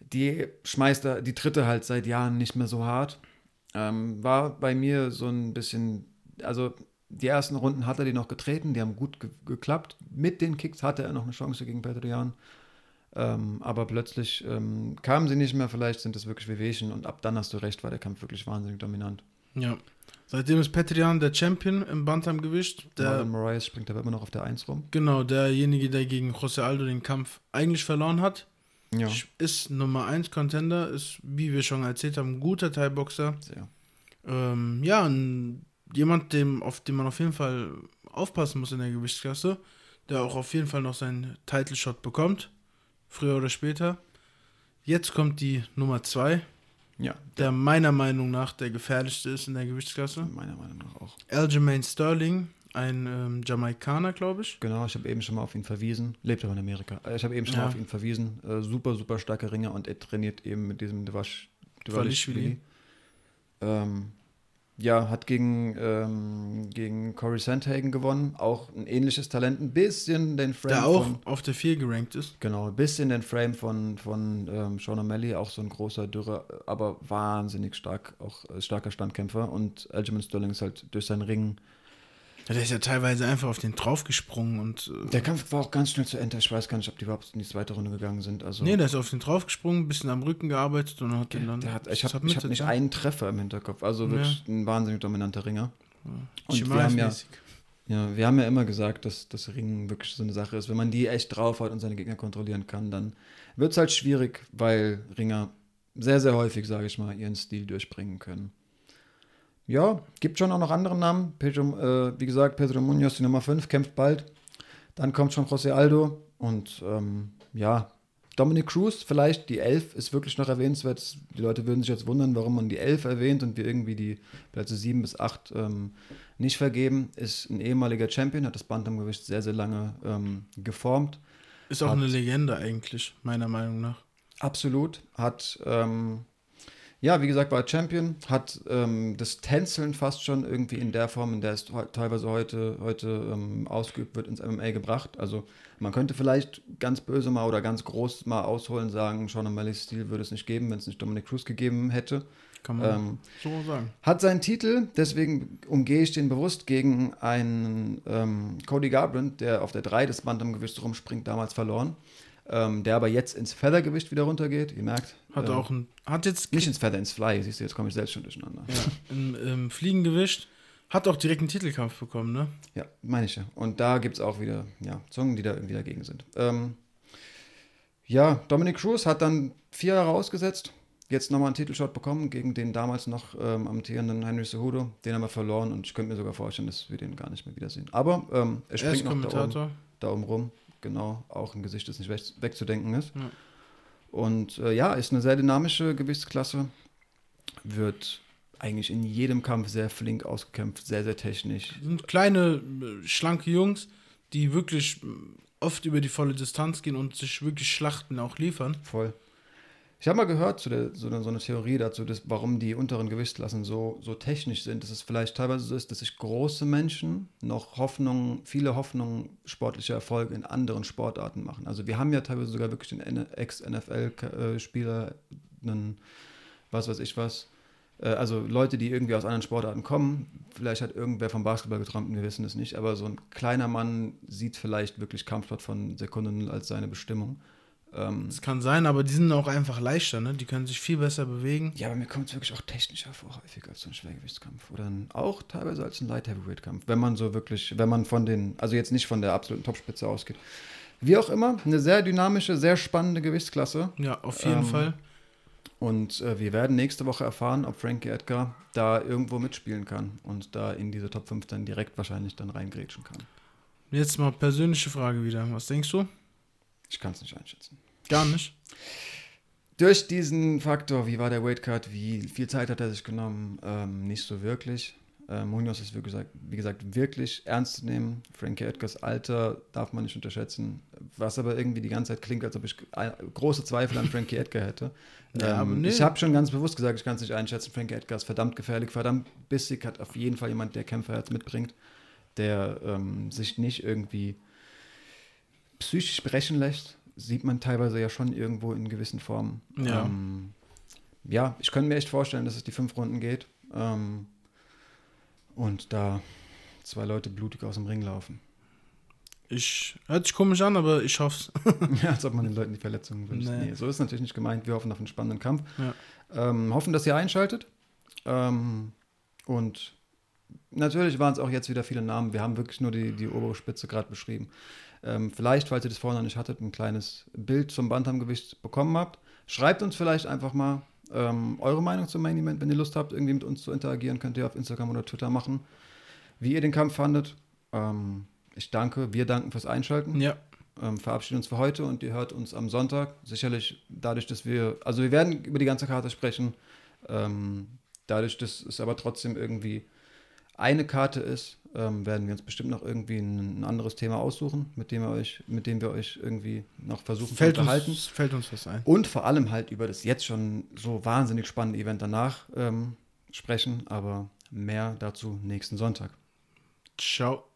Die schmeißt er, die Tritte halt seit Jahren nicht mehr so hart. Ähm, war bei mir so ein bisschen, also die ersten Runden hat er die noch getreten, die haben gut ge geklappt. Mit den Kicks hatte er noch eine Chance gegen Petrian. Ähm, aber plötzlich ähm, kamen sie nicht mehr, vielleicht sind es wirklich Wehwehchen und ab dann hast du recht, war der Kampf wirklich wahnsinnig dominant. Ja. Seitdem ist Petrian der Champion im Bantamgewicht. Der, Marlon Moraes springt aber immer noch auf der 1 rum. genau, derjenige, der gegen José Aldo den Kampf eigentlich verloren hat. Ja, Ist Nummer 1 Contender, ist, wie wir schon erzählt haben, ein guter Thai-Boxer. Ähm, ja, ein, jemand, dem, auf den man auf jeden Fall aufpassen muss in der Gewichtsklasse, der auch auf jeden Fall noch seinen Title-Shot bekommt, früher oder später. Jetzt kommt die Nummer 2, Ja, der meiner Meinung nach der gefährlichste ist in der Gewichtsklasse. meiner Meinung nach auch. Aljamain Sterling, ein ähm, Jamaikaner, glaube ich. Genau, ich habe eben schon mal auf ihn verwiesen. Lebt aber in Amerika. Äh, Ich habe eben schon Ja. mal auf ihn verwiesen. Äh, super, super starker Ringer und er trainiert eben mit diesem Devash, Dvalishvili. Ähm, ja, hat gegen, ähm, gegen Corey Sandhagen gewonnen. Auch ein ähnliches Talent. Ein bisschen den Frame Der auch von. auf der 4 gerankt ist. Genau, ein bisschen den Frame von, von ähm, Sean O'Malley, auch so ein großer, dürrer, aber wahnsinnig stark, auch äh, starker Standkämpfer. Und Aljamain Sterling ist halt durch seinen Ring. Ja, der ist ja teilweise einfach auf den draufgesprungen und. Äh, Der Kampf war auch ganz schnell zu Ende. Ich weiß gar nicht, ob die überhaupt in die zweite Runde gegangen sind. Also, nee, der ist auf den draufgesprungen, ein bisschen am Rücken gearbeitet und hat den dann. der hat, ich habe hab nicht ja. einen Treffer im Hinterkopf. Also wirklich ein wahnsinnig dominanter Ringer. Und wir haben ja, ja, wir haben ja immer gesagt, dass das Ringen wirklich so eine Sache ist. Wenn man die echt drauf hat und seine Gegner kontrollieren kann, dann wird es halt schwierig, weil Ringer sehr, sehr häufig, sage ich mal, ihren Stil durchbringen können. Ja, gibt schon auch noch andere Namen. Pedro, äh, wie gesagt, Pedro Munoz, die Nummer 5, kämpft bald. Dann kommt schon José Aldo und ähm, ja, Dominic Cruz, vielleicht die 11 ist wirklich noch erwähnenswert. Die Leute würden sich jetzt wundern, warum man die 11 erwähnt und wir irgendwie die Plätze 7 bis 8 ähm, nicht vergeben. Ist ein ehemaliger Champion, hat das Bantamgewicht sehr, sehr lange ähm, geformt. Ist auch hat- eine Legende eigentlich, meiner Meinung nach. Absolut. Hat, ähm, ja, wie gesagt, war Champion, hat ähm, das Tänzeln fast schon irgendwie in der Form, in der es teilweise heute, heute ähm, ausgeübt wird, ins MMA gebracht. Also man könnte vielleicht ganz böse mal oder ganz groß mal ausholen, sagen, Sean O'Malley's Stil würde es nicht geben, wenn es nicht Dominic Cruz gegeben hätte. Kann man Ähm, so sagen. hat seinen Titel, deswegen umgehe ich den bewusst gegen einen ähm, Cody Garbrandt, der auf der 3 des Bantamgewichts rumspringt, damals verloren. Ähm, der aber jetzt ins Feathergewicht wieder runtergeht. Ihr merkt. Hat ähm, auch ein. Hat jetzt Nicht ins Feather, ins Fly. Siehst du, jetzt komme ich selbst schon durcheinander. ja, im, im Fliegengewicht. Hat auch direkt einen Titelkampf bekommen, ne? Ja, meine ich ja. Und da gibt es auch wieder ja, Zungen, die da irgendwie dagegen sind. Ähm, ja, Dominic Cruz hat dann vier Jahre ausgesetzt. Jetzt nochmal einen Titelshot bekommen gegen den damals noch ähm, amtierenden Henry Cejudo. Den haben wir verloren und ich könnte mir sogar vorstellen, dass wir den gar nicht mehr wiedersehen. Aber ähm, er Er springt ist noch da oben, da oben rum. Genau, auch ein Gesicht, das nicht weg, wegzudenken ist. Ja. Und äh, ja, ist eine sehr dynamische Gewichtsklasse. Wird eigentlich in jedem Kampf sehr flink ausgekämpft, sehr, sehr technisch. sind kleine, äh, schlanke Jungs, die wirklich äh, oft über die volle Distanz gehen und sich wirklich Schlachten auch liefern. Voll. Ich habe mal gehört, zu der, so, eine, so eine Theorie dazu, dass, warum die unteren Gewichtsklassen so, so technisch sind, dass es vielleicht teilweise so ist, dass sich große Menschen noch Hoffnungen, viele Hoffnungen sportlicher Erfolge in anderen Sportarten machen. Also wir haben ja teilweise sogar wirklich den Ex-NFL-Spieler, einen, was weiß ich was, äh, also Leute, die irgendwie aus anderen Sportarten kommen. Vielleicht hat irgendwer vom Basketball geträumt wir wissen es nicht, aber so ein kleiner Mann sieht vielleicht wirklich Kampfsport von Sekunde Null als seine Bestimmung. Ähm, Das kann sein, aber die sind auch einfach leichter, ne? Die können sich viel besser bewegen. ja, aber mir kommt es wirklich auch technischer vor, häufig als so ein Schwergewichtskampf. Oder auch teilweise als ein Light Heavyweight-Kampf, wenn man so wirklich, wenn man von den, also jetzt nicht von der absoluten Topspitze ausgeht. Wie auch immer, eine sehr dynamische, sehr spannende Gewichtsklasse. Ja, auf jeden Ähm, Fall. Und äh, wir werden nächste Woche erfahren, ob Frankie Edgar da irgendwo mitspielen kann und da in diese Top 5 dann direkt wahrscheinlich dann reingrätschen kann. Jetzt mal persönliche Frage wieder. Was denkst du? Ich kann es nicht einschätzen. Gar nicht. Durch diesen Faktor, wie war der Weightcut, wie viel Zeit hat er sich genommen, ähm, nicht so wirklich. Äh, Munoz ist wie gesagt, wie gesagt wirklich ernst zu nehmen. Frankie Edgars Alter darf man nicht unterschätzen. Was aber irgendwie die ganze Zeit klingt, als ob ich große Zweifel an Frankie Edgar hätte. Ja, ähm, nee. Ich habe schon ganz bewusst gesagt, ich kann es nicht einschätzen. Frankie Edgar ist verdammt gefährlich, verdammt bissig, hat auf jeden Fall jemand, der Kämpferherz mitbringt, der ähm, sich nicht irgendwie psychisch brechen lässt. Sieht man teilweise ja schon irgendwo in gewissen Formen. Ja. Ähm, ja, ich könnte mir echt vorstellen, dass es die fünf Runden geht. Ähm, und da zwei Leute blutig aus dem Ring laufen. Ich, hört sich komisch an, aber ich hoff's. <laughs> ja, als ob man den <laughs> Leuten die Verletzungen wünscht. Nee. Nee. so ist es natürlich nicht gemeint. Wir hoffen auf einen spannenden Kampf. Ja. Ähm, hoffen, dass ihr einschaltet. Ähm, und natürlich waren es auch jetzt wieder viele Namen. Wir haben wirklich nur die, die obere Spitze gerade beschrieben. Ähm, vielleicht, falls ihr das vorher noch nicht hattet, ein kleines Bild zum Bantamgewicht bekommen habt. Schreibt uns vielleicht einfach mal ähm, eure Meinung zum Main Event. Wenn ihr Lust habt, irgendwie mit uns zu interagieren, könnt ihr auf Instagram oder Twitter machen, wie ihr den Kampf fandet. Ähm, ich danke, wir danken fürs Einschalten Ja. ähm, verabschieden uns für heute und ihr hört uns am Sonntag. Sicherlich dadurch, dass wir, also wir werden über die ganze Karte sprechen. Ähm, dadurch, dass es aber trotzdem irgendwie eine Karte ist, ähm, werden wir uns bestimmt noch irgendwie ein, ein anderes Thema aussuchen, mit dem wir euch, mit dem wir euch irgendwie noch versuchen Fällt zu unterhalten. uns, fällt uns was ein. Und vor allem halt über das jetzt schon so wahnsinnig spannende Event danach ähm, sprechen, aber mehr dazu nächsten Sonntag. Ciao.